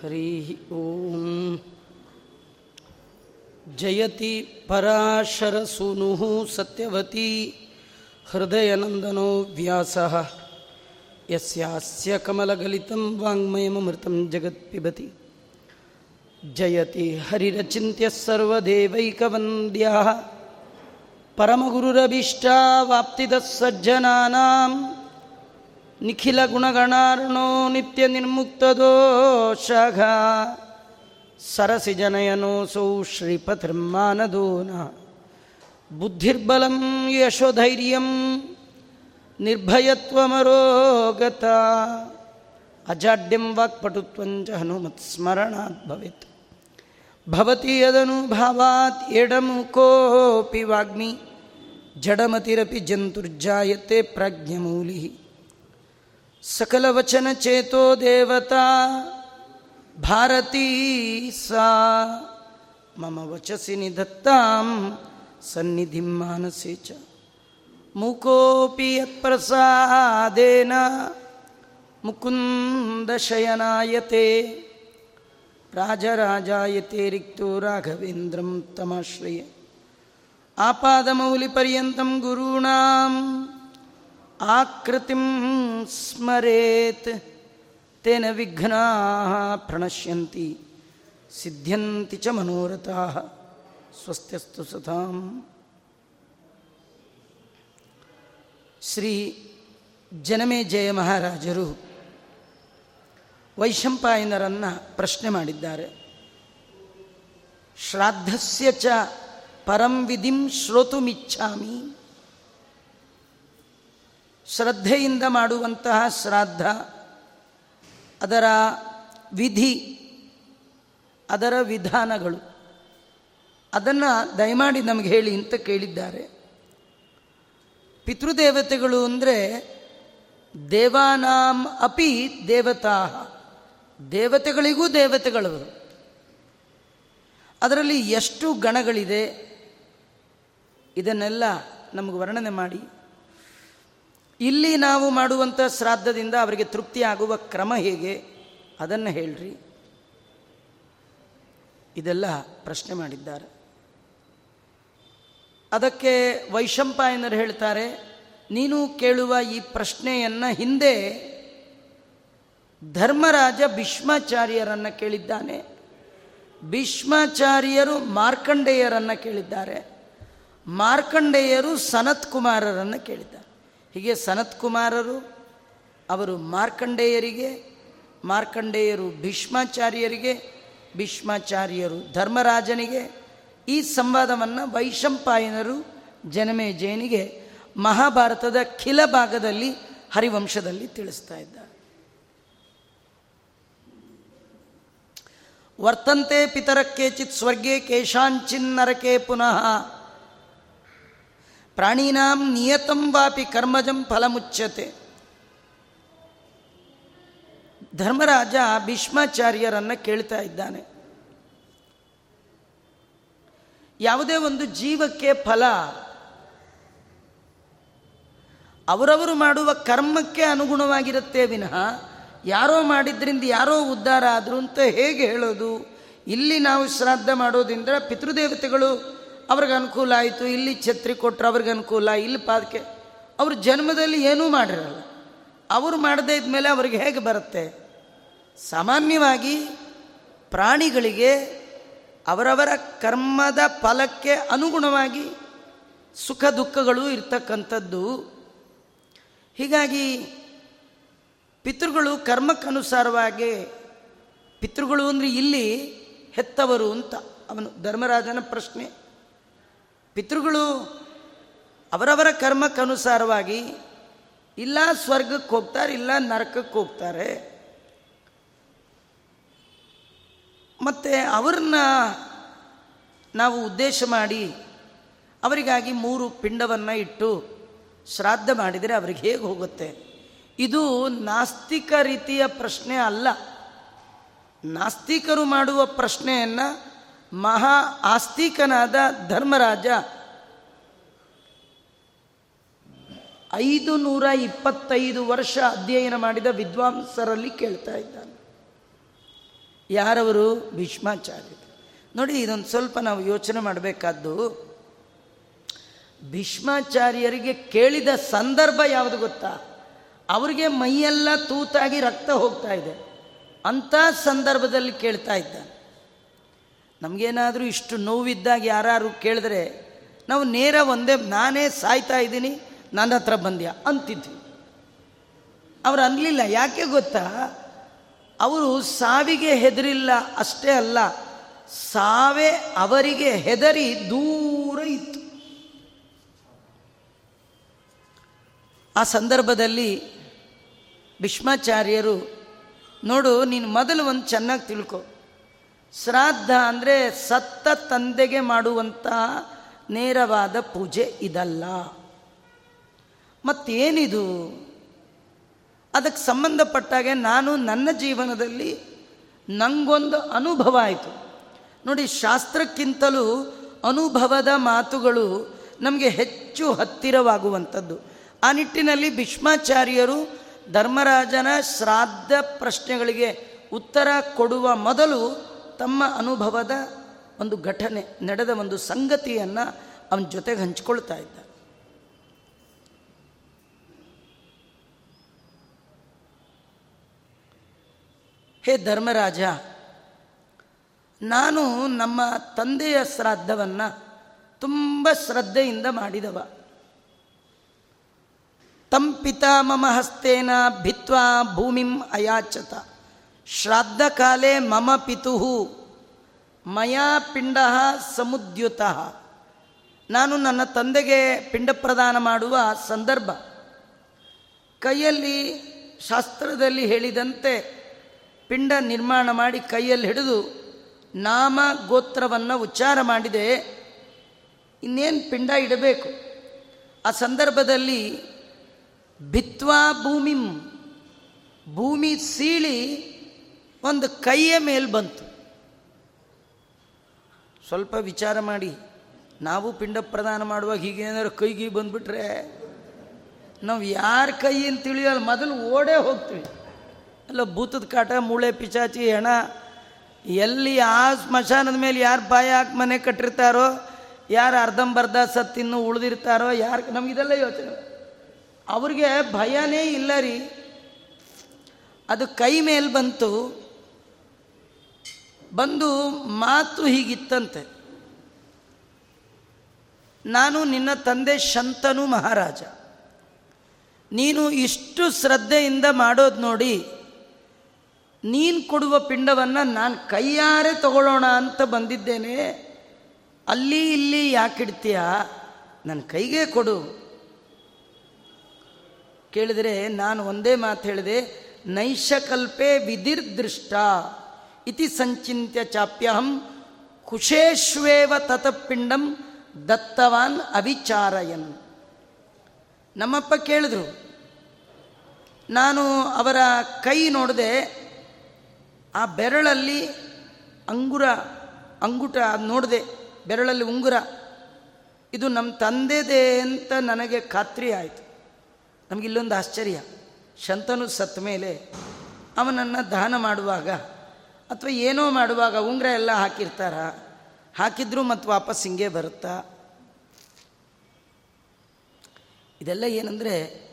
हरिः ॐ जयति पराशरसूनुः सत्यवती हृदयनन्दनो व्यासः यस्यास्य कमलगलितं वाङ्मयममृतं जगत्पिबति जयति हरिरचिन्त्यः सर्वदेवैकवन्द्यः परमगुरुरभीष्टावाप्तिदः सज्जनानां ನಿಖಿಲ ಗುಣಗಣಾರ್ಣೋ ನಿತ್ಯ ನಿರ್ಮುಕ್ತದೋಷಘ ಸರಸಿ ಜನಯನೋ ಸೌ ಶ್ರೀಪಥರ್ಮಾನದೂನ ಬುದ್ಧಿರ್ಬಲಂ ಯಶೋಧೈರ್ಯಂ ನಿರ್ಭಯತ್ವಮರೋಗತ. ಅಜಾಡ್ಯಂ ವಾಕ್ಪಟುತ್ವಂಚ ಹನುಮತ್ ಸ್ಮರಣಾತ್ ಭವೇತ್. ಭವತಿ ಎಡಮು ಕೋಪಿ ವಾಗ್ಮಿ. ಜಡಮತಿರಪಿ ಜಂತುರ್ಜಾಯತೆ ಪ್ರಾಜ್ಞಮೂಲಿ ಸಕಲವಚನ ಚೇತೋ ದೇವತಾ ಭಾರತೀ ಸಾ ಮಮ ವಚಸಿ ನಿಧತ್ತಾಂ ಸನ್ನಿಧಿ ಮಾನಸೆ ಚ ಮುಕೋಪಿ ಯತ್ಪ್ರಸಾದೇನ ಮುಕುಂದಶಯನಾಯತೆ ರಾಜರಾಜಾಯತೆ ರಿಕ್ತು ರಾಘವೇಂದ್ರಂ ತಮಾಶ್ರಯ ಆಪಾದಮೌಲಿಪರ್ಯಂತಂ ಗುರುಣಾಂ ಆಕೃತಿಂ ಸ್ಮರೇತ್ ತೇನ ವಿಘ್ನಾ ಪ್ರಣಶ್ಯಂತಿ ಸಿದ್ಧ್ಯಂತಿ ಚ ಮನೋರಥಾ ಸ್ವಸ್ತ್ಯಸ್ತು ಸತಾಂ ಶ್ರೀ ಜನಮೇ ಜಯ ಮಹಾರಾಜರು ವೈಶಂಪಾಯನರನ್ನು ಪ್ರಶ್ನೆ ಮಾಡಿದ್ದಾರೆ. ಶ್ರಾದ್ದಸ್ಯ ಚ ಪರಂ ವಿಧಿಂ ಶ್ರೋತುಮಿಚ್ಛಾಮಿ. ಶ್ರದ್ಧೆಯಿಂದ ಮಾಡುವಂತಹ ಶ್ರಾದ್ದ ಅದರ ವಿಧಿ, ಅದರ ವಿಧಾನಗಳು, ಅದನ್ನು ದಯಮಾಡಿ ನಮಗೆ ಹೇಳಿ ಅಂತ ಕೇಳಿದ್ದಾರೆ. ಪಿತೃದೇವತೆಗಳು ಅಂದರೆ ದೇವಾನಾಂ ಅಪಿ ದೇವತಾ. ದೇವತೆಗಳಿಗೂ ದೇವತೆಗಳವರು. ಅದರಲ್ಲಿ ಎಷ್ಟು ಗಣಗಳಿದೆ, ಇದನ್ನೆಲ್ಲ ನಮಗೆ ವರ್ಣನೆ ಮಾಡಿ. ಇಲ್ಲಿ ನಾವು ಮಾಡುವಂಥ ಶ್ರಾದ್ದದಿಂದ ಅವರಿಗೆ ತೃಪ್ತಿ ಆಗುವ ಕ್ರಮ ಹೇಗೆ? ಅದನ್ನು ಹೇಳ್ರಿ. ಇದೆಲ್ಲ ಪ್ರಶ್ನೆ ಮಾಡಿದ್ದಾರೆ. ಅದಕ್ಕೆ ವೈಶಂಪಾಯನರು ಹೇಳ್ತಾರೆ, ನೀನು ಕೇಳುವ ಈ ಪ್ರಶ್ನೆಯನ್ನು ಹಿಂದೆ ಧರ್ಮರಾಜ ಭೀಷ್ಮಾಚಾರ್ಯರನ್ನು ಕೇಳಿದ್ದಾನೆ. ಭೀಷ್ಮಾಚಾರ್ಯರು ಮಾರ್ಕಂಡೇಯರನ್ನು ಕೇಳಿದ್ದಾರೆ. ಮಾರ್ಕಂಡೇಯರು ಸನತ್ ಕುಮಾರರನ್ನು ಕೇಳಿದ್ದಾರೆ. ಹೀಗೆ ಸನತ್ ಕುಮಾರರು, ಅವರು ಮಾರ್ಕಂಡೇಯರಿಗೆ, ಮಾರ್ಕಂಡೇಯರು ಭೀಷ್ಮಾಚಾರ್ಯರಿಗೆ, ಭೀಷ್ಮಾಚಾರ್ಯರು ಧರ್ಮರಾಜನಿಗೆ, ಈ ಸಂವಾದವನ್ನು ವೈಶಂಪಾಯನರು ಜನಮೇಜಯನಿಗೆ ಮಹಾಭಾರತದ ಖಿಲ ಭಾಗದಲ್ಲಿ ಹರಿವಂಶದಲ್ಲಿ ತಿಳಿಸ್ತಾ ಇದ್ದಾರೆ. ವರ್ತಂತೆ ಪಿತರ ಕೇಚಿತ್ ಸ್ವರ್ಗೆ ಕೇಶಾಂಚಿನ್ನರಕೆ ಪುನಃ ಪ್ರಾಣೀನಾಂ ನಿಯತಂ ವಾಪಿ ಕರ್ಮಜಂ ಫಲಮುಚ್ಯತೆ. ಧರ್ಮರಾಜ ಭೀಷ್ಮಾಚಾರ್ಯರನ್ನು ಕೇಳ್ತಾ ಇದ್ದಾನೆ. ಯಾವುದೇ ಒಂದು ಜೀವಕ್ಕೆ ಫಲ ಅವರವರು ಮಾಡುವ ಕರ್ಮಕ್ಕೆ ಅನುಗುಣವಾಗಿರುತ್ತೆ ವಿನಃ ಯಾರೋ ಮಾಡಿದ್ರಿಂದ ಯಾರೋ ಉದ್ಧಾರ ಆದ್ರು ಅಂತ ಹೇಗೆ ಹೇಳೋದು? ಇಲ್ಲಿ ನಾವು ಶ್ರಾದ್ದ ಮಾಡೋದ್ರಿಂದ ಪಿತೃದೇವತೆಗಳು ಅವ್ರಿಗೆ ಅನುಕೂಲ ಆಯಿತು, ಇಲ್ಲಿ ಛತ್ರಿ ಕೊಟ್ಟರೆ ಅವ್ರಿಗೆ ಅನುಕೂಲ, ಇಲ್ಲಿ ಪಾದಕ್ಕೆ. ಅವ್ರ ಜನ್ಮದಲ್ಲಿ ಏನೂ ಮಾಡಿರಲ್ಲ. ಅವರು ಮಾಡದೇ ಇದ್ಮೇಲೆ ಅವ್ರಿಗೆ ಹೇಗೆ ಬರುತ್ತೆ? ಸಾಮಾನ್ಯವಾಗಿ ಪ್ರಾಣಿಗಳಿಗೆ ಅವರವರ ಕರ್ಮದ ಫಲಕ್ಕೆ ಅನುಗುಣವಾಗಿ ಸುಖ ದುಃಖಗಳು ಇರ್ತಕ್ಕಂಥದ್ದು. ಹೀಗಾಗಿ ಪಿತೃಗಳು ಕರ್ಮಕ್ಕನುಸಾರವಾಗಿ, ಪಿತೃಗಳು ಅಂದರೆ ಇಲ್ಲಿ ಹೆತ್ತವರು ಅಂತ ಅವನು ಧರ್ಮರಾಜನ ಪ್ರಶ್ನೆ. ಪಿತೃಗಳು ಅವರವರ ಕರ್ಮಕ್ಕನುಸಾರವಾಗಿ ಇಲ್ಲ ಸ್ವರ್ಗಕ್ಕೆ ಹೋಗ್ತಾರೆ, ಇಲ್ಲ ನರಕಕ್ಕೆ ಹೋಗ್ತಾರೆ. ಮತ್ತು ಅವ್ರನ್ನ ನಾವು ಉದ್ದೇಶ ಮಾಡಿ ಅವರಿಗಾಗಿ ಮೂರು ಪಿಂಡವನ್ನು ಇಟ್ಟು ಶ್ರಾದ್ದ ಮಾಡಿದರೆ ಅವ್ರಿಗೆ ಹೇಗೆ ಹೋಗುತ್ತೆ? ಇದು ನಾಸ್ತಿಕ ರೀತಿಯ ಪ್ರಶ್ನೆ ಅಲ್ಲ. ನಾಸ್ತಿಕರು ಮಾಡುವ ಪ್ರಶ್ನೆಯನ್ನು ಮಹಾ ಆಸ್ತಿಕನಾದ ಧರ್ಮರಾಜ ಐದು ನೂರ ಇಪ್ಪತ್ತೈದು ವರ್ಷ ಅಧ್ಯಯನ ಮಾಡಿದ ವಿದ್ವಾಂಸರಲ್ಲಿ ಕೇಳ್ತಾ ಇದ್ದಾನೆ. ಯಾರವರು? ಭೀಷ್ಮಾಚಾರ್ಯ ನೋಡಿ, ಇದೊಂದು ಸ್ವಲ್ಪ ನಾವು ಯೋಚನೆ ಮಾಡಬೇಕಾದ್ದು, ಭೀಷ್ಮಾಚಾರ್ಯರಿಗೆ ಕೇಳಿದ ಸಂದರ್ಭ ಯಾವುದು ಗೊತ್ತಾ? ಅವರಿಗೆ ಮೈಯೆಲ್ಲ ತೂತಾಗಿ ರಕ್ತ ಹೋಗ್ತಾ ಇದೆ. ಅಂಥ ಸಂದರ್ಭದಲ್ಲಿ ಕೇಳ್ತಾ ಇದ್ದಾನೆ. ನಮಗೇನಾದರೂ ಇಷ್ಟು ನೋವಿದ್ದಾಗ ಯಾರು ಕೇಳಿದ್ರೆ, ನಾವು ನೇರ ಒಂದೇ, ನಾನೇ ಸಾಯ್ತಾ ಇದ್ದೀನಿ, ನನ್ನ ಹತ್ರ ಬಂದ್ಯಾ? ಅಂತಿದ್ವಿ. ಅವ್ರು ಅನ್ನಲಿಲ್ಲ ಯಾಕೆ ಗೊತ್ತಾ? ಅವರು ಸಾವಿಗೆ ಹೆದರಿಲ್ಲ, ಅಷ್ಟೇ ಅಲ್ಲ, ಸಾವೇ ಅವರಿಗೆ ಹೆದರಿ ದೂರ ಇತ್ತು. ಆ ಸಂದರ್ಭದಲ್ಲಿ ಭೀಷ್ಮಾಚಾರ್ಯರು, ನೋಡು, ನೀನು ಮೊದಲು ಒಂದು ಚೆನ್ನಾಗಿ ತಿಳ್ಕೊ. ಶ್ರಾದ್ದ ಅಂದರೆ ಸತ್ತ ತಂದೆಗೆ ಮಾಡುವಂತಹ ನೇರವಾದ ಪೂಜೆ ಇದಲ್ಲ. ಮತ್ತೇನಿದು? ಅದಕ್ಕೆ ಸಂಬಂಧಪಟ್ಟಾಗೆ ನಾನು ನನ್ನ ಜೀವನದಲ್ಲಿ ನನಗೊಂದು ಅನುಭವ ಆಯಿತು. ನೋಡಿ, ಶಾಸ್ತ್ರಕ್ಕಿಂತಲೂ ಅನುಭವದ ಮಾತುಗಳು ನಮಗೆ ಹೆಚ್ಚು ಹತ್ತಿರವಾಗುವಂಥದ್ದು. ಆ ನಿಟ್ಟಿನಲ್ಲಿ ಭೀಷ್ಮಾಚಾರ್ಯರು ಧರ್ಮರಾಜನ ಶ್ರಾದ್ದ ಪ್ರಶ್ನೆಗಳಿಗೆ ಉತ್ತರ ಕೊಡುವ ಮೊದಲು ತಮ್ಮ ಅನುಭವದ ಒಂದು ಘಟನೆ, ನಡೆದ ಒಂದು ಸಂಗತಿಯನ್ನು ಅವನ ಜೊತೆಗೆ ಹಂಚ್ಕೊಳ್ತಾ ಇದ್ದ. ಹೇ ಧರ್ಮರಾಜ, ನಾನು ನಮ್ಮ ತಂದೆಯ ಶ್ರಾದ್ದವನ್ನು ತುಂಬ ಶ್ರದ್ಧೆಯಿಂದ ಮಾಡಿದವ. ತಂ ಪಿತಾ ಮಮ ಹಸ್ತೇನ ಭಿತ್ವಾ ಭೂಮಿಂ ಅಯಾಚತ. ಶ್ರಾದ್ದ ಕಾಲೇ ಮಮ ಪಿತು ಮಯಾ ಪಿಂಡ ಸಮುದ್ಯುತ. ನಾನು ನನ್ನ ತಂದೆಗೆ ಪಿಂಡ ಪ್ರದಾನ ಮಾಡುವ ಸಂದರ್ಭ. ಕೈಯಲ್ಲಿ ಶಾಸ್ತ್ರದಲ್ಲಿ ಹೇಳಿದಂತೆ ಪಿಂಡ ನಿರ್ಮಾಣ ಮಾಡಿ ಕೈಯಲ್ಲಿ ಹಿಡಿದು ನಾಮ ಗೋತ್ರವನ್ನು ಉಚ್ಚಾರ ಮಾಡಿದೆ. ಇನ್ನೇನು ಪಿಂಡ ಇಡಬೇಕು? ಆ ಸಂದರ್ಭದಲ್ಲಿ ಭಿತ್ವಾ ಭೂಮಿಂ ಭೂಮಿ ಸೀಳಿ ಒಂದು ಕೈಯ ಮೇಲೆ ಬಂತು. ಸ್ವಲ್ಪ ವಿಚಾರ ಮಾಡಿ. ನಾವು ಪಿಂಡ ಪ್ರದಾನ ಮಾಡುವಾಗ ಹೀಗೇನಾದ್ರು ಕೈಗೆ ಬಂದುಬಿಟ್ರೆ ನಾವು ಯಾರ ಕೈ ಅಂತ ತಿಳಿಯಲ್ಲ, ಮೊದಲು ಓಡೇ ಹೋಗ್ತೀವಿ. ಅಲ್ಲ, ಭೂತದ ಕಾಟ, ಮೂಳೆ, ಪಿಚಾಚಿ, ಹೆಣ, ಎಲ್ಲಿ ಆ ಸ್ಮಶಾನದ ಮೇಲೆ ಯಾರು ಬಾಯ ಹಾಕಿ ಮನೆ ಕಟ್ಟಿರ್ತಾರೋ, ಯಾರು ಅರ್ಧಂಬರ್ಧ ಸತ್ತಿನ್ನು ಉಳಿದಿರ್ತಾರೋ, ಯಾರು ನಮಗಿದೆಲ್ಲ ಯೋಚನೆ. ಅವ್ರಿಗೆ ಭಯನೇ ಇಲ್ಲ ರೀ. ಅದು ಕೈ ಮೇಲೆ ಬಂತು. ಬಂದು ಮಾತು ಹೀಗಿತ್ತಂತೆ. ನಾನು ನಿನ್ನ ತಂದೆ ಶಂತನು ಮಹಾರಾಜ. ನೀನು ಇಷ್ಟು ಶ್ರದ್ಧೆಯಿಂದ ಮಾಡೋದು ನೋಡಿ, ನೀನು ಕೊಡುವ ಪಿಂಡವನ್ನು ನಾನು ಕೈಯಾರೆ ತಗೊಳ್ಳೋಣ ಅಂತ ಬಂದಿದ್ದೇನೆ. ಅಲ್ಲಿ ಇಲ್ಲಿ ಯಾಕಿಡ್ತೀಯ ನನ್ನ ಕೈಗೆ ಕೊಡು. ಕೇಳಿದರೆ ನಾನು ಒಂದೇ ಮಾತು ಹೇಳಿದೆ, ನೈಷಕಲ್ಪೆ ವಿಧಿರ್ದೃಷ್ಟ. ಇತಿ ಸಂಚಿತ್ಯ ಚಾಪ್ಯಹಂ ಕುಶೇಶ್ವೇವ ತತಪಿಂಡಂ ದತ್ತವಾನ್ ಅವಿಚಾರಯನ್ ನಮ್ಮಪ್ಪ ಕೇಳಿದ್ರು, ನಾನು ಅವರ ಕೈ ನೋಡಿದೆ ಆ ಬೆರಳಲ್ಲಿ ಅಂಗುರ, ಅಂಗುಟ ಅದು ನೋಡಿದೆ, ಬೆರಳಲ್ಲಿ ಉಂಗುರ, ಇದು ನಮ್ಮ ತಂದೆದೇ ಅಂತ ನನಗೆ ಖಾತ್ರಿ ಆಯಿತು. ನಮಗಿಲ್ಲೊಂದು ಆಶ್ಚರ್ಯ. ಶಂತನು ಸತ್ತ ಮೇಲೆ ಅವನನ್ನು ದಾನ ಮಾಡುವಾಗ ಅಥವಾ ಏನೋ ಮಾಡುವಾಗ ಉಂಗ್ರ ಎಲ್ಲ ಹಾಕಿರ್ತಾರ? ಹಾಕಿದ್ರು ಮತ್ತು ವಾಪಸ್ ಹಿಂಗೆ ಬರುತ್ತಾ? ಇದೆಲ್ಲ ಏನಂದರೆ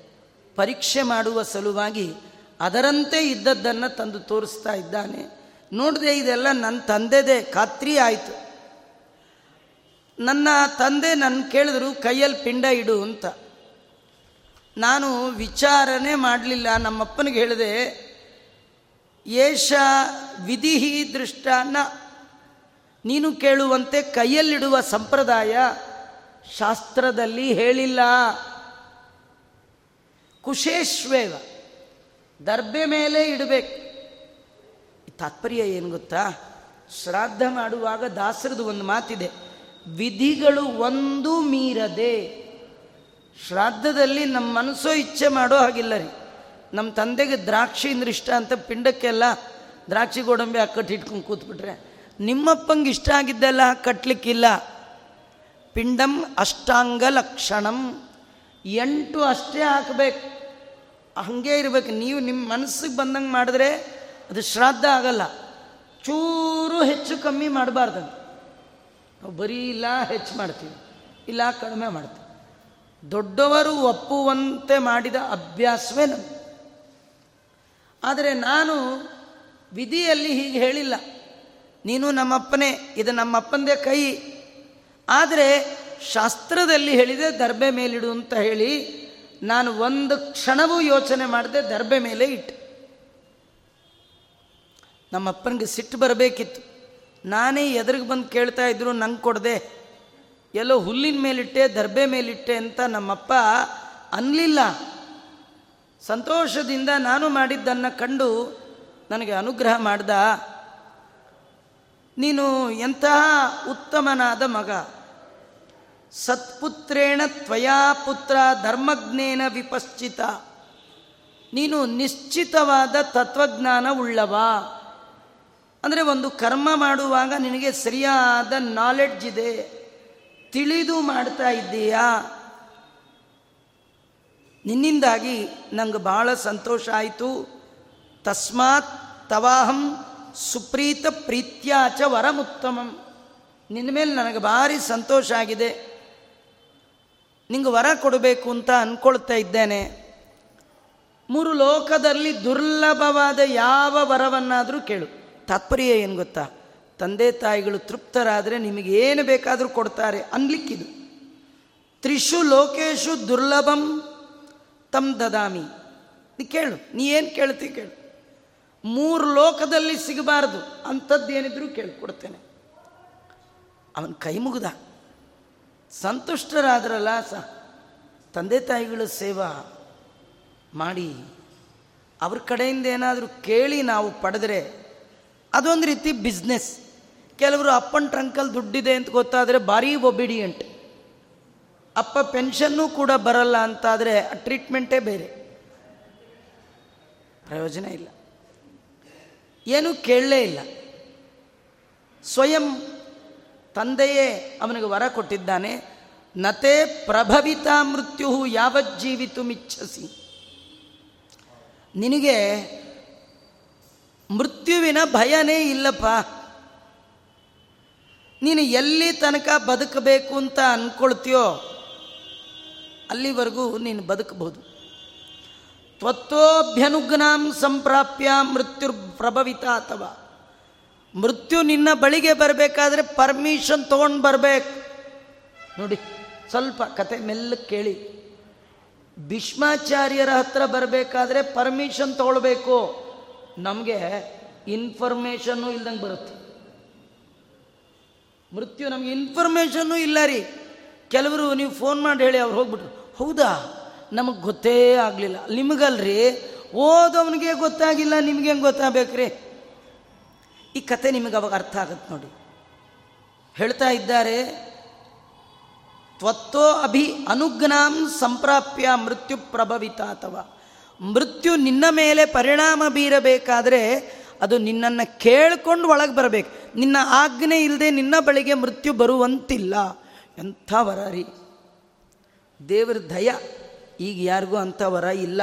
ಪರೀಕ್ಷೆ ಮಾಡುವ ಸಲುವಾಗಿ ಅದರಂತೆ ಇದ್ದದ್ದನ್ನು ತಂದು ತೋರಿಸ್ತಾ ಇದ್ದಾನೆ. ನೋಡಿದೆ ಇದೆಲ್ಲ ನನ್ನ ತಂದೆದೇ, ಖಾತ್ರಿ ಆಯಿತು. ನನ್ನ ತಂದೆ ನನ್ನ ಕೇಳಿದ್ರು, ಕೈಯಲ್ಲಿ ಪಿಂಡ ಇಡು ಅಂತ. ನಾನು ವಿಚಾರನೆ ಮಾಡಲಿಲ್ಲ. ನಮ್ಮಪ್ಪನಿಗೆ ಹೇಳಿದೆ ಏಷ ವಿಧಿಹಿ ದೃಷ್ಟಾನ ನೀನು ಕೇಳುವಂತೆ ಕೈಯಲ್ಲಿಡುವ ಸಂಪ್ರದಾಯ ಶಾಸ್ತ್ರದಲ್ಲಿ ಹೇಳಿಲ್ಲ. ಕುಶೇಶ್ವೇವ ದರ್ಬೆ ಮೇಲೆ ಇಡಬೇಕು. ತಾತ್ಪರ್ಯ ಏನು ಗೊತ್ತಾ? ಶ್ರಾದ್ದ ಮಾಡುವಾಗ ದಾಸರದು ಒಂದು ಮಾತಿದೆ, ವಿಧಿಗಳು ಒಂದು ಮೀರದೆ. ಶ್ರಾದ್ದದಲ್ಲಿ ನಮ್ಮ ಮನಸ್ಸು ಇಚ್ಛೆ ಮಾಡೋ ಹಾಗಿಲ್ಲ ರೀ. ನಮ್ಮ ತಂದೆಗೆ ದ್ರಾಕ್ಷಿ ಅಂದ್ರೆ ಇಷ್ಟ ಅಂತ ಪಿಂಡಕ್ಕೆಲ್ಲ ದ್ರಾಕ್ಷಿ ಗೋಡಂಬಿ ಹಾಕಟ್ಟು ಇಟ್ಕೊಂಡು ಕೂತ್ಬಿಟ್ರೆ, ನಿಮ್ಮಪ್ಪಂಗೆ ಇಷ್ಟ ಆಗಿದ್ದೆಲ್ಲ ಕಟ್ಟಲಿಕ್ಕಿಲ್ಲ ಪಿಂಡಂ ಅಷ್ಟಾಂಗ ಲಕ್ಷಣಂ. ಎಂಟು ಅಷ್ಟೇ ಹಾಕಬೇಕು. ಹಾಗೆ ಇರಬೇಕು. ನೀವು ನಿಮ್ಮ ಮನಸ್ಸಿಗೆ ಬಂದಂಗೆ ಮಾಡಿದ್ರೆ ಅದು ಶ್ರಾದ್ದ ಆಗಲ್ಲ. ಚೂರು ಹೆಚ್ಚು ಕಮ್ಮಿ ಮಾಡಬಾರ್ದು ನಾವು ಬರೀ ಇಲ್ಲ, ಹೆಚ್ಚು ಮಾಡ್ತೀವಿ. ಇಲ್ಲ, ಕಡಿಮೆ ಮಾಡ್ತೀವಿ. ದೊಡ್ಡವರು ಒಪ್ಪುವಂತೆ ಮಾಡಿದ ಅಭ್ಯಾಸವೇ ನಮ್ಮ ಆದರೆ ನಾನು ವಿಧಿಯಲ್ಲಿ ಹೀಗೆ ಹೇಳಿಲ್ಲ. ನೀನು ನಮ್ಮಪ್ಪನೇ, ಇದು ನಮ್ಮಪ್ಪಂದೇ ಕೈ. ಆದರೆ ಶಾಸ್ತ್ರದಲ್ಲಿ ಹೇಳಿದೆ, ದರ್ಬೆ ಮೇಲಿಡು ಅಂತ ಹೇಳಿ ನಾನು ಒಂದು ಕ್ಷಣವೂ ಯೋಚನೆ ಮಾಡದೆ ದರ್ಬೆ ಮೇಲೆ ಇಟ್ಟು. ನಮ್ಮಪ್ಪನಿಗೆ ಸಿಟ್ಟು ಬರಬೇಕಿತ್ತು. ನಾನೇ ಎದುರಿಗೆ ಬಂದು ಕೇಳ್ತಾ ಇದ್ರು ನಂಗೆ ಕೊಡದೆ, ಎಲ್ಲೋ ಹುಲ್ಲಿನ ಮೇಲಿಟ್ಟೆ, ದರ್ಬೆ ಮೇಲಿಟ್ಟೆ ಅಂತ ನಮ್ಮಪ್ಪ ಅನ್ನಲಿಲ್ಲ ಸಂತೋಷದಿಂದ ನಾನು ಮಾಡಿದ್ದನ್ನು ಕಂಡು ನನಗೆ ಅನುಗ್ರಹ ಮಾಡ್ದ. ನೀನು ಎಂತಹ ಉತ್ತಮನಾದ ಮಗ. ಸತ್ಪುತ್ರೇಣ ತ್ವಯಾ ಪುತ್ರ ಧರ್ಮಜ್ಞೇನ ವಿಪಶ್ಚಿತ. ನೀನು ನಿಶ್ಚಿತವಾದ ತತ್ವಜ್ಞಾನ ಉಳ್ಳವ. ಅಂದರೆ ಒಂದು ಕರ್ಮ ಮಾಡುವಾಗ ನಿನಗೆ ಸರಿಯಾದ ನಾಲೆಡ್ಜ್ ಇದೆ. ತಿಳಿದು ಮಾಡ್ತಾ ಇದ್ದೀಯಾ? ನಿನ್ನಿಂದಾಗಿ ನಂಗೆ ಬಹಳ ಸಂತೋಷ ಆಯಿತು. ತಸ್ಮಾತ್ ತವಾಹಂ ಸುಪ್ರೀತ ಪ್ರೀತ್ಯಾಚ ವರಮುತ್ತಮಂ. ನಿನ್ನ ಮೇಲೆ ನನಗೆ ಭಾರಿ ಸಂತೋಷ ಆಗಿದೆ. ನಿಂಗೆ ವರ ಕೊಡಬೇಕು ಅಂತ ಅಂದ್ಕೊಳ್ತಾ ಇದ್ದೇನೆ. ಮೂರು ಲೋಕದಲ್ಲಿ ದುರ್ಲಭವಾದ ಯಾವ ವರವನ್ನಾದರೂ ಕೇಳು. ತಾತ್ಪರ್ಯ ಏನು ಗೊತ್ತಾ? ತಂದೆ ತಾಯಿಗಳು ತೃಪ್ತರಾದರೆ ನಿಮಗೆ ಏನು ಬೇಕಾದರೂ ಕೊಡ್ತಾರೆ. ಅನ್ಲಿಕ್ಕಿದು. ತ್ರಿಷು ಲೋಕೇಶು ದುರ್ಲಭಂ ತಮ್ ದದಾಮಿ. ನೀ ಕೇಳು, ನೀ ಏನು ಕೇಳ್ತಿ ಕೇಳು. ಮೂರು ಲೋಕದಲ್ಲಿ ಸಿಗಬಾರ್ದು, ಅಂಥದ್ದು ಏನಿದ್ರು ಕೇಳಿ, ಕೊಡ್ತೇನೆ. ಅವನ ಕೈ ಮುಗಿದ. ಸಂತುಷ್ಟರಾದ್ರಲ್ಲ ಸ, ತಂದೆ ತಾಯಿಗಳ ಸೇವಾ ಮಾಡಿ, ಅವ್ರ ಕಡೆಯಿಂದ ಏನಾದರೂ ಕೇಳಿ ನಾವು ಪಡೆದ್ರೆ, ಅದೊಂದು ರೀತಿ ಬಿಸ್ನೆಸ್ ಕೆಲವರು ಅಪ್ಪನ ಟ್ರಂಕಲ್ಲಿ ದುಡ್ಡಿದೆ ಅಂತ ಗೊತ್ತಾದರೆ ಭಾರೀ ಒಬಿಡಿಯಂಟ್ ಅಪ್ಪ ಪೆನ್ಷನ್ನೂ ಕೂಡ ಬರಲ್ಲ ಅಂತಾದರೆ ಆ ಟ್ರೀಟ್ಮೆಂಟೇ ಬೇರೆ. ಪ್ರಯೋಜನ ಇಲ್ಲ. ಏನೂ ಕೇಳಲೇ ಇಲ್ಲ. ಸ್ವಯಂ ತಂದೆಯೇ ಅವನಿಗೆ ವರ ಕೊಟ್ಟಿದ್ದಾನೆ. ನತೆ ಪ್ರಭವಿತ ಮೃತ್ಯು ಯಾವಜ್ಜೀವಿತು ಮಿಚ್ಚಸಿ ನಿನಗೆ ಮೃತ್ಯುವಿನ ಭಯನೇ ಇಲ್ಲಪ್ಪ. ನೀನು ಎಲ್ಲಿ ತನಕ ಬದುಕಬೇಕು ಅಂತ ಅಂದ್ಕೊಳ್ತೀಯೋ ಅಲ್ಲಿವರೆಗೂ ನೀನು ಬದುಕಬಹುದು. ತ್ವತ್ತೋಭ್ಯನುಗ್ನಾಂ ಸಂಪ್ರಾಪ್ಯ ಮೃತ್ಯು ಪ್ರಭವಿತ ಅಥವಾ ಮೃತ್ಯು ನಿನ್ನ ಬಳಿಗೆ ಬರಬೇಕಾದ್ರೆ ಪರ್ಮಿಷನ್ ತೊಗೊಂಡು ಬರಬೇಕು. ನೋಡಿ, ಸ್ವಲ್ಪ ಕತೆ ಮೆಲ್ಲ ಕೇಳಿ. ಭೀಷ್ಮಾಚಾರ್ಯರ ಹತ್ರ ಬರಬೇಕಾದ್ರೆ ಪರ್ಮಿಷನ್ ತೊಗೊಳ್ಬೇಕು. ನಮಗೆ ಇನ್ಫಾರ್ಮೇಷನ್ನು ಇಲ್ದಂಗೆ ಬರುತ್ತೆ. ಮೃತ್ಯು ನಮಗೆ ಇನ್ಫಾರ್ಮೇಷನ್ನು ಇಲ್ಲ ರೀ. ಕೆಲವರು ನೀವು ಫೋನ್ ಮಾಡಿ ಹೇಳಿ ಅವ್ರು ಹೋಗ್ಬಿಟ್ರು. ಹೌದಾ? ನಮಗೆ ಗೊತ್ತೇ ಆಗಲಿಲ್ಲ. ನಿಮಗಲ್ರಿ? ಓದೋವನಿಗೆ ಗೊತ್ತಾಗಿಲ್ಲ, ನಿಮ್ಗೆ ಹೆಂಗೆ ಗೊತ್ತಾಗಬೇಕ್ರಿ? ಈ ಕತೆ ನಿಮಗೆ ಅವಾಗ ಅರ್ಥ ಆಗುತ್ತೆ ನೋಡಿ. ಹೇಳ್ತಾ ಇದ್ದಾರೆ, ತ್ವತ್ತೋ ಅಭಿ ಅನುಜ್ಞಾಂ ಸಂಪ್ರಾಪ್ಯ ಮೃತ್ಯು ಪ್ರಭವಿತ ಅಥವಾ ಮೃತ್ಯು ನಿನ್ನ ಮೇಲೆ ಪರಿಣಾಮ ಬೀರಬೇಕಾದ್ರೆ ಅದು ನಿನ್ನನ್ನು ಕೇಳ್ಕೊಂಡು ಒಳಗೆ ಬರಬೇಕು. ನಿನ್ನ ಆಜ್ಞೆ ಇಲ್ಲದೆ ನಿನ್ನ ಬಳಿಗೆ ಮೃತ್ಯು ಬರುವಂತಿಲ್ಲ. ಎಂಥ ವರ ರೀ? ದೇವ್ರ ದಯ, ಈಗ ಯಾರಿಗೂ ಅಂಥ ವರ ಇಲ್ಲ.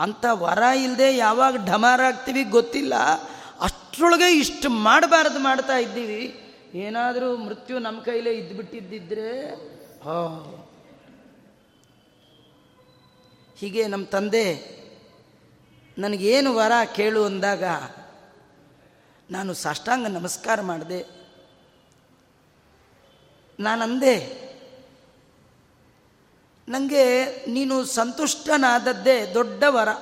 ಅಂಥ ವರ ಇಲ್ಲದೆ ಯಾವಾಗ ಢಮಾರಾಗ್ತೀವಿ ಗೊತ್ತಿಲ್ಲ. ಅಷ್ಟರೊಳಗೆ ಇಷ್ಟು ಮಾಡಬಾರ್ದು ಮಾಡ್ತಾ ಇದ್ದೀವಿ. ಏನಾದರೂ ಮೃತ್ಯು ನಮ್ಮ ಕೈಲೇ ಇದ್ದುಬಿಟ್ಟಿದ್ದಿದ್ರೆ ಹೋ. ಹೀಗೆ ನಮ್ಮ ತಂದೆ, ನನಗೇನು ವರ ಕೇಳು ಅಂದಾಗ, ನಾನು ಸಾಷ್ಟಾಂಗ ನಮಸ್ಕಾರ ಮಾಡಿದೆ. ನಾನಂದೆ ನನಗೆ ನೀನು ಸಂತುಷ್ಟನಾದದ್ದೇ ದೊಡ್ಡ ವರ.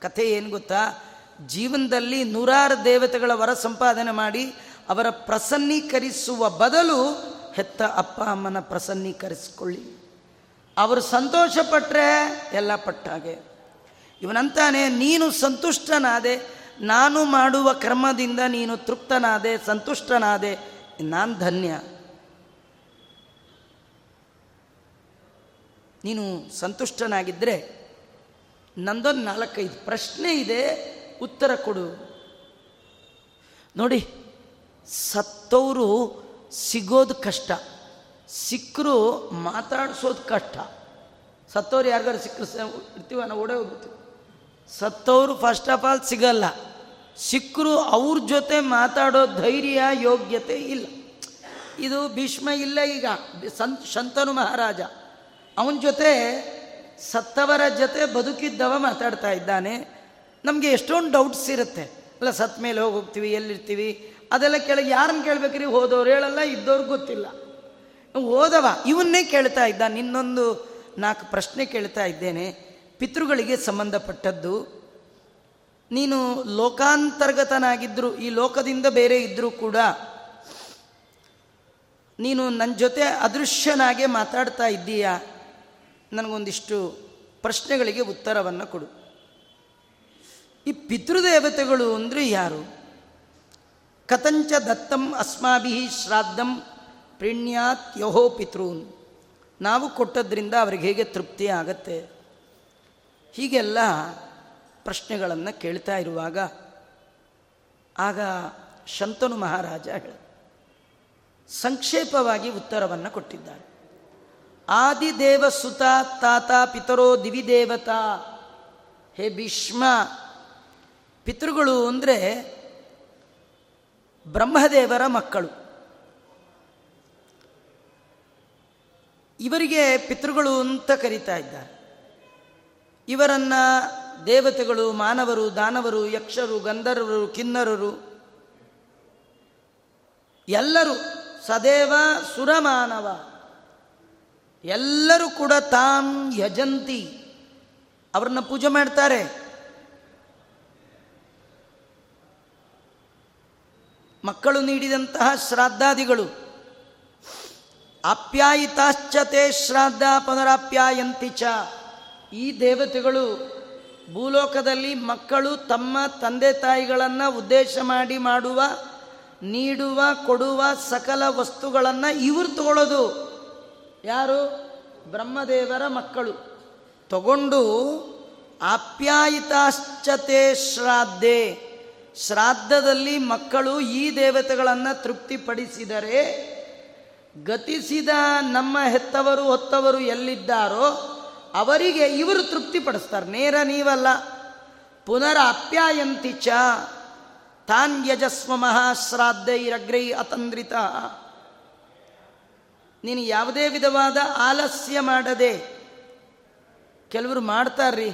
ಕಥೆ ಏನು ಗೊತ್ತಾ? ಜೀವನದಲ್ಲಿ ನೂರಾರು ದೇವತೆಗಳ ವರ ಸಂಪಾದನೆ ಮಾಡಿ ಅವರ ಪ್ರಸನ್ನೀಕರಿಸುವ ಬದಲು ಹೆತ್ತ ಅಪ್ಪ ಅಮ್ಮನ ಪ್ರಸನ್ನೀಕರಿಸಿಕೊಳ್ಳಿ. ಅವರು ಸಂತೋಷಪಟ್ಟರೆ ಎಲ್ಲ ಪಟ್ಟಾಗೆ. ಇವನಂತಾನೆ, ನೀನು ಸಂತುಷ್ಟನಾದೆ, ನಾನು ಮಾಡುವ ಕರ್ಮದಿಂದ ನೀನು ತೃಪ್ತನಾದೆ, ಸಂತುಷ್ಟನಾದೆ. ನಾನು ಧನ್ಯ. ನೀನು ಸಂತುಷ್ಟನಾಗಿದ್ದರೆ ನಂದೊಂದು ನಾಲ್ಕೈದು ಪ್ರಶ್ನೆ ಇದೆ, ಉತ್ತರ ಕೊಡು. ನೋಡಿ ಸತ್ತವರು ಸಿಗೋದು ಕಷ್ಟ ಸಿಕ್ಕರು ಮಾತಾಡಿಸೋದು ಕಷ್ಟ. ಸತ್ತವ್ರು ಯಾರಿಗಾರು ಸಿಕ್ಕರು ಇರ್ತೀವ ನಾವು ಓಡೇ ಹೋಗ್ಬಿಡ್ತೀವಿ. ಸತ್ತವರು ಫಸ್ಟ್ ಆಫ್ ಆಲ್ ಸಿಗಲ್ಲ ಸಿಕ್ಕರು ಅವ್ರ ಜೊತೆ ಮಾತಾಡೋ ಧೈರ್ಯ, ಯೋಗ್ಯತೆ ಇಲ್ಲ. ಇದು ಭೀಷ್ಮ ಇಲ್ಲ ಈಗ ಸಂತ ಶಂತನು ಮಹಾರಾಜ. ಅವನ ಜೊತೆ, ಸತ್ತವರ ಜೊತೆ ಬದುಕಿದ್ದವ ಮಾತಾಡ್ತಾ ಇದ್ದಾನೆ. ನಮಗೆ ಎಷ್ಟೊಂದು ಡೌಟ್ಸ್ ಇರುತ್ತೆ. ಅಲ್ಲ ಸತ್ತ ಮೇಲೆ ಹೋಗಿ ಹೋಗ್ತೀವಿ, ಎಲ್ಲಿರ್ತೀವಿ? ಅದೆಲ್ಲ ಕೇಳಿ ಯಾರನ್ನ ಕೇಳಬೇಕ್ರಿ? ಹೋದವ್ರು ಹೇಳಲ್ಲ ಇದ್ದವ್ರಿಗೆ ಗೊತ್ತಿಲ್ಲ. ಓದವ ಇವನ್ನೇ ಕೇಳ್ತಾ ಇದ್ದ. ನಿನ್ನೊಂದು ನಾಲ್ಕು ಪ್ರಶ್ನೆ ಕೇಳ್ತಾ ಇದ್ದೇನೆ. ಪಿತೃಗಳಿಗೆ ಸಂಬಂಧಪಟ್ಟದ್ದು. ನೀನು ಲೋಕಾಂತರ್ಗತನಾಗಿದ್ದರೂ ಈ ಲೋಕದಿಂದ ಬೇರೆ ಇದ್ದರೂ ಕೂಡ, ನೀನು ನನ್ನ ಜೊತೆ ಅದೃಶ್ಯನಾಗೆ ಮಾತಾಡ್ತಾ ಇದ್ದೀಯಾ? ನನಗೊಂದಿಷ್ಟು ಪ್ರಶ್ನೆಗಳಿಗೆ ಉತ್ತರವನ್ನು ಕೊಡು. ಈ ಪಿತೃದೇವತೆಗಳು ಅಂದರೆ ಯಾರು? ಕಥಂಚ ದತ್ತಂ ಅಸ್ಮಾಭಿ ಶ್ರಾದ್ದಂ ಪ್ರಿಣ್ಯಾತ್ ಯಹೋ ಪಿತೃನ್. ನಾವು ಕೊಟ್ಟದ್ರಿಂದ ಅವ್ರಿಗೆ ಹೇಗೆ ತೃಪ್ತಿ ಆಗತ್ತೆ? ಹೀಗೆಲ್ಲ ಪ್ರಶ್ನೆಗಳನ್ನು ಕೇಳ್ತಾ ಇರುವಾಗ ಆಗ ಶಂತನು ಮಹಾರಾಜ ಹೇಳ ಸಂಕ್ಷೇಪವಾಗಿ ಉತ್ತರವನ್ನು ಕೊಟ್ಟಿದ್ದಾರೆ ಆದಿದೇವ ಸುತ ತಾತ, ಪಿತರೋ, ದಿವಿದೇವತಾ. ಹೇ ಭೀಷ್ಮ, ಪಿತೃಗಳು ಅಂದರೆ ಬ್ರಹ್ಮದೇವರ ಮಕ್ಕಳು. ಇವರಿಗೆ ಪಿತೃಗಳು ಅಂತ ಕರೀತಾ ಇದ್ದಾರೆ. ಇವರನ್ನು ದೇವತೆಗಳು, ಮಾನವರು, ದಾನವರು, ಯಕ್ಷರು, ಗಂಧರ್ವರು, ಕಿನ್ನರರು, ಎಲ್ಲರೂ ಸದೇವ ಸುರಮಾನವ. ಎಲ್ಲರೂ ಕೂಡ ತಾಂ ಯಜಂತಿ. ಅವ್ರನ್ನ ಪೂಜೆ ಮಾಡ್ತಾರೆ. ಮಕ್ಕಳು ನೀಡಿದಂತಹ ಶ್ರಾದ್ದಾದಿಗಳು. ಆಪ್ಯಾಯಿತಾಶ್ಚತೆ ಶ್ರಾದ್ದ ಪುನರಾಪ್ಯಾಯಂತಿ ಚ. ಈ ದೇವತೆಗಳು ಭೂಲೋಕದಲ್ಲಿ ಮಕ್ಕಳು ತಮ್ಮ ತಂದೆ ತಾಯಿಗಳನ್ನು ಉದ್ದೇಶ ಮಾಡಿ ಮಾಡುವ, ನೀಡುವ, ಕೊಡುವ ಸಕಲ ವಸ್ತುಗಳನ್ನು ಇವರು ತಗೊಳ್ಳೋದು ಯಾರು? ಬ್ರಹ್ಮದೇವರ ಮಕ್ಕಳು. ತಗೊಂಡು ಆಪ್ಯಾಯಿತಾಶ್ಚತೆ ಶ್ರಾದ್ದೆ ಶ್ರಾದ್ದದಲ್ಲಿ ಮಕ್ಕಳು ಈ ದೇವತೆಗಳನ್ನು ತೃಪ್ತಿಪಡಿಸಿದರೆ, ಗತಿಸಿದ ನಮ್ಮ ಹೆತ್ತವರು, ಹೊತ್ತವರು ಎಲ್ಲಿದ್ದಾರೋ, ಅವರಿಗೆ ಇವರು ತೃಪ್ತಿಪಡಿಸ್ತಾರೆ. ನೇರ ನೀವಲ್ಲ. ಪುನರ ಅಪ್ಯಾಯಂತಿ ಚ. ತಾನ್ ಯಜಸ್ವ ಮಹಾಶ್ರಾದ್ದೈರಗ್ರೈ ಅತಂದ್ರಿತ. ನೀನು ಯಾವುದೇ ವಿಧವಾದ ಆಲಸ್ಯ ಮಾಡದೆ. ಕೆಲವರು ಮಾಡ್ತಾರ್ರಿ.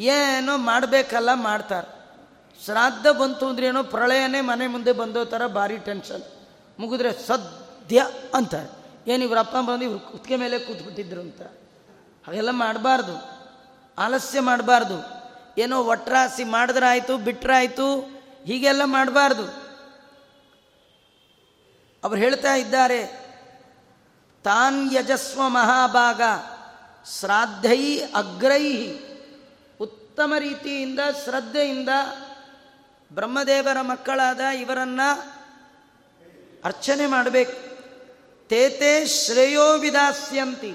ಏನೋ ಮಾಡಬೇಕಲ್ಲ ಮಾಡ್ತಾರೆ. ಶ್ರಾದ್ದ ಬಂತು ಅಂದ್ರೆ ಏನೋ ಪ್ರಳಯನೇ ಮನೆ ಮುಂದೆ ಬಂದೋ ಥರ ಭಾರಿ ಟೆನ್ಷನ್. ಮುಗಿದ್ರೆ ಸದ್ಯ ಅಂತಾರೆ ಏನು ಇವ್ರ ಅಪ್ಪ ಬಂದು ಇವ್ರು ಕುತ್ತಿಗೆ ಮೇಲೆ ಕೂತ್ಬಿಟ್ಟಿದ್ರು ಅಂತ. ಹಾಗೆಲ್ಲ ಮಾಡಬಾರ್ದು. ಆಲಸ್ಯ ಮಾಡಬಾರ್ದು. ಏನೋ ಒಟ್ರಾಸಿ ಮಾಡಿದ್ರಾಯ್ತು, ಬಿಟ್ರಾಯ್ತು, ಹೀಗೆಲ್ಲ ಮಾಡಬಾರ್ದು. ಅವ್ರು ಹೇಳ್ತಾ ಇದ್ದಾರೆ ತಾನ್ ಯಜಸ್ವ ಮಹಾಭಾಗ ಶ್ರಾದ್ದೈ ಅಗ್ರೈ. ಉತ್ತಮ ರೀತಿಯಿಂದ, ಶ್ರದ್ಧೆಯಿಂದ ಬ್ರಹ್ಮದೇವರ ಮಕ್ಕಳಾದ ಇವರನ್ನು ಅರ್ಚನೆ ಮಾಡಬೇಕು. ತೇತೆ ಶ್ರೇಯೋ ವಿದಾಸ್ಯಂತಿ.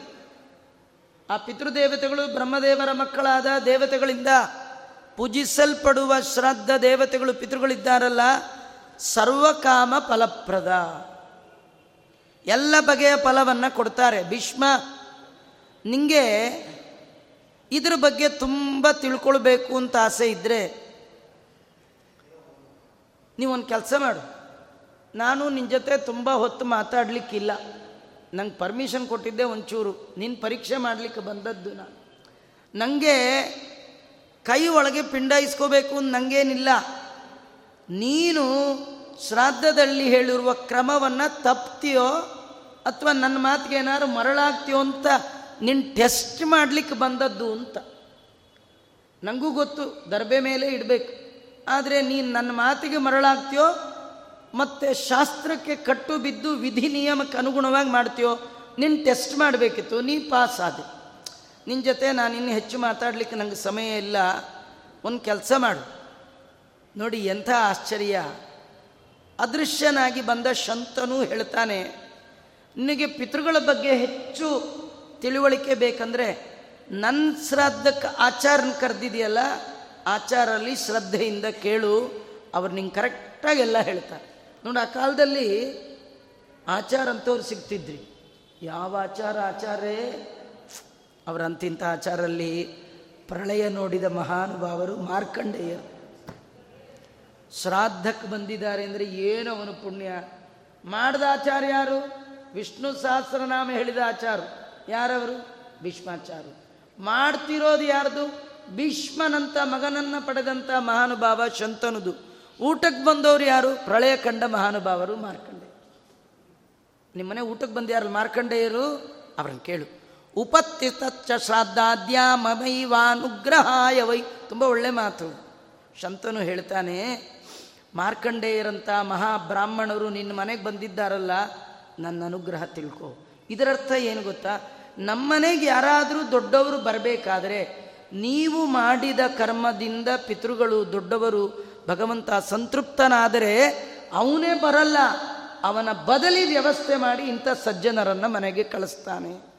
ಆ ಪಿತೃದೇವತೆಗಳು ಬ್ರಹ್ಮದೇವರ ಮಕ್ಕಳಾದ ದೇವತೆಗಳಿಂದ ಪೂಜಿಸಲ್ಪಡುವ ಶ್ರದ್ಧ ದೇವತೆಗಳು ಪಿತೃಗಳಿದ್ದಾರಲ್ಲ, ಸರ್ವಕಾಮ ಫಲಪ್ರದ. ಎಲ್ಲ ಬಗೆಯ ಫಲವನ್ನು ಕೊಡ್ತಾರೆ. ಭೀಷ್ಮ ನಿಮಗೆ ಇದ್ರ ಬಗ್ಗೆ ತುಂಬ ತಿಳ್ಕೊಳ್ಬೇಕು ಅಂತ ಆಸೆ ಇದ್ದರೆ ನೀವೊಂದು ಕೆಲಸ ಮಾಡು. ನಾನು ನಿನ್ನ ಜೊತೆ ತುಂಬ ಹೊತ್ತು ಮಾತಾಡಲಿಕ್ಕಿಲ್ಲ. ನಂಗೆ ಪರ್ಮಿಷನ್ ಕೊಟ್ಟಿದ್ದೆ ಒಂಚೂರು. ನಿನ್ನ ಪರೀಕ್ಷೆ ಮಾಡಲಿಕ್ಕೆ ಬಂದದ್ದು ನಾನು. ನನಗೆ ಕೈ ಒಳಗೆ ಪಿಂಡ ಅಂತ ನನಗೇನಿಲ್ಲ ನೀನು ಶ್ರಾದ್ದದಲ್ಲಿ ಹೇಳಿರುವ ಕ್ರಮವನ್ನು ತಪ್ತೀಯೋ ಅಥವಾ ನನ್ನ ಮಾತಿಗೆ ಏನಾದ್ರು ಮರಳಾಗ್ತೀಯೋ ಅಂತ ನಿನ್ನ ಟೆಸ್ಟ್ ಮಾಡಲಿಕ್ಕೆ ಬಂದದ್ದು ಅಂತ. ನನಗೂ ಗೊತ್ತು, ದರ್ಬೆ ಮೇಲೆ ಇಡಬೇಕು. ಆದರೆ ನೀನು ನನ್ನ ಮಾತಿಗೆ ಮರಳಾಗ್ತೀಯೋ, ಮತ್ತು ಶಾಸ್ತ್ರಕ್ಕೆ ಕಟ್ಟು ಬಿದ್ದು ವಿಧಿ ನಿಯಮಕ್ಕೆ ಅನುಗುಣವಾಗಿ ಮಾಡ್ತೀಯೋ ನಿನ್ನ ಟೆಸ್ಟ್ ಮಾಡಬೇಕಿತ್ತು, ನೀ ಪಾಸ್ ಆದೆ. ನಿನ್ನ ಜೊತೆ ನಾನು ಇನ್ನು ಹೆಚ್ಚು ಮಾತಾಡಲಿಕ್ಕೆ ನನಗೆ ಸಮಯ ಇಲ್ಲ, ಒಂದು ಕೆಲಸ ಮಾಡು. ನೋಡಿ ಎಂಥ ಆಶ್ಚರ್ಯ. ಅದೃಶ್ಯನಾಗಿ ಬಂದ ಶಂತನೂ ಹೇಳ್ತಾನೆ ನಿನಗೆ ಪಿತೃಗಳ ಬಗ್ಗೆ ಹೆಚ್ಚು ತಿಳುವಳಿಕೆ ಬೇಕಂದರೆ ನನ್ನ ಶ್ರಾದ್ದಕ್ಕೆ ಆಚಾರನ ಕರೆದಿದೆಯಲ್ಲ, ಆಚಾರಲ್ಲಿ ಶ್ರದ್ಧೆಯಿಂದ ಕೇಳು, ಅವ್ರು ನಿಂಗೆ ಕರೆಕ್ಟಾಗಿ ಎಲ್ಲ ಹೇಳ್ತಾರೆ. ನೋಡಿ, ಆ ಕಾಲದಲ್ಲಿ ಆಚಾರ ಅಂತವ್ರು ಸಿಗ್ತಿದ್ರಿ. ಯಾವ ಆಚಾರ, ಆಚಾರೇ? ಅವರಂತಿಂಥ ಆಚಾರಲ್ಲಿ ಪ್ರಳಯ ನೋಡಿದ ಮಹಾನುಭಾವರು ಮಾರ್ಕಂಡೇಯ ಶ್ರಾದ್ದಕ್ಕೆ ಬಂದಿದ್ದಾರೆ ಅಂದರೆ ಏನು ಅವನು ಪುಣ್ಯ? ಮಾಡಿದ ಆಚಾರ ಯಾರು? ವಿಷ್ಣು ಸಹಸ್ರನಾಮ ಹೇಳಿದ ಆಚಾರ ಯಾರವರು? ಭೀಷ್ಮಾಚಾರ್ಯ. ಮಾಡ್ತಿರೋದು ಯಾರ್ದು? ಭೀಷ್ಮನಂತ ಮಗನನ್ನ ಪಡೆದಂಥ ಮಹಾನುಭಾವ ಶಂತನುದು. ಊಟಕ್ಕೆ ಬಂದವರು ಯಾರು? ಪ್ರಳಯ ಕಂಡ ಮಹಾನುಭಾವರು ಮಾರ್ಕಂಡೆ ನಿಮ್ಮನೆ ಊಟಕ್ಕೆ ಬಂದ ಯಾರು? ಮಾರ್ಕಂಡೆಯರು? ಅವ್ರನ್ನ ಕೇಳು. ಉಪಸ್ಥಿತಚ್ಚ ಶ್ರಾದ್ದಾದ್ಯಾಮೈವಾನುಗ್ರಹಾಯ ವೈ. ತುಂಬ ಒಳ್ಳೆ ಮಾತು. ಶಂತನು ಹೇಳ್ತಾನೆ ಮಾರ್ಕಂಡೇಯರಂಥ ಮಹಾಬ್ರಾಹ್ಮಣರು ನಿನ್ನ ಮನೆಗೆ ಬಂದಿದ್ದಾರಲ್ಲ ನನ್ನ ಅನುಗ್ರಹ ತಿಳ್ಕೊ. ಇದರರ್ಥ ಏನು ಗೊತ್ತಾ? ನಮ್ಮನೆಗೆ ಯಾರಾದರೂ ದೊಡ್ಡವರು ಬರಬೇಕಾದ್ರೆ ನೀವು ಮಾಡಿದ ಕರ್ಮದಿಂದ ಪಿತೃಗಳು ದೊಡ್ಡವರು, ಭಗವಂತ ಸಂತೃಪ್ತನಾದರೆ ಅವನೇ ಬರಲ್ಲ. ಅವನ ಬದಲಿ ವ್ಯವಸ್ಥೆ ಮಾಡಿ ಇಂಥ ಸಜ್ಜನರನ್ನು ಮನೆಗೆ ಕಳಿಸ್ತಾನೆ.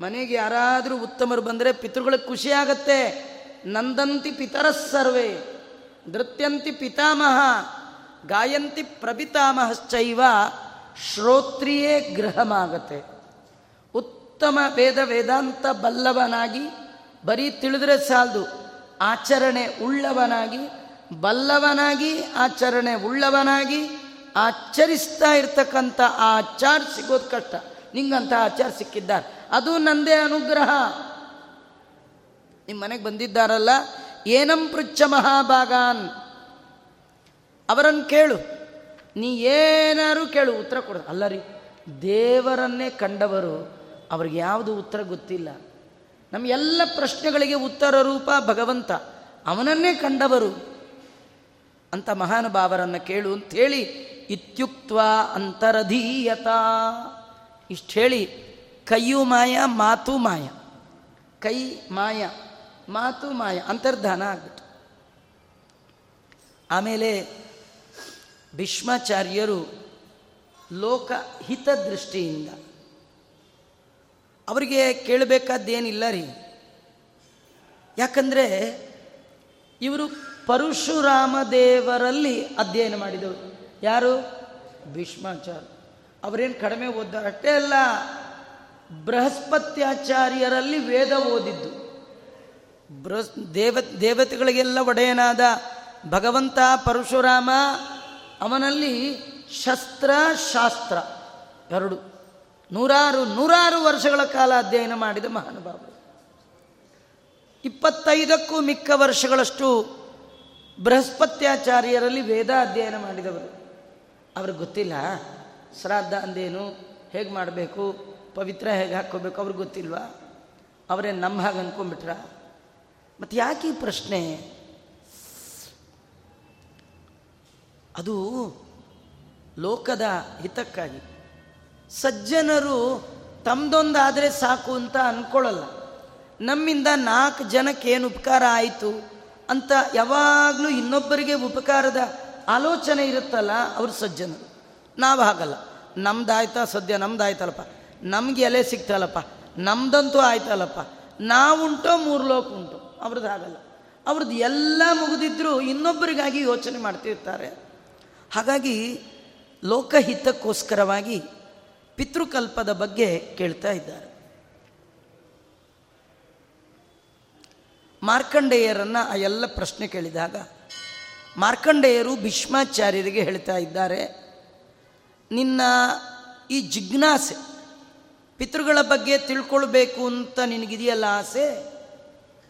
ಮನೆಗೆ ಯಾರಾದರೂ ಉತ್ತಮರು ಬಂದರೆ ಪಿತೃಗಳಿಗೆ ಖುಷಿಯಾಗತ್ತೆ ನಂದಂತಿ ಪಿತರ ಸರ್ವೇ, ನೃತ್ಯಂತಿ ಪಿತಾಮಹ, ಗಾಯಂತಿ ಪ್ರಪಿತಾಮಹಶ್ಚೈವ ಶ್ರೋತ್ರಿಯೇ ಗೃಹಮಾಗತ್ತೆ. ಉತ್ತಮ ವೇದ ವೇದಾಂತ ಬಲ್ಲವನಾಗಿ, ಬರೀ ತಿಳಿದ್ರೆ ಸಾಲದು, ಆಚರಣೆ ಉಳ್ಳವನಾಗಿ, ಬಲ್ಲವನಾಗಿ, ಆಚರಣೆ ಉಳ್ಳವನಾಗಿ, ಆಚರಿಸ್ತಾ ಇರ್ತಕ್ಕಂಥ ಆ ಆಚಾರ ಸಿಗೋದು ಕಷ್ಟ. ನಿಂಗಂಥ ಆಚಾರ ಸಿಕ್ಕಿದ್ದಾರೆ. ಅದು ನಂದೇ ಅನುಗ್ರಹ. ನಿಮ್ಮ ಮನೆಗೆ ಬಂದಿದ್ದಾರಲ್ಲ, ಏನಂ ಪೃಚ್ಛ ಮಹಾಭಾಗಾನ್. ಅವರನ್ನು ಕೇಳು. ನೀ ಏನಾರು ಕೇಳು, ಉತ್ತರ ಕೊಡು. ಅಲ್ಲ ರೀ, ದೇವರನ್ನೇ ಕಂಡವರು ಅವ್ರಿಗೆ ಯಾವುದು ಉತ್ತರ ಗೊತ್ತಿಲ್ಲ. ನಮ್ಮ ಎಲ್ಲ ಪ್ರಶ್ನೆಗಳಿಗೆ ಉತ್ತರ ರೂಪ ಭಗವಂತ. ಅವನನ್ನೇ ಕಂಡವರು. ಅಂತ ಮಹಾನುಭಾವರನ್ನು ಕೇಳು ಅಂಥೇಳಿ ಇತ್ಯುಕ್ತ ಅಂತರಧೀಯತ. ಇಷ್ಟು ಹೇಳಿ, ಕೈಯು ಮಾಯ, ಮಾತು ಮಾಯ. ಕೈ ಮಾಯ, ಮಾತು ಮಾಯ, ಅಂತರ್ಧಾನ ಆಗ್ಬಿಟ್ಟು. ಆಮೇಲೆ ಭೀಷ್ಮಾಚಾರ್ಯರು ಲೋಕ ಹಿತದೃಷ್ಟಿಯಿಂದ ಅವರಿಗೆ ಕೇಳಬೇಕಾದ್ದೇನಿಲ್ಲ ರೀ. ಯಾಕಂದರೆ ಇವರು ಪರಶುರಾಮ ದೇವರಲ್ಲಿ ಅಧ್ಯಯನ ಮಾಡಿದರು ಯಾರು? ಭೀಷ್ಮಾಚಾರ್ಯ. ಅವರೇನು ಕಡಿಮೆ ಓದ್ದಾರ ಅಷ್ಟೇ ಅಲ್ಲ, ಬೃಹಸ್ಪತ್ಯಾಚಾರ್ಯರಲ್ಲಿ ವೇದ ಓದಿದ್ದು. ಬೃಹಸ್ ದೇವ, ದೇವತೆಗಳಿಗೆಲ್ಲ ಒಡೆಯನಾದ ಭಗವಂತ ಪರಶುರಾಮ ಅವನಲ್ಲಿ ಶಸ್ತ್ರ ಶಾಸ್ತ್ರ ಎರಡು. ನೂರಾರು ನೂರಾರು ವರ್ಷಗಳ ಕಾಲ ಅಧ್ಯಯನ ಮಾಡಿದ ಮಹಾನುಭಾವರು. ಇಪ್ಪತ್ತೈದಕ್ಕೂ ಮಿಕ್ಕ ವರ್ಷಗಳಷ್ಟು ಬೃಹಸ್ಪತ್ಯಾಚಾರ್ಯರಲ್ಲಿ ವೇದ ಅಧ್ಯಯನ ಮಾಡಿದವರು. ಅವ್ರಿಗೆ ಗೊತ್ತಿಲ್ಲ, ಶ್ರಾದ್ದ ಅಂದೇನು, ಹೇಗೆ ಮಾಡಬೇಕು, ಪವಿತ್ರ ಹೇಗೆ ಹಾಕ್ಕೋಬೇಕು ಅವ್ರಿಗೆ ಗೊತ್ತಿಲ್ವಾ? ಅವರೇ ನಮ್ಮ ಹಾಗೆ ಅಂದ್ಕೊಂಡ್ಬಿಟ್ರ ಮತ್ತು ಯಾಕೆ ಈ ಪ್ರಶ್ನೆ? ಅದು ಲೋಕದ ಹಿತಕ್ಕಾಗಿ. ಸಜ್ಜನರು ತಮ್ಮದೊಂದಾದರೆ ಸಾಕು ಅಂತ ಅಂದ್ಕೊಳ್ಳಲ್ಲ ನಮ್ಮಿಂದ ನಾಲ್ಕು ಜನಕ್ಕೆ ಏನು ಉಪಕಾರ ಆಯಿತು ಅಂತ ಯಾವಾಗಲೂ ಇನ್ನೊಬ್ಬರಿಗೆ ಉಪಕಾರದ ಆಲೋಚನೆ ಇರುತ್ತಲ್ಲ ಅವರು ಸಜ್ಜನರು. ನಾವು ಹಾಗಲ್ಲ. ನಮ್ದಾಯ್ತಾ ಸದ್ಯ ನಮ್ದಾಯ್ತಲ್ಲಪ್ಪ. ನಮ್ಗೆ ಎಲೆ ಸಿಗ್ತಲ್ಲಪ್ಪ. ನಮ್ದಂತೂ ಆಯ್ತಲ್ಲಪ್ಪ. ನಾವುಂಟೋ, ಮೂರು ಲೋಕ ಉಂಟು. ಅವ್ರದ್ದು ಹಾಗಲ್ಲ. ಅವ್ರದ್ದು ಎಲ್ಲ ಮುಗಿದಿದ್ರು ಇನ್ನೊಬ್ಬರಿಗಾಗಿ ಯೋಚನೆ ಮಾಡ್ತಿರ್ತಾರೆ. ಹಾಗಾಗಿ ಲೋಕಹಿತಕ್ಕೋಸ್ಕರವಾಗಿ ಪಿತೃಕಲ್ಪದ ಬಗ್ಗೆ ಕೇಳ್ತಾ ಇದ್ದಾರೆ. ಮಾರ್ಕಂಡೇಯರನ್ನು ಆ ಎಲ್ಲ ಪ್ರಶ್ನೆ ಕೇಳಿದಾಗ, ಮಾರ್ಕಂಡೇಯರು ಭೀಷ್ಮಾಚಾರ್ಯರಿಗೆ ಹೇಳ್ತಾ ಇದ್ದಾರೆ, ನಿನ್ನ ಈ ಜಿಜ್ಞಾಸೆ ಪಿತೃಗಳ ಬಗ್ಗೆ ತಿಳ್ಕೊಳ್ಬೇಕು ಅಂತ ನಿನಗಿದೆಯಲ್ಲ ಆಸೆ?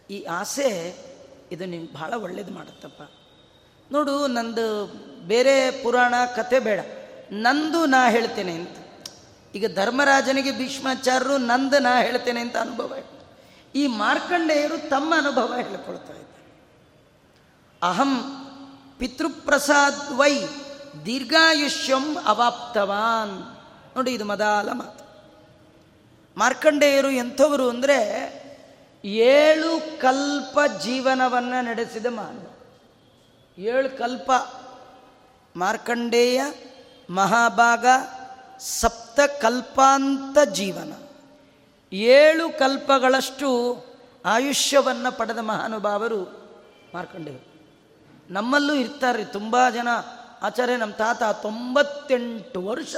ಈ ಆಸೆ ಇದು ನಿನ್ಗೆ ಭಾಳ ಒಳ್ಳೇದು ಮಾಡುತ್ತಪ್ಪ. ನೋಡು ನಂದು ಬೇರೆ ಪುರಾಣ ಕತೆ ಬೇಡ. ನಂದು ನಾ ಹೇಳ್ತೇನೆ ಅಂತ. ಈಗ ಧರ್ಮರಾಜನಿಗೆ ಭೀಷ್ಮಾಚಾರ್ಯರು ನಂದು ನಾ ಹೇಳ್ತೇನೆ ಅಂತ ಅನುಭವ ಈ ಮಾರ್ಕಂಡೇಯರು ತಮ್ಮ ಅನುಭವ ಹೇಳಿಕೊಳ್ತಾ ಇದ್ದಾರೆ. ಅಹಂ ಪಿತೃಪ್ರಸಾದ್ ವೈ ದೀರ್ಘಾಯುಷ್ಯಂ ಅವಾಪ್ತವಾನ್. ನೋಡಿ ಇದು ಮದಾಲ ಮಾತು. ಮಾರ್ಕಂಡೇಯರು ಎಂಥವರು ಅಂದರೆ ಏಳು ಕಲ್ಪ ಜೀವನವನ್ನು ನಡೆಸಿದ ಮಾನವ. ಏಳು ಕಲ್ಪ ಮಾರ್ಕಂಡೇಯ ಮಹಾಭಾಗ ಸಪ್ತ ಕಲ್ಪಾಂತ ಜೀವನ. ಏಳು ಕಲ್ಪಗಳಷ್ಟು ಆಯುಷ್ಯವನ್ನು ಪಡೆದ ಮಹಾನುಭಾವರು ಮಾರ್ಕಂಡೇಯರು. ನಮ್ಮಲ್ಲೂ ಇರ್ತಾರೆ ತುಂಬ ಜನ. ಆಚಾರ್ಯ ನಮ್ಮ ತಾತ ತೊಂಬತ್ತೆಂಟು ವರ್ಷ.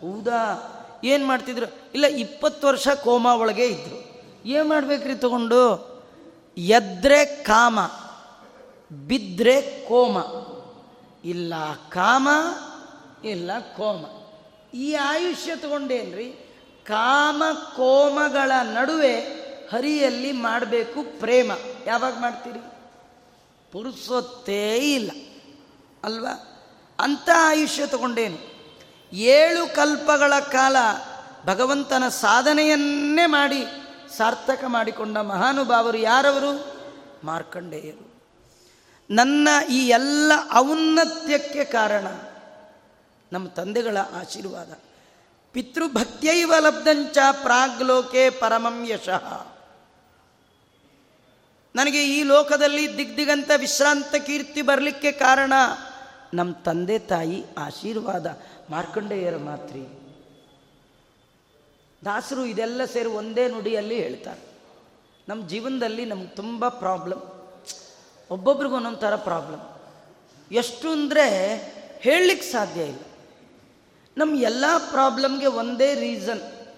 ಹೌದಾ? ಏನು ಮಾಡ್ತಿದ್ರು? ಇಲ್ಲ, ಇಪ್ಪತ್ತು ವರ್ಷ ಕೋಮಾ ಒಳಗೆ ಇದ್ದರು ಏನು ಮಾಡ್ಬೇಕ್ರಿ ತಗೊಂಡು? ಎದ್ರೆ ಕಾಮ ಬಿದ್ದರೆ ಕೋಮ. ಇಲ್ಲ ಕಾಮ, ಇಲ್ಲ ಕೋಮ. ಈ ಆಯುಷ್ಯ ತಗೊಂಡೇನ್ರಿ? ಕಾಮ, ಕೋಮಗಳ ನಡುವೆ ಹರಿಯಲ್ಲಿ ಮಾಡಬೇಕು ಪ್ರೇಮ. ಯಾವಾಗ ಮಾಡ್ತೀರಿ? ಪುರುಸೊತ್ತೇ ಇಲ್ಲ. ಅಲ್ವಾ? ಅಂಥ ಆಯುಷ್ಯ ತಗೊಂಡೇನು? ಏಳು ಕಲ್ಪಗಳ ಕಾಲ ಭಗವಂತನ ಸಾಧನೆಯನ್ನೇ ಮಾಡಿ ಸಾರ್ಥಕ ಮಾಡಿಕೊಂಡ ಮಹಾನುಭಾವರು ಯಾರವರು? ಮಾರ್ಕಂಡೇಯರು. ನನ್ನ ಈ ಎಲ್ಲ ಔನ್ನತ್ಯಕ್ಕೆ ಕಾರಣ ನಮ್ಮ ತಂದೆಗಳ ಆಶೀರ್ವಾದ. ಪಿತೃಭಕ್ತಿಯೈವ ಲಬ್ಧಂಚ ಪ್ರಾಗ್ಲೋಕೆ ಪರಮಂ ಯಶಃ. ನನಗೆ ಈ ಲೋಕದಲ್ಲಿ ದಿಗ್ದಿಗಂತ ವಿಶ್ರಾಂತ ಕೀರ್ತಿ ಬರಲಿಕ್ಕೆ ಕಾರಣ ನಮ್ಮ ತಂದೆ ತಾಯಿ ಆಶೀರ್ವಾದ. ಮಾರ್ಕಂಡೇಯರ ಮಾತ್ರಿ. ದಾಸರು ಇದೆಲ್ಲ ಸೇರಿ ಒಂದೇ ನುಡಿಯಲ್ಲಿ ಹೇಳ್ತಾರೆ. ನಮ್ಮ ಜೀವನದಲ್ಲಿ ನಮ್ಗೆ ತುಂಬ ಪ್ರಾಬ್ಲಮ್ ಒಬ್ಬೊಬ್ರಿಗೂ ಒಂದೊಂದು ಥರ ಪ್ರಾಬ್ಲಮ್. ಎಷ್ಟು ಅಂದರೆ ಹೇಳಲಿಕ್ಕೆ ಸಾಧ್ಯ ಇಲ್ಲ. ನಮ್ಮ ಎಲ್ಲ ಪ್ರಾಬ್ಲಮ್ಗೆ ಒಂದೇ ರೀಸನ್.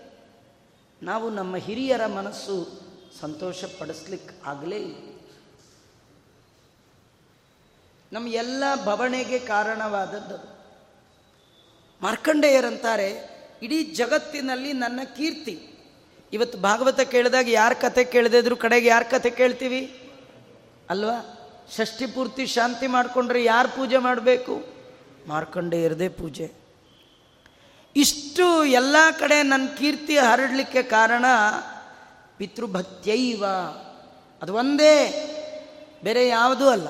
ನಾವು ನಮ್ಮ ಹಿರಿಯರ ಮನಸ್ಸು ಸಂತೋಷ ಪಡಿಸ್ಲಿಕ್ಕೆ ಆಗಲೇ ಇಲ್ಲ. ನಮ್ಮ ಎಲ್ಲ ಬವಣೆಗೆ ಕಾರಣವಾದದ್ದು. ಮಾರ್ಕಂಡೇಯರಂತಾರೆ, ಇಡೀ ಜಗತ್ತಿನಲ್ಲಿ ನನ್ನ ಕೀರ್ತಿ. ಇವತ್ತು ಭಾಗವತ ಕೇಳಿದಾಗ ಯಾರ ಕತೆ ಕೇಳದಿದ್ರು ಕಡೆಗೆ ಯಾರ ಕತೆ ಕೇಳ್ತೀವಿ? ಅಲ್ವಾ? ಷಷ್ಠಿ ಪೂರ್ತಿ ಶಾಂತಿ ಮಾಡಿಕೊಂಡ್ರೆ ಯಾರು ಪೂಜೆ ಮಾಡಬೇಕು? ಮಾರ್ಕಂಡೇಯರದೇ ಪೂಜೆ. ಇಷ್ಟು ಎಲ್ಲ ಕಡೆ ನನ್ನ ಕೀರ್ತಿ ಹರಡಲಿಕ್ಕೆ ಕಾರಣ ಪಿತೃಭಕ್ತಿಯೈವ. ಅದು ಒಂದೇ, ಬೇರೆ ಯಾವುದೂ ಅಲ್ಲ.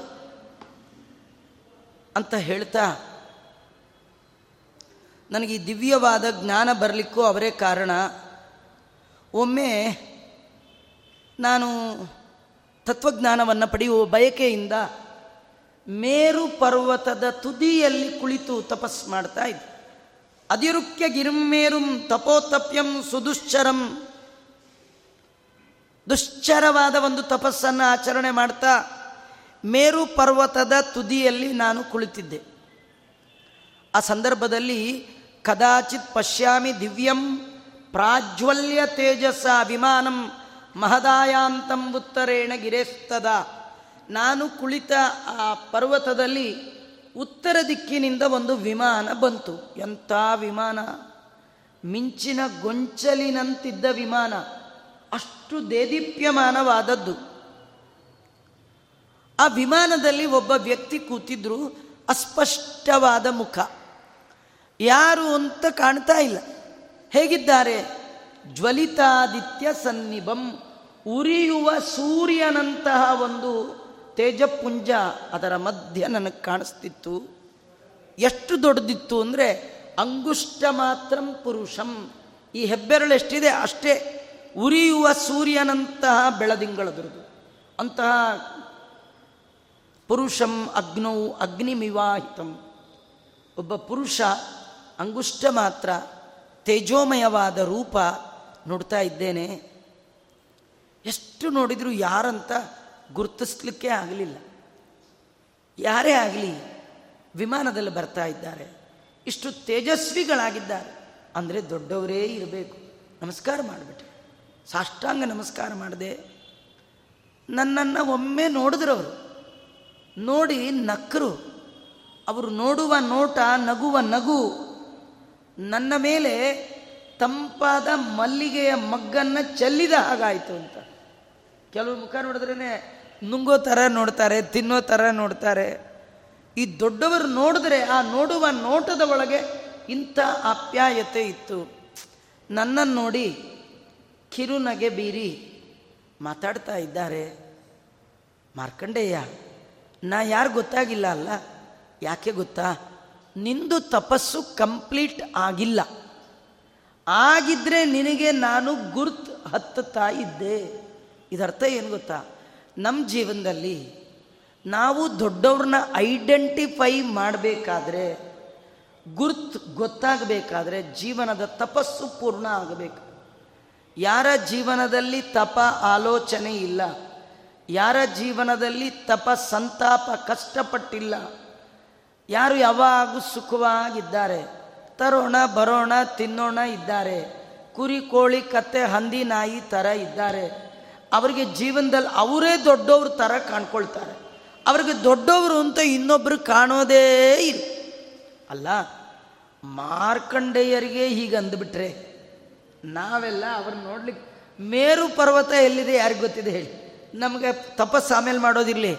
ಅಂತ ಹೇಳ್ತಾ, ನನಗೆ ಈ ದಿವ್ಯವಾದ ಜ್ಞಾನ ಬರಲಿಕ್ಕೂ ಅವರೇ ಕಾರಣ. ಒಮ್ಮೆ ನಾನು ತತ್ವಜ್ಞಾನವನ್ನು ಪಡೆಯುವ ಬಯಕೆಯಿಂದ ಮೇರು ಪರ್ವತದ ತುದಿಯಲ್ಲಿ ಕುಳಿತು ತಪಸ್ ಮಾಡ್ತಾ ಇದ್ದ. ಅದಿರುಕ್ಯ ಗಿರ್ಮೇರುಂ ತಪೋತಪ್ಯಂ ಸುದುಶ್ಚರಂ. ದುಶ್ಚರವಾದ ಒಂದು ತಪಸ್ಸನ್ನು ಆಚರಣೆ ಮಾಡ್ತಾ ಮೇರು ಪರ್ವತದ ತುದಿಯಲ್ಲಿ ನಾನು ಕುಳಿತಿದ್ದೆ. ಆ ಸಂದರ್ಭದಲ್ಲಿ ಕದಾಚಿತ್ ಪಶ್ಯಾಮಿ ದಿವ್ಯಂ ಪ್ರಾಜ್ವಲ್ಯ ತೇಜಸ್ಸ ವಿಮಾನಂ ಮಹದಾಯಾಂತಂ ಉತ್ತರೇಣ ಗಿರೇಸ್ತದ. ನಾನು ಕುಳಿತ ಆ ಪರ್ವತದಲ್ಲಿ ಉತ್ತರ ದಿಕ್ಕಿನಿಂದ ಒಂದು ವಿಮಾನ ಬಂತು. ಎಂಥ ವಿಮಾನ? ಮಿಂಚಿನ ಗೊಂಚಲಿನಂತಿದ್ದ ವಿಮಾನ. ಅಷ್ಟು ದೇದೀಪ್ಯಮಾನವಾದದ್ದು. ಆ ವಿಮಾನದಲ್ಲಿ ಒಬ್ಬ ವ್ಯಕ್ತಿ ಕೂತಿದ್ರು, ಅಸ್ಪಷ್ಟವಾದ ಮುಖ. ಯಾರು ಅಂತ ಕಾಣ್ತಾ ಇಲ್ಲ. ಹೇಗಿದ್ದಾರೆ? ಜ್ವಲಿತಾದಿತ್ಯ ಸನ್ನಿಭಂ ಉರಿಯುವ ಸೂರ್ಯನಂತಹ ಒಂದು ತೇಜಪುಂಜ ಅದರ ಮಧ್ಯ ನನಗೆ ಕಾಣಿಸ್ತಿತ್ತು. ಎಷ್ಟು ದೊಡ್ಡದಿತ್ತು ಅಂದರೆ ಅಂಗುಷ್ಟ ಮಾತ್ರ ಪುರುಷಂ. ಈ ಹೆಬ್ಬೆರಳು ಎಷ್ಟಿದೆ? ಅಷ್ಟೇ. ಉರಿಯುವ ಸೂರ್ಯನಂತಹ ಬೆಳದಿಂಗಳದ್ರದು ಅಂತಹ ಪುರುಷಂ ಅಗ್ನೌ ಅಗ್ನಿಮಿವಾಹಿತಂ. ಒಬ್ಬ ಪುರುಷ ಅಂಗುಷ್ಟ ಮಾತ್ರ ತೇಜೋಮಯವಾದ ರೂಪ ನೋಡ್ತಾ ಇದ್ದೇನೆ. ಎಷ್ಟು ನೋಡಿದರೂ ಯಾರಂತ ಗುರುತಿಸ್ಲಿಕ್ಕೆ ಆಗಲಿಲ್ಲ. ಯಾರೇ ಆಗಲಿ ವಿಮಾನದಲ್ಲಿ ಬರ್ತಾ ಇದ್ದಾರೆ. ಇಷ್ಟು ತೇಜಸ್ವಿಗಳಾಗಿದ್ದಾರೆ. ಅಂದರೆ ದೊಡ್ಡವರೇ ಇರಬೇಕು. ನಮಸ್ಕಾರ ಮಾಡಿಬಿಟ್ರೆ ಸಾಷ್ಟಾಂಗ ನಮಸ್ಕಾರ ಮಾಡಿದೆ. ನನ್ನನ್ನು ಒಮ್ಮೆ ನೋಡಿದ್ರು ಅವರು ನೋಡಿ ನಕ್ಕರು ಅವರು ನೋಡುವ ನೋಟ ನಗುವ ನಗು. ನನ್ನ ಮೇಲೆ ತಂಪಾದ ಮಲ್ಲಿಗೆಯ ಮಗ್ಗನ್ನು ಚೆಲ್ಲಿದ ಹಾಗಾಯಿತು ಅಂತ. ಕೆಲವು ಮುಖ ನೋಡಿದ್ರೇ ನುಂಗೋ ಥರ ನೋಡ್ತಾರೆ, ತಿನ್ನೋ ಥರ ನೋಡ್ತಾರೆ. ಈ ದೊಡ್ಡವರು ನೋಡಿದ್ರೆ ಆ ನೋಡುವ ನೋಟದ ಒಳಗೆ ಇಂಥ ಆಪ್ಯಾಯತೆ ಇತ್ತು. ನನ್ನನ್ನು ನೋಡಿ ಕಿರುನಗೆ ಬೀರಿ ಮಾತಾಡ್ತಾ ಇದ್ದಾರೆ. ಮಾರ್ಕಂಡೇಯ, ನಾ ಯಾರು ಗೊತ್ತಾಗಿಲ್ಲ ಅಲ್ಲ? ಯಾಕೆ ಗೊತ್ತಾ? ನಿಂದು ತಪಸ್ಸು ಕಂಪ್ಲೀಟ್ ಆಗಿಲ್ಲ. ಆಗಿದ್ರೆ ನಿನಗೆ ನಾನು ಗುರ್ತು ಹತ್ತುತ್ತಾ ಇದ್ದೆ. ಇದರ್ಥ ಏನು ಗೊತ್ತಾ? ನಮ್ಮ ಜೀವನದಲ್ಲಿ ನಾವು ದೊಡ್ಡವ್ರನ್ನ ಐಡೆಂಟಿಫೈ ಮಾಡಬೇಕಾದ್ರೆ, ಗುರ್ತು ಗೊತ್ತಾಗಬೇಕಾದ್ರೆ ಜೀವನದ ತಪಸ್ಸು ಪೂರ್ಣ ಆಗಬೇಕು. ಯಾರ ಜೀವನದಲ್ಲಿ ತಪ ಆಲೋಚನೆ ಇಲ್ಲ, ಯಾರ ಜೀವನದಲ್ಲಿ ತಪ ಸಂತಾಪ ಕಷ್ಟಪಟ್ಟಿಲ್ಲ, ಯಾರು ಯಾವಾಗೂ ಸುಖವಾಗಿದ್ದಾರೆ ತರೋಣ ಬರೋಣ ತಿನ್ನೋಣ ಇದ್ದಾರೆ. ಕುರಿ, ಕೋಳಿ, ಕತ್ತೆ, ಹಂದಿ, ನಾಯಿ ಥರ ಇದ್ದಾರೆ. ಅವರಿಗೆ ಜೀವನದಲ್ಲಿ ಅವರೇ ದೊಡ್ಡವ್ರ ಥರ ಕಾಣ್ಕೊಳ್ತಾರೆ. ಅವ್ರಿಗೆ ದೊಡ್ಡವರು ಅಂತ ಇನ್ನೊಬ್ಬರು ಕಾಣೋದೇ ಇಲ್ಲ. ಅಲ್ಲ, ಮಾರ್ಕಂಡೇಯರಿಗೆ ಹೀಗೆ ಅಂದ್ಬಿಟ್ರೆ, ನಾವೆಲ್ಲ ಅವ್ರು ನೋಡ್ಲಿಕ್ಕೆ ಮೇರು ಪರ್ವತ ಎಲ್ಲಿದೆ ಯಾರಿಗೆ ಗೊತ್ತಿದೆ ಹೇಳಿ. ನಮಗೆ ತಪಸ್ಸು ಆಮೇಲೆ ಮಾಡೋದಿರಲಿ.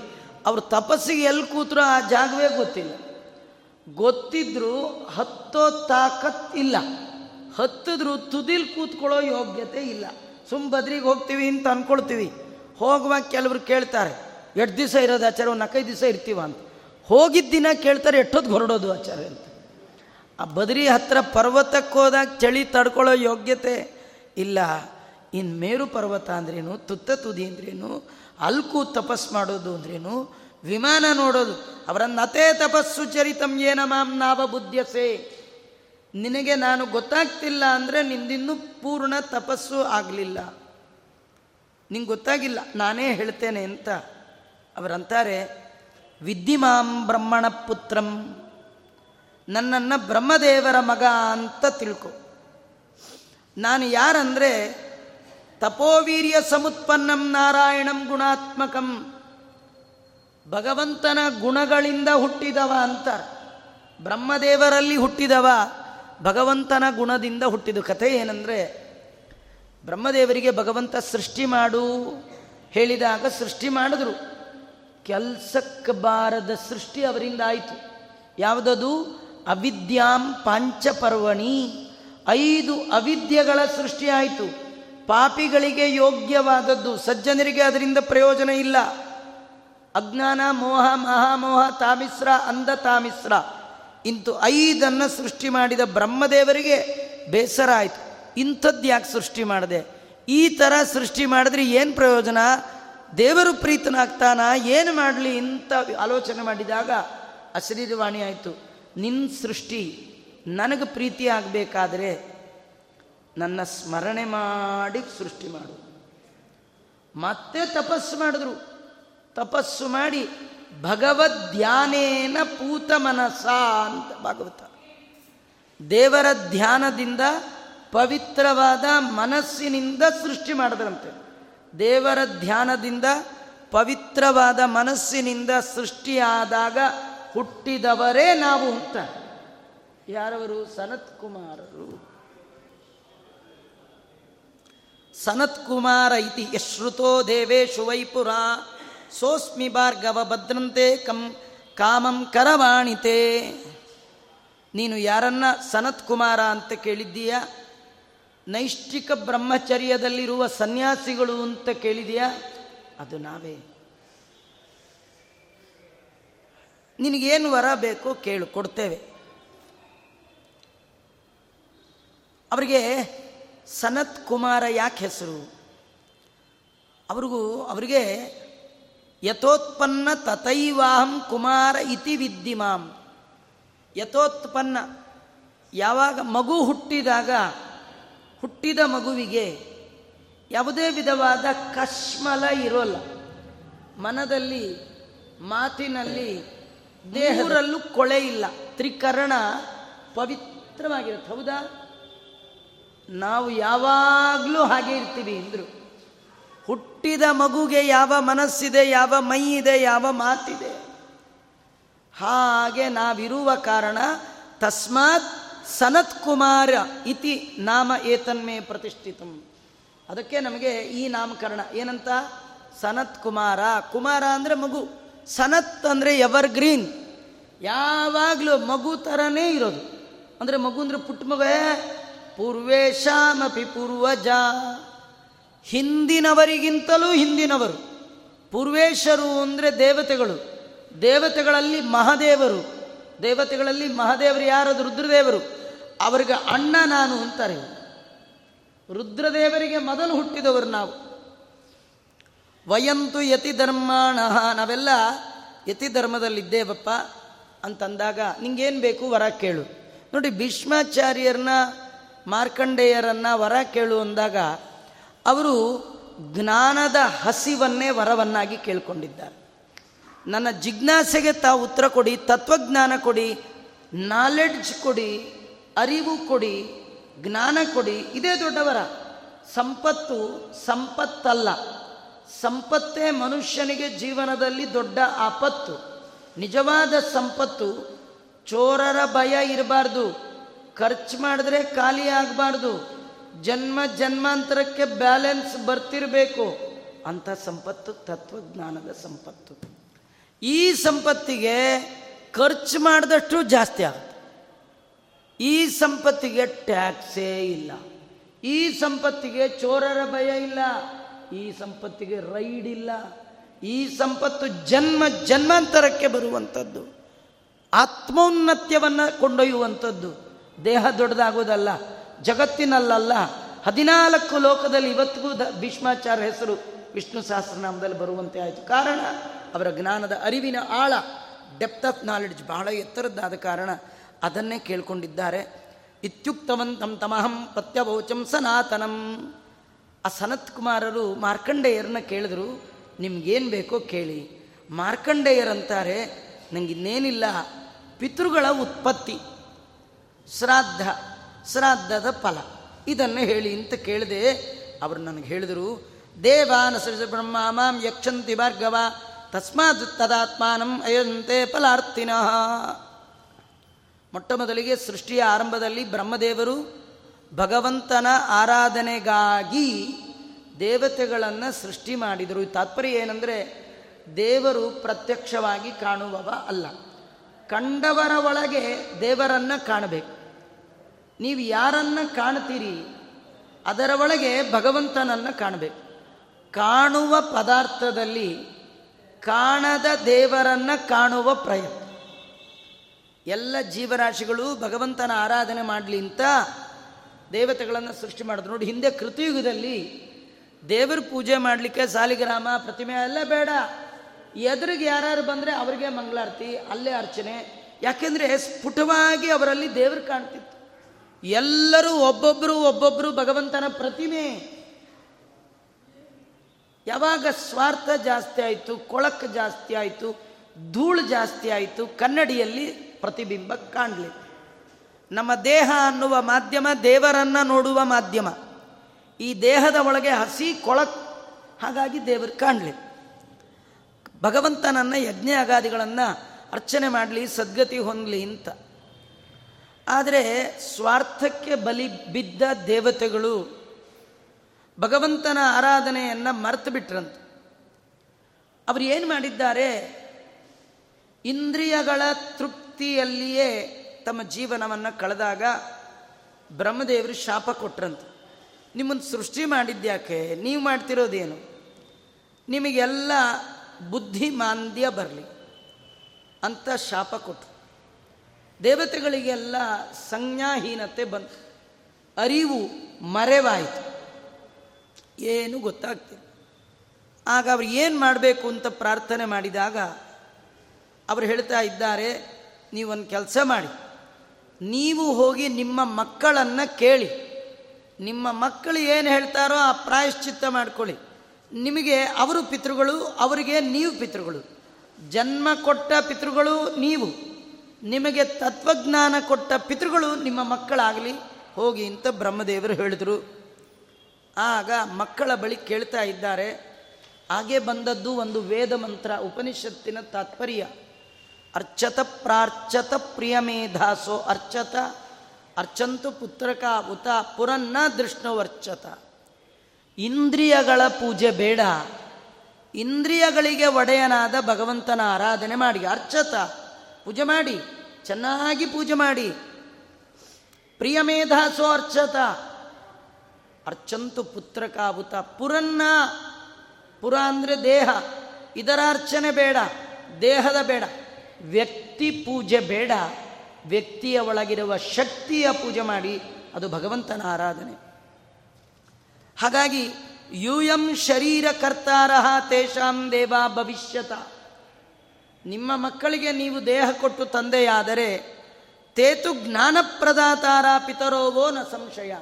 ಅವ್ರು ತಪಸ್ಸಿಗೆ ಎಲ್ಲಿ ಕೂತರೋ ಆ ಜಾಗವೇ ಗೊತ್ತಿಲ್ಲ. ಗೊತ್ತಿದ್ರು ಹತ್ತೋ ತಾಕತ್ ಇಲ್ಲ. ಹತ್ತಿದ್ರು ತುದಿಲ್ ಕೂತ್ಕೊಳ್ಳೋ ಯೋಗ್ಯತೆ ಇಲ್ಲ. ಸುಮ್ ಬದ್ರಿಗೆ ಹೋಗ್ತೀವಿ ಅಂತ ಅನ್ಕೊಳ್ತೀವಿ. ಹೋಗುವಾಗ ಕೆಲವರು ಕೇಳ್ತಾರೆ, ಎಷ್ಟು ದಿವಸ ಇರೋದು ಆಚಾರ, ಒಂದು ನಾಲ್ಕೈದು ದಿವಸ ಇರ್ತೀವ ಅಂತ. ಹೋಗಿದ್ದ ದಿನ ಕೇಳ್ತಾರೆ ಎಷ್ಟೊತ್ತು ಹೊರಡೋದು ಆಚಾರ ಅಂತ. ಆ ಬದ್ರಿ ಹತ್ರ ಪರ್ವತಕ್ಕೆ ಹೋದಾಗ ಚಳಿ ತಡ್ಕೊಳ್ಳೋ ಯೋಗ್ಯತೆ ಇಲ್ಲ. ಇನ್ನು ಮೇರು ಪರ್ವತ ಅಂದ್ರೇನು, ತುತ್ತ ತುದಿ ಅಂದ್ರೇನು, ಅಲ್ಕು ತಪಸ್ ಮಾಡೋದು ಅಂದ್ರೇನು ವಿಮಾನ ನೋಡೋದು. ಅವರ ನತೇ ತಪಸ್ಸು ಚರಿತಂ ಏನ ಮಾಂ ನಾವ ಬುದ್ಧಸೆ ನಿನಗೆ ನಾನು ಗೊತ್ತಾಗ್ತಿಲ್ಲ ಅಂದರೆ ನಿಂದಿನ್ನೂ ಪೂರ್ಣ ತಪಸ್ಸು ಆಗಲಿಲ್ಲ. ನಿಂಗೆ ಗೊತ್ತಾಗಿಲ್ಲ, ನಾನೇ ಹೇಳ್ತೇನೆ ಅಂತ. ಅವರಂತಾರೆ ವಿದ್ಯಿಮಾಂ ಬ್ರಹ್ಮಣ ಪುತ್ರಂ, ನನ್ನನ್ನು ಬ್ರಹ್ಮದೇವರ ಮಗ ಅಂತ ತಿಳ್ಕೊ. ನಾನು ಯಾರಂದರೆ, ತಪೋವೀರ್ಯ ಸಮುತ್ಪನ್ನಂ ನಾರಾಯಣಂ ಗುಣಾತ್ಮಕಂ ಭಗವಂತನ ಗುಣಗಳಿಂದ ಹುಟ್ಟಿದವ ಅಂತ. ಬ್ರಹ್ಮದೇವರಲ್ಲಿ ಹುಟ್ಟಿದವ, ಭಗವಂತನ ಗುಣದಿಂದ ಹುಟ್ಟಿದ ಕಥೆ ಏನಂದರೆ, ಬ್ರಹ್ಮದೇವರಿಗೆ ಭಗವಂತ ಸೃಷ್ಟಿ ಮಾಡು ಹೇಳಿದಾಗ ಸೃಷ್ಟಿ ಮಾಡಿದ್ರು. ಕೆಲಸಕ್ಕೆ ಬಾರದ ಸೃಷ್ಟಿ ಅವರಿಂದ ಆಯಿತು. ಯಾವುದದು? ಅವಿದ್ಯಾಂ ಪಾಂಚಪರ್ವಣಿ. ಐದು ಅವಿದ್ಯೆಗಳ ಸೃಷ್ಟಿಯಾಯಿತು ಪಾಪಿಗಳಿಗೆ ಯೋಗ್ಯವಾದದ್ದು, ಸಜ್ಜನರಿಗೆ ಅದರಿಂದ ಪ್ರಯೋಜನ ಇಲ್ಲ. ಅಜ್ಞಾನ, ಮೋಹ, ಮಹಾಮೋಹ, ತಾಮಿಸ್ರ, ಅಂಧ ತಾಮಿಸ್ರ ಇಂತು ಐದನ್ನು ಸೃಷ್ಟಿ ಮಾಡಿದ ಬ್ರಹ್ಮದೇವರಿಗೆ ಬೇಸರ ಆಯಿತು. ಇಂಥದ್ದು ಯಾಕೆ ಸೃಷ್ಟಿ ಮಾಡಿದೆ? ಈ ಥರ ಸೃಷ್ಟಿ ಮಾಡಿದ್ರೆ ಏನು ಪ್ರಯೋಜನ? ದೇವರು ಪ್ರೀತನಾಗ್ತಾನ, ಏನು ಮಾಡಲಿ ಇಂಥ ಆಲೋಚನೆ ಮಾಡಿದಾಗ ಅಶರೀರವಾಣಿ ಆಯಿತು. ನಿನ್ನ ಸೃಷ್ಟಿ ನನಗೆ ಪ್ರೀತಿ ಆಗಬೇಕಾದ್ರೆ ನನ್ನ ಸ್ಮರಣೆ ಮಾಡಿ ಸೃಷ್ಟಿ ಮಾಡು. ಮತ್ತೆ ತಪಸ್ಸು ಮಾಡಿದ್ರು. ತಪಸ್ಸು ಮಾಡಿ ಭಗವದ್ಧ್ಯಾನೇನ ಪೂತ ಮನಸ ಅಂತ ಭಾಗವತ. ದೇವರ ಧ್ಯಾನದಿಂದ ಪವಿತ್ರವಾದ ಮನಸ್ಸಿನಿಂದ ಸೃಷ್ಟಿ ಮಾಡಿದ್ರಂತೆ. ದೇವರ ಧ್ಯಾನದಿಂದ ಪವಿತ್ರವಾದ ಮನಸ್ಸಿನಿಂದ ಸೃಷ್ಟಿಯಾದಾಗ ಹುಟ್ಟಿದವರೇ ನಾವು ಅಂತ. ಯಾರವರು? ಸನತ್ ಕುಮಾರರು ಸನತ್ ಕುಮಾರ ಇತಿ ಯಶ್ರುತೋ ದೇವೇಶು ವೈಪುರ. ಸೋಸ್ಮಿ ಭಾರ್ಗವ ಭದ್ರಂತೆ ಕಂ ಕಾಮಂ ಕರವಾಣಿತೆ. ನೀನು ಯಾರನ್ನ ಸನತ್ ಕುಮಾರ ಅಂತ ಕೇಳಿದ್ದೀಯಾ? ನೈಷ್ಠಿಕ ಬ್ರಹ್ಮಚರ್ಯದಲ್ಲಿರುವ ಸನ್ಯಾಸಿಗಳು ಅಂತ ಕೇಳಿದೀಯ ಅದು ನಾವೇ. ನಿನಗೇನು ವರ ಬೇಕೋ ಕೇಳು, ಕೊಡ್ತೇವೆ. ಅವರಿಗೆ ಸನತ್ ಕುಮಾರ ಯಾಕೆ ಹೆಸರು? ಅವ್ರಿಗೂ, ಅವರಿಗೆ ಯಥೋತ್ಪನ್ನ ತಥೈವಾಹಂ ಕುಮಾರ ಇತಿ ವಿದ್ಯಮಾಂ. ಯಥೋತ್ಪನ್ನ, ಯಾವಾಗ ಮಗು ಹುಟ್ಟಿದಾಗ, ಹುಟ್ಟಿದ ಮಗುವಿಗೆ ಯಾವುದೇ ವಿಧವಾದ ಕಶ್ಮಲ ಇರೋಲ್ಲ. ಮನದಲ್ಲಿ, ಮಾತಿನಲ್ಲಿ ದೇಹರಲ್ಲೂ ಕೊಳೆ ಇಲ್ಲ. ತ್ರಿಕರಣ ಪವಿತ್ರವಾಗಿರುತ್ತೆ. ಹೌದಾ? ನಾವು ಯಾವಾಗಲೂ ಹಾಗೆ ಇರ್ತೀವಿ ಅಂದರು. ಹುಟ್ಟಿದ ಮಗುಗೆ ಯಾವ ಮನಸ್ಸಿದೆ, ಯಾವ ಮೈ ಇದೆ ಯಾವ ಮಾತಿದೆ? ಹಾಗೆ ನಾವಿರುವ ಕಾರಣ ತಸ್ಮಾತ್ ಸನತ್ ಕುಮಾರ ಇತಿ ನಾಮ ಏತನ್ಮೇ ಪ್ರತಿಷ್ಠಿತಂ. ಅದಕ್ಕೆ ನಮಗೆ ಈ ನಾಮಕರಣ ಏನಂತ? ಸನತ್ ಕುಮಾರ ಕುಮಾರ ಅಂದರೆ ಮಗು. ಸನತ್ ಅಂದರೆ ಎವರ್ ಗ್ರೀನ್ ಯಾವಾಗಲೂ ಮಗು ಥರನೇ ಇರೋದು. ಅಂದರೆ ಮಗು ಅಂದರೆ ಪುಟ್ಟ ಮಗ ಪೂರ್ವೇಶಾಮಪಿ ಪೂರ್ವಜ. ಹಿಂದಿನವರಿಗಿಂತಲೂ ಹಿಂದಿನವರು. ಪೂರ್ವೇಶರು ಅಂದರೆ ದೇವತೆಗಳು. ದೇವತೆಗಳಲ್ಲಿ ಮಹಾದೇವರು. ದೇವತೆಗಳಲ್ಲಿ ಮಹಾದೇವರು ಯಾರದು? ರುದ್ರದೇವರು. ಅವರಿಗೆ ಅಣ್ಣ ನಾನು ಅಂತಾರೆ. ರುದ್ರದೇವರಿಗೆ ಮೊದಲು ಹುಟ್ಟಿದವರು ನಾವು. ವಯಂತು ಯತಿ ಧರ್ಮಾಣ ನಾವೆಲ್ಲ ಯತಿ ಧರ್ಮದಲ್ಲಿದ್ದೇವಪ್ಪ ಅಂತಂದಾಗ ನಿಂಗೇನು ಬೇಕು ವರ ಕೇಳು. ನೋಡಿ ಭೀಷ್ಮಾಚಾರ್ಯರನ್ನ ಮಾರ್ಕಂಡೇಯರನ್ನ ವರ ಕೇಳು ಅಂದಾಗ ಅವರು ಜ್ಞಾನದ ಹಸಿವನ್ನೇ ವರವನ್ನಾಗಿ ಕೇಳ್ಕೊಂಡಿದ್ದಾರೆ. ನನ್ನ ಜಿಜ್ಞಾಸೆಗೆ ತಾವು ಉತ್ತರ ಕೊಡಿ, ತತ್ವಜ್ಞಾನ ಕೊಡಿ ನಾಲೆಡ್ಜ್ ಕೊಡಿ, ಅರಿವು ಕೊಡಿ, ಜ್ಞಾನ ಕೊಡಿ. ಇದೇ ದೊಡ್ಡವರ ಸಂಪತ್ತು ಸಂಪತ್ತಲ್ಲ. ಸಂಪತ್ತೇ ಮನುಷ್ಯನಿಗೆ ಜೀವನದಲ್ಲಿ ದೊಡ್ಡ ಆಪತ್ತು. ನಿಜವಾದ ಸಂಪತ್ತು ಚೋರರ ಭಯ ಇರಬಾರ್ದು. ಖರ್ಚು ಮಾಡಿದ್ರೆ ಖಾಲಿ ಆಗಬಾರ್ದು. ಜನ್ಮ ಜನ್ಮಾಂತರಕ್ಕೆ ಬ್ಯಾಲೆನ್ಸ್ ಬರ್ತಿರಬೇಕು ಅಂಥ ಸಂಪತ್ತು, ತತ್ವಜ್ಞಾನದ ಸಂಪತ್ತು. ಈ ಸಂಪತ್ತಿಗೆ ಖರ್ಚು ಮಾಡಿದಷ್ಟು ಜಾಸ್ತಿ ಆಗುತ್ತೆ. ಈ ಸಂಪತ್ತಿಗೆ ಟ್ಯಾಕ್ಸೇ ಇಲ್ಲ. ಈ ಸಂಪತ್ತಿಗೆ ಚೋರರ ಭಯ ಇಲ್ಲ. ಈ ಸಂಪತ್ತಿಗೆ ರೈಡ್ ಇಲ್ಲ. ಈ ಸಂಪತ್ತು ಜನ್ಮ ಜನ್ಮಾಂತರಕ್ಕೆ ಬರುವಂಥದ್ದು. ಆತ್ಮೋನ್ನತ್ಯವನ್ನು ಕೊಂಡೊಯ್ಯುವಂಥದ್ದು. ದೇಹ ದೊಡ್ಡದಾಗೋದಲ್ಲ. ಜಗತ್ತಿನಲ್ಲಲ್ಲ, ಹದಿನಾಲ್ಕು ಲೋಕದಲ್ಲಿ ಇವತ್ತಿಗೂ ಭೀಷ್ಮಾಚಾರ್ಯ ಹೆಸರು ವಿಷ್ಣು ಸಹಸ್ರನಾಮದಲ್ಲಿ ಬರುವಂತೆ ಆಯಿತು. ಕಾರಣ, ಅವರ ಜ್ಞಾನದ ಅರಿವಿನ ಆಳ ಡೆಪ್ತ್ ಆಫ್ ನಾಲೆಡ್ಜ್ ಬಹಳ ಎತ್ತರದ್ದಾದ ಕಾರಣ ಅದನ್ನೇ ಕೇಳ್ಕೊಂಡಿದ್ದಾರೆ. ಇತ್ಯುಕ್ತವಂತಂ ತಮಹಂ ಪತ್ಯವೋಚಂ ಸನಾತನಂ. ಆ ಸನತ್ ಕುಮಾರರು ಮಾರ್ಕಂಡೇಯರನ್ನ ಕೇಳಿದ್ರು, ನಿಮ್ಗೇನು ಬೇಕೋ ಕೇಳಿ. ಮಾರ್ಕಂಡೇಯರಂತಾರೆ ನಂಗೆ ಇನ್ನೇನಿಲ್ಲ ಪಿತೃಗಳ ಉತ್ಪತ್ತಿ, ಶ್ರಾದ್ದ. ಶ್ರಾದ್ದದ ಫಲ. ಇದನ್ನು ಹೇಳಿ ಅಂತ ಕೇಳಿದೆ, ಅವರು ನನಗೆ ಹೇಳಿದರು, ದೇವಾನ ಸೃಜ ಬ್ರಹ್ಮ ಮಾಂ ಯಕ್ಷಂತಿ ಭಾರ್ಗವ, ತಸ್ಮಾತ್ ತದಾತ್ಮಾನಂ ಅಯಂತೆ ಫಲಾರ್ಥಿನಃ ಮೊಟ್ಟ ಮೊದಲಿಗೆ ಸೃಷ್ಟಿಯ ಆರಂಭದಲ್ಲಿ ಬ್ರಹ್ಮದೇವರು ಭಗವಂತನ ಆರಾಧನೆಗಾಗಿ ದೇವತೆಗಳನ್ನು ಸೃಷ್ಟಿ ಮಾಡಿದರು. ತಾತ್ಪರ್ಯ ಏನಂದರೆ, ದೇವರು ಪ್ರತ್ಯಕ್ಷವಾಗಿ ಕಾಣುವವ ಅಲ್ಲ. ಕಂಡವರ ಒಳಗೆ ದೇವರನ್ನು ಕಾಣಬೇಕು. ನೀವು ಯಾರನ್ನ ಕಾಣ್ತೀರಿ, ಅದರ ಒಳಗೆ ಭಗವಂತನನ್ನು ಕಾಣಬೇಕು. ಕಾಣುವ ಪದಾರ್ಥದಲ್ಲಿ ಕಾಣದ ದೇವರನ್ನ ಕಾಣುವ ಪ್ರಯತ್ನ. ಎಲ್ಲ ಜೀವರಾಶಿಗಳು ಭಗವಂತನ ಆರಾಧನೆ ಮಾಡಲಿ ಅಂತ ದೇವತೆಗಳನ್ನು ಸೃಷ್ಟಿ ಮಾಡಿದ್ರು. ನೋಡಿ, ಹಿಂದೆ ಕೃತಯುಗದಲ್ಲಿ ದೇವರ ಪೂಜೆ ಮಾಡಲಿಕ್ಕೆ ಸಾಲಿಗ್ರಾಮ, ಪ್ರತಿಮೆ ಎಲ್ಲ ಬೇಡ. ಎದುರಿಗೆ ಯಾರು ಬಂದರೆ ಅವರಿಗೆ ಮಂಗಳಾರತಿ, ಅಲ್ಲೇ ಅರ್ಚನೆ. ಯಾಕೆಂದರೆ ಸ್ಫುಟವಾಗಿ ಅವರಲ್ಲಿ ದೇವರು ಕಾಣ್ತಿತ್ತು. ಎಲ್ಲರೂ ಒಬ್ಬೊಬ್ಬರು ಒಬ್ಬೊಬ್ಬರು ಭಗವಂತನ ಪ್ರತಿಮೆ. ಯಾವಾಗ ಸ್ವಾರ್ಥ ಜಾಸ್ತಿ ಆಯಿತು, ಕೊಳಕು ಜಾಸ್ತಿ ಆಯಿತು, ಧೂಳು ಜಾಸ್ತಿ ಆಯಿತು, ಕನ್ನಡಿಯಲ್ಲಿ ಪ್ರತಿಬಿಂಬ ಕಾಣಲಿ. ನಮ್ಮ ದೇಹ ಅನ್ನುವ ಮಾಧ್ಯಮ ದೇವರನ್ನ ನೋಡುವ ಮಾಧ್ಯಮ. ಈ ದೇಹದ ಒಳಗೆ ಹಸಿ, ಕೊಳಕ್, ಹಾಗಾಗಿ ದೇವರು ಕಾಣಲಿ. ಭಗವಂತನನ್ನು ಯಜ್ಞ ಅಗಾದಿಗಳನ್ನು ಅರ್ಚನೆ ಮಾಡಲಿ, ಸದ್ಗತಿ ಹೊಂದಲಿ ಅಂತ. ಆದರೆ ಸ್ವಾರ್ಥಕ್ಕೆ ಬಲಿ ಬಿದ್ದ ದೇವತೆಗಳು ಭಗವಂತನ ಆರಾಧನೆಯನ್ನು ಮರೆತು ಬಿಟ್ರಂತೆ. ಅವರು ಏನು ಮಾಡಿದ್ದಾರೆ? ಇಂದ್ರಿಯಗಳ ತೃಪ್ತಿಯಲ್ಲಿಯೇ ತಮ್ಮ ಜೀವನವನ್ನು ಕಳೆದಾಗ ಬ್ರಹ್ಮದೇವರು ಶಾಪ ಕೊಟ್ರಂತ. ನಿಮ್ಮನ್ನು ಸೃಷ್ಟಿ ಮಾಡಿದ್ಯಾಕೆ? ನೀವು ಮಾಡ್ತಿರೋದೇನು? ನಿಮಗೆಲ್ಲ ಬುದ್ಧಿ ಮಾಂದ್ಯ ಬರಲಿ ಅಂತ ಶಾಪ ಕೊಟ್ಟರು ದೇವತೆಗಳಿಗೆಲ್ಲ ಸಂಜ್ಞಾಹೀನತೆ ಬಂತು. ಅರಿವು ಮರೆವಾಯಿತು. ಏನು ಗೊತ್ತಾಗ್ತಿಲ್ಲ. ಆಗ ಅವ್ರು ಏನು ಮಾಡಬೇಕು ಅಂತ ಪ್ರಾರ್ಥನೆ ಮಾಡಿದಾಗ ಅವರು ಹೇಳ್ತಾ ಇದ್ದಾರೆ, ನೀವೊಂದು ಕೆಲಸ ಮಾಡಿ. ನೀವು ಹೋಗಿ ನಿಮ್ಮ ಮಕ್ಕಳನ್ನು ಕೇಳಿ. ನಿಮ್ಮ ಮಕ್ಕಳು ಏನು ಹೇಳ್ತಾರೋ ಆ ಪ್ರಾಯಶ್ಚಿತ್ತ ಮಾಡ್ಕೊಳ್ಳಿ. ನಿಮಗೆ ಅವರು ಪಿತೃಗಳು, ಅವರಿಗೆ ನೀವು ಪಿತೃಗಳು. ಜನ್ಮ ಕೊಟ್ಟ ಪಿತೃಗಳು ನೀವು. ನಿಮಗೆ ತತ್ವಜ್ಞಾನ ಕೊಟ್ಟ ಪಿತೃಗಳು ನಿಮ್ಮ ಮಕ್ಕಳಾಗಲಿ, ಹೋಗಿ ಅಂತ ಬ್ರಹ್ಮದೇವರು ಹೇಳಿದರು. ಆಗ ಮಕ್ಕಳ ಬಳಿ ಕೇಳ್ತಾ ಇದ್ದಾರೆ, ಹಾಗೆ ಬಂದದ್ದು ಒಂದು ವೇದ ಮಂತ್ರ ಉಪನಿಷತ್ತಿನ ತಾತ್ಪರ್ಯ. ಅರ್ಚತ ಪ್ರಾರ್ಚತ ಪ್ರಿಯಮೇಧಾಸೋ ಅರ್ಚತ, ಅರ್ಚಂತು ಪುತ್ರಕ ಉತ, ಪುರನ್ನ ದೃಷ್ಣವರ್ಚತ ಇಂದ್ರಿಯಗಳ ಪೂಜೆ ಬೇಡ, ಇಂದ್ರಿಯಗಳಿಗೆ ಒಡೆಯನಾದ ಭಗವಂತನ ಆರಾಧನೆ ಮಾಡಿ. ಅರ್ಚತ ಪೂಜೆ ಮಾಡಿ, ಚೆನ್ನಾಗಿ ಪೂಜೆ ಮಾಡಿ. ಪ್ರಿಯಮೇಧಾಸೋ ಅರ್ಚತ. ಅರ್ಚಂತು ಪುತ್ರಕಾಭುತ ಪುರನ್ನ, ಪುರ ಅಂದರೆ ದೇಹ. ಇದರ ಅರ್ಚನೆ ಬೇಡ, ದೇಹದ ಬೇಡ. ವ್ಯಕ್ತಿ ಪೂಜೆ ಬೇಡ, ವ್ಯಕ್ತಿಯ ಒಳಗಿರುವ ಶಕ್ತಿಯ ಪೂಜೆ ಮಾಡಿ, ಅದು ಭಗವಂತನ ಆರಾಧನೆ. ಹಾಗಾಗಿ, ಯೂಯಂ ಶರೀರ ಕರ್ತಾರಹ ತೇಷಾಂ ದೇವ ಭವಿಷ್ಯತ. ನಿಮ್ಮ ಮಕ್ಕಳಿಗೆ ನೀವು ದೇಹ ಕೊಟ್ಟು ತಂದೆಯಾದರೆ, ತೇತು ಜ್ಞಾನಪ್ರದಾತಾರ ಪಿತರೋವೋ ನ ಸಂಶಯ.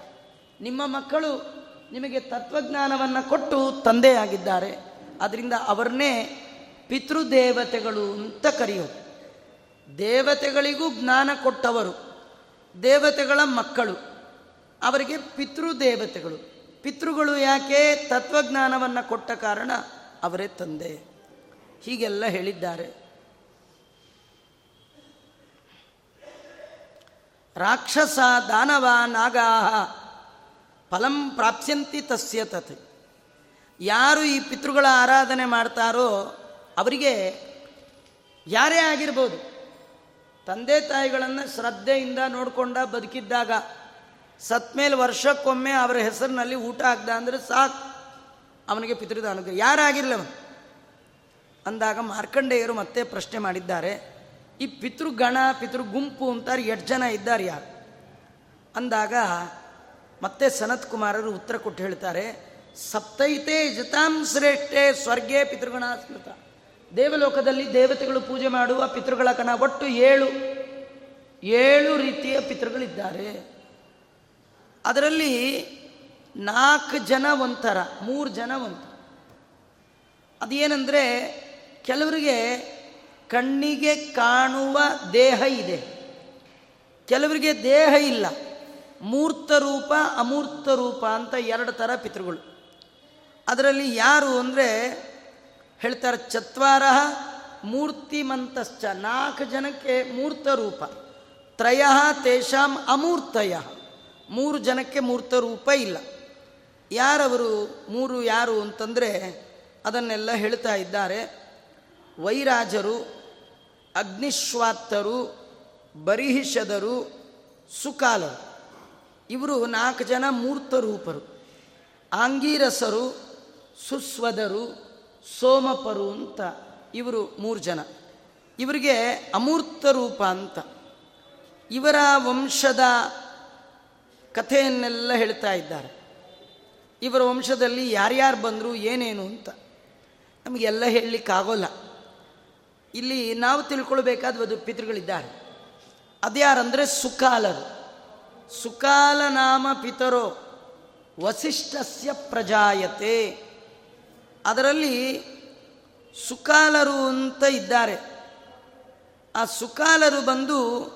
ನಿಮ್ಮ ಮಕ್ಕಳು ನಿಮಗೆ ತತ್ವಜ್ಞಾನವನ್ನು ಕೊಟ್ಟು ತಂದೆಯಾಗಿದ್ದಾರೆ. ಅದರಿಂದ ಅವರನ್ನೇ ಪಿತೃದೇವತೆಗಳು ಅಂತ ಕರೆಯೋದು. ದೇವತೆಗಳಿಗೂ ಜ್ಞಾನ ಕೊಟ್ಟವರು, ದೇವತೆಗಳ ಮಕ್ಕಳು, ಅವರಿಗೆ ಪಿತೃದೇವತೆಗಳು. ಪಿತೃಗಳು ಯಾಕೆ ತತ್ವಜ್ಞಾನವನ್ನು ಕೊಟ್ಟ ಕಾರಣ ಅವರೇ ತಂದೆ. ಹೀಗೆಲ್ಲ ಹೇಳಿದ್ದಾರೆ. ರಾಕ್ಷಸ ದಾನವ ನಾಗಾ ಫಲಂ ಪ್ರಾಪ್ಸ್ಯಂತಿ ತಸ್ಯ ತತ್. ಯಾರು ಈ ಪಿತೃಗಳ ಆರಾಧನೆ ಮಾಡ್ತಾರೋ ಅವರಿಗೆ ಯಾರೇ ಆಗಿರ್ಬೋದು, ತಂದೆ ತಾಯಿಗಳನ್ನು ಶ್ರದ್ಧೆಯಿಂದ ನೋಡಿಕೊಂಡ ಬದುಕಿದ್ದಾಗ ಸತ್ಮೇಲೆ ವರ್ಷಕ್ಕೊಮ್ಮೆ ಅವರ ಹೆಸರಿನಲ್ಲಿ ಊಟ ಆಗ್ದ ಅಂದರೆ ಸಾಕು, ಅವನಿಗೆ ಪಿತೃದಾನ ಯಾರಾಗಿರಲಿ ಅವನು. ಅಂದಾಗ ಮಾರ್ಕಂಡೇಯರು ಮತ್ತೆ ಪ್ರಶ್ನೆ ಮಾಡಿದ್ದಾರೆ ಈ ಪಿತೃಗಣ ಪಿತೃ ಗುಂಪು ಅಂತಾರೆ, ಎಷ್ಟು ಜನ ಇದ್ದಾರೆ ಯಾರು? ಅಂದಾಗ ಮತ್ತೆ ಸನತ್ ಕುಮಾರರು ಉತ್ತರ ಕೊಟ್ಟು ಹೇಳ್ತಾರೆ, ಸಪ್ತೈತೆ ಜತಾಂ ಶ್ರೇಷ್ಠೆ ಸ್ವರ್ಗೇ ಪಿತೃಗಣ ಸ್ಮೃತ. ದೇವಲೋಕದಲ್ಲಿ ದೇವತೆಗಳು ಪೂಜೆ ಮಾಡುವ ಪಿತೃಗಳ ಕಣ ಒಟ್ಟು ಏಳು. ಏಳು ರೀತಿಯ ಪಿತೃಗಳಿದ್ದಾರೆ. ಅದರಲ್ಲಿ ನಾಲ್ಕು ಜನ ಒಂಥರ, ಮೂರು ಜನ ಒಂಥರ. ಅದೇನೆಂದರೆ, ಕೆಲವರಿಗೆ ಕಣ್ಣಿಗೆ ಕಾಣುವ ದೇಹ ಇದೆ. ಕೆಲವರಿಗೆ ದೇಹ ಇಲ್ಲ. ಮೂರ್ತ ರೂಪ, ಅಮೂರ್ತ ರೂಪ ಅಂತ ಎರಡು ಥರ ಪಿತೃಗಳು. ಅದರಲ್ಲಿ ಯಾರು ಅಂದರೆ ಹೇಳ್ತಾರೆ ಚತ್ವಾರ ಮೂರ್ತಿಮಂತಶ್ಚ ನಾಲ್ಕು ಜನಕ್ಕೆ ಮೂರ್ತ ರೂಪ. ತ್ರಯ ತೇಷಾಂ ಅಮೂರ್ತಯ. ಮೂರು ಜನಕ್ಕೆ ಮೂರ್ತ ರೂಪ ಇಲ್ಲ. ಯಾರವರು, ಮೂರು ಯಾರು ಅಂತಂದರೆ ಅದನ್ನೆಲ್ಲ ಹೇಳ್ತಾ ಇದ್ದಾರೆ. ವೈರಾಜರು ಅಗ್ನಿಶ್ವಾತ್ತರು ಬರಿಹಿಷದರು ಸುಕಾಲರು. ಇವರು ನಾಲ್ಕು ಜನ ಮೂರ್ತ ರೂಪರು ಆಂಗೀರಸರು ಸುಸ್ವದರು ಸೋಮಪರು ಅಂತ ಇವರು ಮೂರು ಜನ. ಇವರಿಗೆ ಅಮೂರ್ತ ರೂಪ ಅಂತ. ಇವರ ವಂಶದ ಕಥೆಯನ್ನೆಲ್ಲ ಹೇಳ್ತಾ ಇದ್ದಾರೆ. ಇವರ ವಂಶದಲ್ಲಿ ಯಾರ್ಯಾರು ಬಂದರು ಏನೇನು ಅಂತ ನಮಗೆಲ್ಲ ಹೇಳಲಿಕ್ಕಾಗೋಲ್ಲ. ಇಲ್ಲಿ ನಾವು ತಿಳ್ಕೊಳ್ಬೇಕಾದ ಅದು ಪಿತೃಗಳಿದ್ದಾರೆ. ಅದ್ಯಾರಂದರೆ ಸುಕಾಲರು. ಸುಕಾಲ ನಾಮ ಪಿತರೋ ವಸಿಷ್ಠಸ್ಯ ಪ್ರಜಾಯತೆ. ಅದರಲ್ಲಿ ಸುಕಾಲರು ಅಂತ ಇದ್ದಾರೆ. ಆ ಸುಕಾಲರು ಬಂದು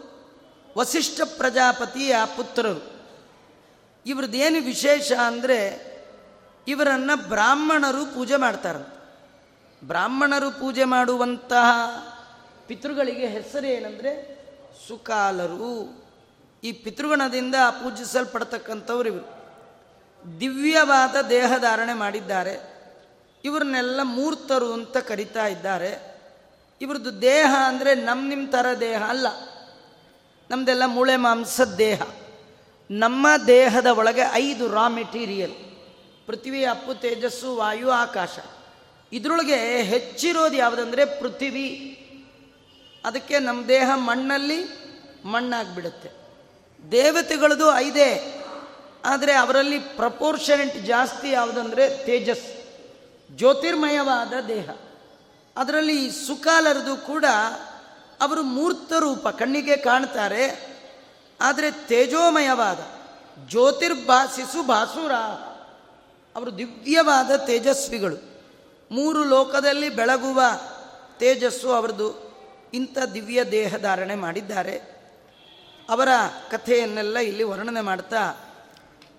ವಸಿಷ್ಠ ಪ್ರಜಾಪತಿಯ ಪುತ್ರರು. ಇವ್ರದ್ದೇನು ವಿಶೇಷ ಅಂದರೆ ಇವರನ್ನು ಬ್ರಾಹ್ಮಣರು ಪೂಜೆ ಮಾಡ್ತಾರಂತೆ. ಬ್ರಾಹ್ಮಣರು ಪೂಜೆ ಮಾಡುವಂತಹ ಪಿತೃಗಳಿಗೆ ಹೆಸರೇನೆಂದರೆ ಸುಕಾಲರು. ಈ ಪಿತೃಗಣದಿಂದ ಪೂಜಿಸಲ್ಪಡ್ತಕ್ಕಂಥವ್ರು ಇವರು. ದಿವ್ಯವಾದ ದೇಹಧಾರಣೆ ಮಾಡಿದ್ದಾರೆ. ಇವ್ರನ್ನೆಲ್ಲ ಮೂರ್ತರು ಅಂತ ಕರಿತಾ ಇದ್ದಾರೆ. ಇವ್ರದ್ದು ದೇಹ ಅಂದರೆ ನಮ್ಮ ನಿಮ್ಮ ಥರ ದೇಹ ಅಲ್ಲ. ನಮ್ಮದೆಲ್ಲ ಮೂಳೆ ಮಾಂಸದ ದೇಹ. ನಮ್ಮ ದೇಹದ ಒಳಗೆ ಐದು ರಾ ಮೆಟೀರಿಯಲ್ ಪೃಥ್ವಿ ಅಪ್ಪು, ತೇಜಸ್ಸು, ವಾಯು, ಆಕಾಶ. ಇದರೊಳಗೆ ಹೆಚ್ಚಿರೋದು ಯಾವುದಂದ್ರೆ ಪೃಥ್ವಿ. ಅದಕ್ಕೆ ನಮ್ಮ ದೇಹ ಮಣ್ಣಲ್ಲಿ ಮಣ್ಣಾಗ್ಬಿಡುತ್ತೆ. ದೇವತೆಗಳದು ಐದೇ, ಆದರೆ ಅವರಲ್ಲಿ ಪ್ರಪೋರ್ಷನೆಂಟ್ ಜಾಸ್ತಿ ಯಾವುದಂದರೆ ತೇಜಸ್, ಜ್ಯೋತಿರ್ಮಯವಾದ ದೇಹ. ಅದರಲ್ಲಿ ಸುಕಾಲರದು ಕೂಡ ಅವರು ಮೂರ್ತ ರೂಪ, ಕಣ್ಣಿಗೆ ಕಾಣ್ತಾರೆ, ಆದರೆ ತೇಜೋಮಯವಾದ, ಜ್ಯೋತಿರ್ಭಾಸಿಸು ಭಾಸುರ, ಅವರು ದಿವ್ಯವಾದ ತೇಜಸ್ವಿಗಳು. ಮೂರು ಲೋಕದಲ್ಲಿ ಬೆಳಗುವ ತೇಜಸ್ಸು ಅವರದು. ಇಂಥ ದಿವ್ಯ ದೇಹ ಧಾರಣೆ ಮಾಡಿದ್ದಾರೆ. ಅವರ ಕಥೆಯನ್ನೆಲ್ಲ ಇಲ್ಲಿ ವರ್ಣನೆ ಮಾಡ್ತಾ,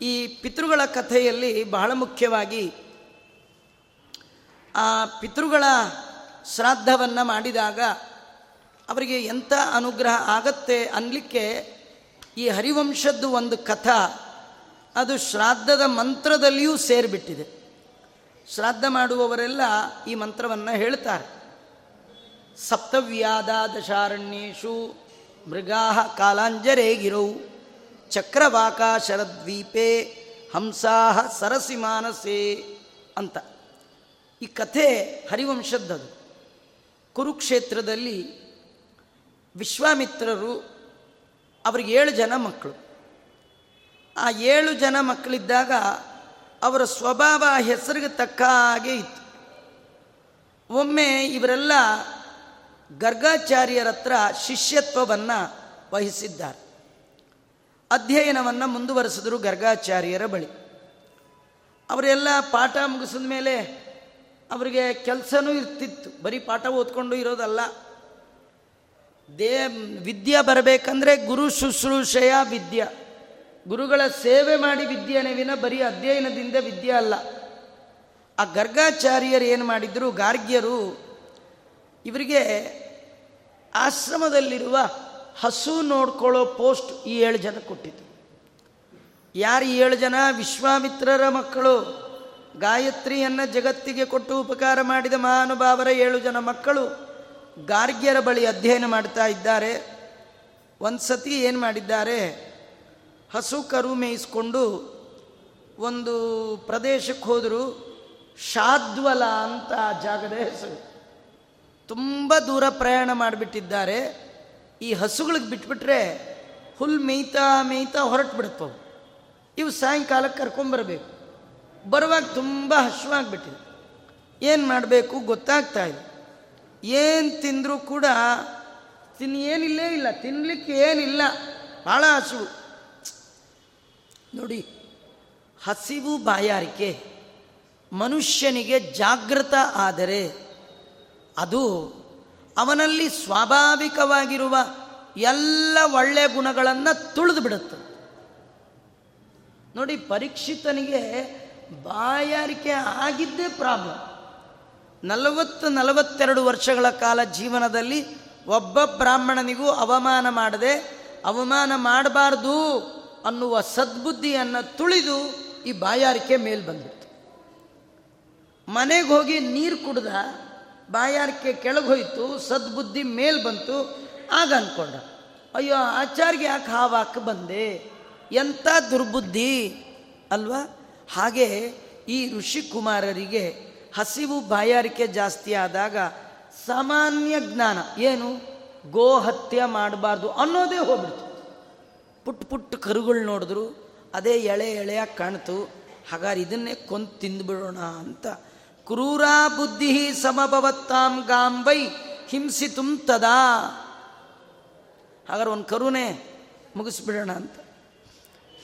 ಈ ಪಿತೃಗಳ ಕಥೆಯಲ್ಲಿ ಬಹಳ ಮುಖ್ಯವಾಗಿ ಆ ಪಿತೃಗಳ ಶ್ರಾದ್ದವನ್ನು ಮಾಡಿದಾಗ ಅವರಿಗೆ ಎಂಥ ಅನುಗ್ರಹ ಆಗತ್ತೆ ಅನ್ನಲಿಕ್ಕೆ ಈ ಹರಿವಂಶದ್ದು ಒಂದು ಕಥ ಅದು ಶ್ರಾದ್ದದ ಮಂತ್ರದಲ್ಲಿಯೂ ಸೇರಿಬಿಟ್ಟಿದೆ. ಶ್ರಾದ್ದ ಮಾಡುವವರೆಲ್ಲ ಈ ಮಂತ್ರವನ್ನು ಹೇಳ್ತಾರೆ. ಸಪ್ತವ್ಯಾದ ದಶಾರಣ್ಯೇಶು ಮೃಗಾ ಕಾಲಾಂಜರೇ ಗಿರೌ ಚಕ್ರವಾಕ ಶರದ್ವೀಪೆ, ಹಂಸಾಹ ಸರಸಿ ಮಾನಸೆ ಅಂತ. ಈ ಕಥೆ ಹರಿವಂಶದ್ದದು. ಕುರುಕ್ಷೇತ್ರದಲ್ಲಿ ವಿಶ್ವಾಮಿತ್ರರು ಅವ್ರಿಗೆ ಏಳು ಜನ ಮಕ್ಕಳು. ಆ ಏಳು ಜನ ಮಕ್ಕಳಿದ್ದಾಗ ಅವರ ಸ್ವಭಾವ ಹೆಸರಿಗೆ ತಕ್ಕ ಹಾಗೆ ಇತ್ತು. ಒಮ್ಮೆ ಇವರೆಲ್ಲ ಗರ್ಗಾಚಾರ್ಯರ ಹತ್ರ ಶಿಷ್ಯತ್ವವನ್ನು ವಹಿಸಿದ್ದಾರೆ. ಅಧ್ಯಯನವನ್ನು ಮುಂದುವರೆಸಿದರು ಗರ್ಗಾಚಾರ್ಯರ ಬಳಿ. ಅವರೆಲ್ಲ ಪಾಠ ಮುಗಿಸಿದ ಮೇಲೆ ಅವರಿಗೆ ಕೆಲಸನೂ ಇರ್ತಿತ್ತು. ಬರೀ ಪಾಠ ಓದ್ಕೊಂಡು ಇರೋದಲ್ಲ. ದೇ, ವಿದ್ಯೆ ಬರಬೇಕಂದ್ರೆ ಗುರು ಶುಶ್ರೂಷೆಯ ವಿದ್ಯೆ. ಗುರುಗಳ ಸೇವೆ ಮಾಡಿ ವಿದ್ಯೆ ವಿನ ಬರೀ ಅಧ್ಯಯನದಿಂದ ವಿದ್ಯೆ ಅಲ್ಲ. ಆ ಗರ್ಗಾಚಾರ್ಯರು ಏನು ಮಾಡಿದ್ರು? ಗಾರ್ಗ್ಯರು ಇವರಿಗೆ ಆಶ್ರಮದಲ್ಲಿರುವ ಹಸು ನೋಡ್ಕೊಳ್ಳೋ ಪೋಸ್ಟ್ ಈ ಏಳು ಜನ ಕೊಟ್ಟಿತು ಯಾರು ಏಳು ಜನ? ವಿಶ್ವಾಮಿತ್ರರ ಮಕ್ಕಳು. ಗಾಯತ್ರಿಯನ್ನು ಜಗತ್ತಿಗೆ ಕೊಟ್ಟು ಉಪಕಾರ ಮಾಡಿದ ಮಹಾನುಭಾವರ ಏಳು ಜನ ಮಕ್ಕಳು ಗಾರ್ಗ್ಯರ ಬಳಿ ಅಧ್ಯಯನ ಮಾಡ್ತಾ ಇದ್ದಾರೆ. ಒಂದು ಸತಿ ಏನು ಮಾಡಿದ್ದಾರೆ? ಹಸು ಕರು ಮೇಯಿಸ್ಕೊಂಡು ಒಂದು ಪ್ರದೇಶಕ್ಕೆ ಹೋದರು ಶಾದ್ವಲ ಅಂತ ಜಾಗದ ಹೆಸರು. ತುಂಬ ದೂರ ಪ್ರಯಾಣ ಮಾಡಿಬಿಟ್ಟಿದ್ದಾರೆ. ಈ ಹಸುಗಳಿಗೆ ಬಿಟ್ಬಿಟ್ರೆ ಹುಲ್ ಮೇಯ್ತಾ ಮೇಯ್ತಾ ಹೊರಟು ಬಿಡುತ್ತವು ಇವು ಸಾಯಂಕಾಲಕ್ಕೆ ಕರ್ಕೊಂಬರಬೇಕು ಬರುವಾಗ ತುಂಬ ಹಸುವಾಗ್ಬಿಟ್ಟಿದೆ ಏನು ಮಾಡಬೇಕು ಗೊತ್ತಾಗ್ತಾ ಇದೆ ಏನು ತಿಂದರೂ ಕೂಡ ತಿನ್ ಏನಿಲ್ಲೇ ಇಲ್ಲ. ತಿನ್ನಲಿಕ್ಕೆ ಏನಿಲ್ಲ. ಭಾಳ ಹಸಿವು ನೋಡಿ, ಹಸಿವು ಬಾಯಾರಿಕೆ, ಮನುಷ್ಯನಿಗೆ ಜಾಗೃತ ಆದರೆ ಅದು ಅವನಲ್ಲಿ ಸ್ವಾಭಾವಿಕವಾಗಿರುವ ಎಲ್ಲ ಒಳ್ಳೆ ಗುಣಗಳನ್ನು ತುಳಿದು ಬಿಡುತ್ತೆ. ನೋಡಿ, ಪರೀಕ್ಷಿತನಿಗೆ ಬಾಯಾರಿಕೆ ಆಗಿದ್ದೇ ಪ್ರಾಬ್ಲಮ್ ನಲವತ್ತು, ನಲವತ್ತೆರಡು ವರ್ಷಗಳ ಕಾಲ ಜೀವನದಲ್ಲಿ ಒಬ್ಬ ಬ್ರಾಹ್ಮಣನಿಗೂ ಅವಮಾನ ಮಾಡದೆ, ಅವಮಾನ ಮಾಡಬಾರ್ದು. ಅನ್ನುವ ಸದ್ಬುದ್ಧಿಯನ್ನು ತುಳಿದು ಈ ಬಾಯಾರಿಕೆ ಮೇಲೆ ಬಂದಿತ್ತು. ಮನೆಗೆ ಹೋಗಿ ನೀರು ಕುಡ್ದ ಬಾಯಾರಿಕೆ ಕೆಳಗೆ ಹೋಯಿತು, ಸದ್ಬುದ್ಧಿ ಮೇಲೆ ಬಂತು, ಆಗ ಅಂದ್ಕೊಂಡ ಅಯ್ಯೋ, ಆಚಾರ್ಗೆ ಯಾಕೆ ಹಾವಾಕ ಬಂದೆ? ಎಂಥ ದುರ್ಬುದ್ಧಿ? ಅಲ್ವಾ? ಹಾಗೆ ಈ ಋಷಿಕುಮಾರರಿಗೆ ಹಸಿವು ಬಾಯಾರಿಕೆ ಜಾಸ್ತಿ ಆದಾಗ ಸಾಮಾನ್ಯ ಜ್ಞಾನ, ಏನು? ಗೋಹತ್ಯೆ ಮಾಡಬಾರ್ದು ಅನ್ನೋದೇ ಹೋಗ್ಬಿಡ್ತು. ಪುಟ್ಟ ಪುಟ್ಟ ಕರುಗಳು ನೋಡಿದ್ರು, ಅದೇ ಎಳೆ ಎಳೆಯಾಗಿ ಕಾಣ್ತು. ಹಾಗಾದ್ರೆ ಇದನ್ನೇ ಕೊಂದು ತಿಂದುಬಿಡೋಣ ಅಂತ. ಕ್ರೂರಾ ಬುದ್ಧಿ ಸಮಭವತ್ತಾಂ ಗಾಂಬೈ ಹಿಂಸಿತುಂ ತದಾ. ಹಾಗಾದ್ರೆ ಒಂದು ಕರುನೇ ಮುಗಿಸ್ಬಿಡೋಣ ಅಂತ.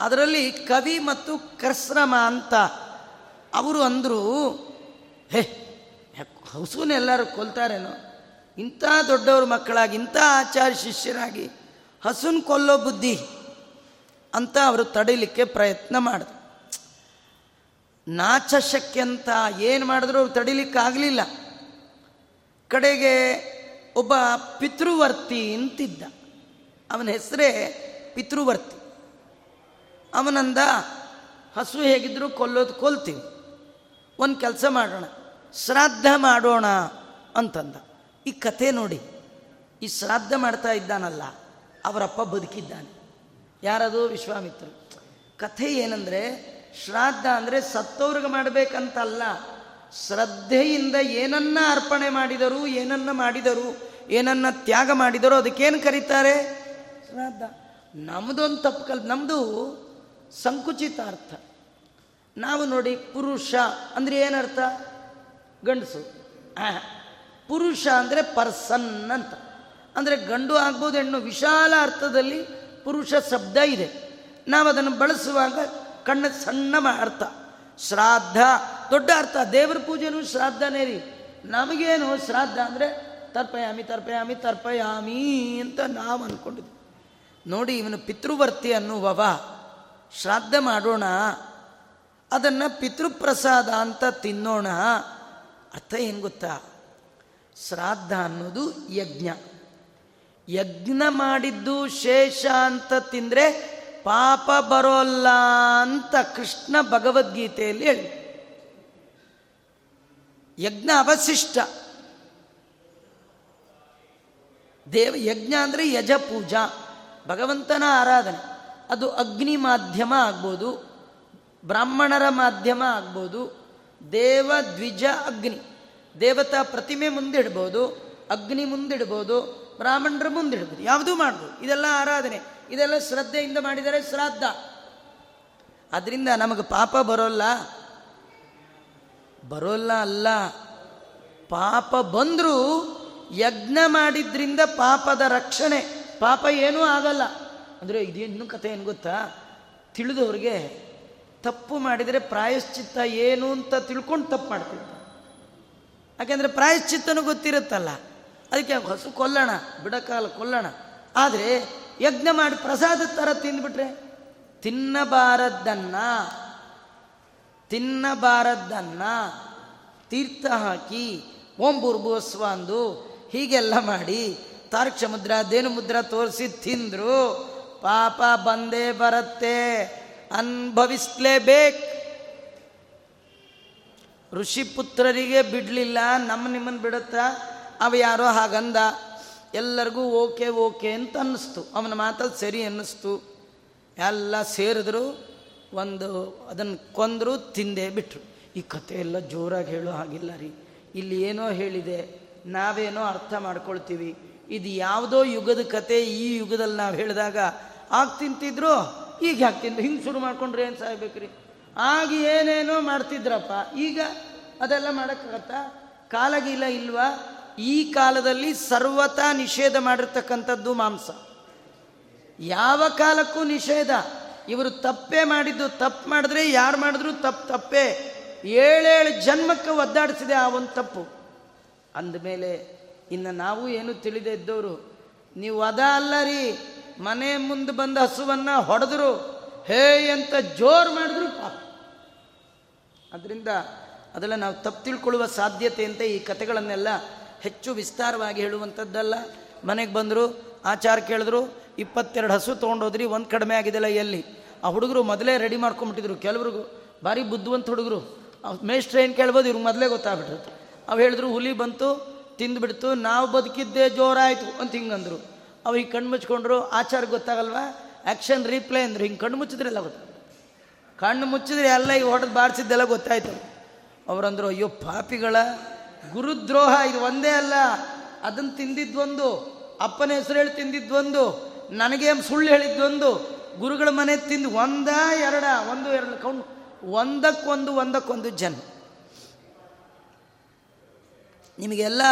ಅದರಲ್ಲಿ ಕವಿ ಮತ್ತು ಕರ್ಸ್ರಮ ಅಂತ ಅವರು ಅಂದರು, ಹೇ ಹಸುನೆಲ್ಲರೂ ಕೊಲ್ತಾರೇನೋ? ಇಂಥ ದೊಡ್ಡವ್ರ ಮಕ್ಕಳಾಗಿ, ಇಂಥ ಆಚಾರ್ಯ ಶಿಷ್ಯರಾಗಿ, ಹಸುನ್ ಕೊಲ್ಲೋ ಬುದ್ಧಿ. ಅಂತ ಅವರು ತಡಿಲಿಕ್ಕೆ ಪ್ರಯತ್ನ ಮಾಡಿದ್ರು. ನಾಚಶಕ್ಯ ಅಂತ ಏನು ಮಾಡಿದ್ರು ಅವ್ರು ತಡಿಲಿಕ್ಕಾಗಲಿಲ್ಲ. ಕಡೆಗೆ ಒಬ್ಬ ಪಿತೃವರ್ತಿ ಅಂತಿದ್ದ ಅವನ ಹೆಸರೇ ಪಿತೃವರ್ತಿ. ಅವನಂದ, ಹಸು ಹೇಗಿದ್ರು ಕೊಲ್ಲೋದು ಕೊಲ್ತೀವಿ. ಒಂದು ಕೆಲಸ ಮಾಡೋಣ, ಶ್ರಾದ್ದ ಮಾಡೋಣ ಅಂತಂದ. ಈ ಕಥೆ ನೋಡಿ, ಈ ಶ್ರಾದ್ದ ಮಾಡ್ತಾ ಇದ್ದಾನಲ್ಲ, ಅವರಪ್ಪ ಬದುಕಿದ್ದಾನೆ. ಯಾರದು? ವಿಶ್ವಾಮಿತ್ರರು ಕಥೆ ಏನಂದರೆ, ಶ್ರಾದ್ದ ಅಂದರೆ ಸತ್ತವ್ರಿಗೆ ಮಾಡಬೇಕಂತಲ್ಲ, ಶ್ರದ್ಧೆಯಿಂದ ಏನನ್ನ ಅರ್ಪಣೆ ಮಾಡಿದರು, ಏನನ್ನ ಮಾಡಿದರು, ಏನನ್ನ ತ್ಯಾಗ ಮಾಡಿದರು ಅದಕ್ಕೇನು ಕರೀತಾರೆ? ಶ್ರಾದ್ದ. ನಮ್ಮದೊಂದು ತಪ್ಪು ಕಲ್ ನಮ್ಮದು ಸಂಕುಚಿತ ಅರ್ಥ. ನಾವು ನೋಡಿ, ಪುರುಷ ಅಂದರೆ ಏನರ್ಥ? ಗಂಡಸು. ಪುರುಷ ಅಂದರೆ ಪರ್ಸನ್ ಅಂತ. ಅಂದರೆ ಗಂಡು ಆಗ್ಬೋದು ಹೆಣ್ಣು, ವಿಶಾಲ ಅರ್ಥದಲ್ಲಿ ಪುರುಷ ಶಬ್ದ ಇದೆ. ನಾವು ಅದನ್ನು ಬಳಸುವಾಗ ಕಣ್ಣ ಸಣ್ಣ ಅರ್ಥ. ಶ್ರಾದ್ದ, ದೊಡ್ಡ ಅರ್ಥ. ದೇವರ ಪೂಜೆನೂ ಶ್ರಾದ್ದನೇ ರೀ. ನಮಗೇನು ಶ್ರಾದ್ದ ಅಂದರೆ ತರ್ಪಯಾಮಿ ತರ್ಪಯಾಮಿ ತರ್ಪಯಾಮಿ ಅಂತ ನಾವು ಅಂದ್ಕೊಂಡಿದ್ವಿ ನೋಡಿ ಇವನು ಪಿತೃವರ್ತಿ ಅನ್ನುವವ. ಶ್ರಾದ್ದ ಮಾಡೋಣ. ಅದನ್ನು ಪಿತೃಪ್ರಸಾದ ಅಂತ ತಿನ್ನೋಣ. ಅರ್ಥ ಏನು ಗೊತ್ತಾ? ಶ್ರಾದ್ದ ಅನ್ನೋದು ಯಜ್ಞ. ಯಜ್ಞ ಮಾಡಿದ್ದು ಶೇಷ ಅಂತ ತಿಂದರೆ ಪಾಪ ಬರೋಲ್ಲ ಅಂತ ಕೃಷ್ಣ ಭಗವದ್ಗೀತೆಯಲ್ಲಿ ಹೇಳಿ. ಯಜ್ಞ ಅವಶಿಷ್ಟ. ದೇವ ಯಜ್ಞ ಅಂದರೆ ಯಜ ಪೂಜಾ. ಭಗವಂತನ ಆರಾಧನೆ. ಅದು ಅಗ್ನಿ ಮಾಧ್ಯಮ ಆಗ್ಬೋದು, ಬ್ರಾಹ್ಮಣರ ಮಾಧ್ಯಮ ಆಗ್ಬೋದು, ದೇವ ದ್ವಿಜ ಅಗ್ನಿ. ದೇವತಾ ಪ್ರತಿಮೆ ಮುಂದಿಡ್ಬೋದು, ಅಗ್ನಿ ಮುಂದಿಡ್ಬೋದು ಬ್ರಾಹ್ಮಣರ ಮುಂದಿಡ್ಬೋದು ಯಾವುದೂ ಮಾಡ್ಬೋದು. ಇದೆಲ್ಲ ಆರಾಧನೆ. ಇದೆಲ್ಲ ಶ್ರದ್ಧೆಯಿಂದ ಮಾಡಿದರೆ ಶ್ರಾದ್ದ. ಅದರಿಂದ ನಮಗೆ ಪಾಪ ಬರೋಲ್ಲ. ಬರೋಲ್ಲ ಅಲ್ಲ. ಪಾಪ ಬಂದರೂ ಯಜ್ಞ ಮಾಡಿದ್ರಿಂದ ಪಾಪದ ರಕ್ಷಣೆ. ಪಾಪ ಏನೂ ಆಗಲ್ಲ. ಅಂದರೆ ಇದೇನು ಕಥೆ ಏನು ಗೊತ್ತಾ? ತಿಳಿದವ್ರಿಗೆ ತಪ್ಪು ಮಾಡಿದರೆ ಪ್ರಾಯಶ್ಚಿತ್ತ ಏನು ಅಂತ ತಿಳ್ಕೊಂಡು ತಪ್ಪು ಮಾಡ್ತಿರ್ತಾರೆ. ಯಾಕೆಂದರೆ ಪ್ರಾಯಶ್ಚಿತ್ತನೂ ಗೊತ್ತಿರುತ್ತಲ್ಲ. ಅದಕ್ಕೆ ಹಸು ಕೊಲ್ಲೋಣ, ಬಿಡಕಾಲ ಕೊಲ್ಲೋಣ. ಆದರೆ ಯಜ್ಞ ಮಾಡಿ ಪ್ರಸಾದ ಥರ ತಿಂದ್ಬಿಟ್ರೆ? ತಿನ್ನಬಾರದ್ದನ್ನ ತಿನ್ನಬಾರದ್ದನ್ನ ತೀರ್ಥ ಹಾಕಿ ಓಂ ಬುರ್ಬೋಸ್ವ ಅಂದು ಹೀಗೆಲ್ಲ ಮಾಡಿ ತಾರ್ಕ್ಷ ಮುದ್ರ, ದೇನು ಮುದ್ರ ತೋರಿಸಿ ತಿಂದ್ರು. ಪಾಪ ಬಂದೇ ಬರುತ್ತೆ. ಅನ್ಭವಿಸ್ಲೇಬೇಕು. ಋಷಿಪುತ್ರರಿಗೆ ಬಿಡಲಿಲ್ಲ, ನಮ್ಮ ನಿಮ್ಮನ್ನು ಬಿಡುತ್ತಾ? ಅವ ಯಾರೋ ಹಾಗಂದ, ಎಲ್ಲರಿಗೂ ಓಕೆ ಓಕೆ ಅಂತ ಅನ್ನಿಸ್ತು. ಅವನ ಮಾತಲ್ಲಿ ಸರಿ ಅನ್ನಿಸ್ತು. ಎಲ್ಲ ಸೇರಿದ್ರು, ಒಂದು ಅದನ್ನು ಕೊಂದರು, ತಿಂದೇ, ಬಿಟ್ರು. ಈ ಕತೆ ಎಲ್ಲ ಜೋರಾಗಿ ಹೇಳೋ ಹಾಗಿಲ್ಲ ರೀ. ಇಲ್ಲಿ ಏನೋ ಹೇಳಿದೆ, ನಾವೇನೋ ಅರ್ಥ ಮಾಡ್ಕೊಳ್ತೀವಿ. ಇದು ಯಾವುದೋ ಯುಗದ ಕತೆ, ಈ ಯುಗದಲ್ಲಿ ನಾವು ಹೇಳಿದಾಗ ಆಗ ತಿಂತಿದ್ರು, ಈಗ ಯಾಕೆ ತಿಂದು? ಹಿಂಗೆ ಶುರು ಮಾಡ್ಕೊಂಡ್ರೆ ಏನು ಸಾಯ್ಬೇಕ್ರಿ ಆಗ ಏನೇನೋ ಮಾಡ್ತಿದ್ರಪ್ಪ, ಈಗ ಅದೆಲ್ಲ ಮಾಡೋಕ್ಕಾಗತ್ತಾ? ಕಾಲಗಿಲ್ಲ ಇಲ್ವಾ? ಈ ಕಾಲದಲ್ಲಿ ಸರ್ವತ ನಿಷೇಧ ಮಾಡಿರ್ತಕ್ಕಂಥದ್ದು ಮಾಂಸ. ಯಾವ ಕಾಲಕ್ಕೂ ನಿಷೇಧ. ಇವರು ತಪ್ಪೇ ಮಾಡಿದ್ದು, ತಪ್ಪು ಮಾಡಿದ್ರೆ ಯಾರು ಮಾಡಿದ್ರು ತಪ್ಪು, ತಪ್ಪೇ. ಏಳೇಳು ಜನ್ಮಕ್ಕೆ ಒದ್ದಾಡಿಸಿದೆ ಆ ಒಂದು ತಪ್ಪು. ಅಂದಮೇಲೆ ಇನ್ನು ನಾವು ಏನು ತಿಳಿದೇ ಇದ್ದವರು, ನೀವು ಅದ ಅಲ್ಲ ರೀ, ಮನೆ ಮುಂದೆ ಬಂದ ಹಸುವನ್ನು ಹೊಡೆದ್ರು, ಹೇ ಅಂತ ಜೋರು ಮಾಡಿದ್ರು ಪಾಪ. ಅದರಿಂದ ಅದೆಲ್ಲ ನಾವು ತಪ್ಪು ತಿಳ್ಕೊಳ್ಳುವ ಸಾಧ್ಯತೆ ಅಂತ ಈ ಕತೆಗಳನ್ನೆಲ್ಲ ಹೆಚ್ಚು ವಿಸ್ತಾರವಾಗಿ ಹೇಳುವಂಥದ್ದಲ್ಲ. ಮನೆಗೆ ಬಂದರು, ಆಚಾರ ಕೇಳಿದ್ರು, ಇಪ್ಪತ್ತೆರಡು ಹಸು ತೊಗೊಂಡೋದ್ರಿ, ಒಂದು ಕಡಿಮೆ ಆಗಿದೆಲ್ಲ ಎಲ್ಲಿ? ಆ ಹುಡುಗರು ಮೊದಲೇ ರೆಡಿ ಮಾಡ್ಕೊಂಬಿಟ್ಟಿದ್ರು. ಕೆಲವ್ರಿಗೂ, ಭಾರಿ ಬುದ್ಧಿವಂತ ಹುಡುಗರು. ಮೇಷ್ಟ್ರ ಏನು ಕೇಳ್ಬೋದು, ಇವ್ರಿಗೆ ಮೊದಲೇ ಗೊತ್ತಾಗ್ಬಿಟ್ಟಿರುತ್ತೆ ಅವು ಹೇಳಿದ್ರು, ಹುಲಿ ಬಂತು, ತಿಂದುಬಿಡ್ತು, ನಾವು ಬದುಕಿದ್ದೇ ಜೋರಾಯಿತು ಅಂತ ಹಿಂಗಂದ್ರು. ಅವು ಹಿಂಗೆ ಕಣ್ಣು ಮುಚ್ಕೊಂಡ್ರು ಆಚಾರ ಗೊತ್ತಾಗಲ್ವಾ? ಆ್ಯಕ್ಷನ್ ರೀಪ್ಲೇ ಅಂದರು. ಹಿಂಗೆ ಕಣ್ಣು ಮುಚ್ಚಿದ್ರೆಲ್ಲ ಗೊತ್ತ? ಕಣ್ಣು ಮುಚ್ಚಿದ್ರೆ ಎಲ್ಲ ಈಗ ಹೊಡೆದು ಬಾರಿಸಿದ್ದೆಲ್ಲ ಗೊತ್ತಾಯ್ತು. ಅವರಂದ್ರು, ಅಯ್ಯೋ ಪಾಪಿಗಳ ಗುರುದ್ರೋಹ ಇದು ಒಂದೇ ಅಲ್ಲ. ಅದನ್ನು ತಿಂದಿದ್ದೊಂದು ಅಪ್ಪನ ಹೆಸರು ಹೇಳಿ ತಿಂದಿದ್ದೊಂದು ನನಗೆ ಸುಳ್ಳು ಹೇಳಿದ್ದೊಂದು ಗುರುಗಳ ಮನೆ ತಿಂದು ಒಂದ, ಎರಡ, ಒಂದು, ಎರಡು ಕೌಂಟ್ ಒಂದಕ್ಕೊಂದು ಒಂದಕ್ಕೊಂದು ಜನ ನಿಮಗೆಲ್ಲ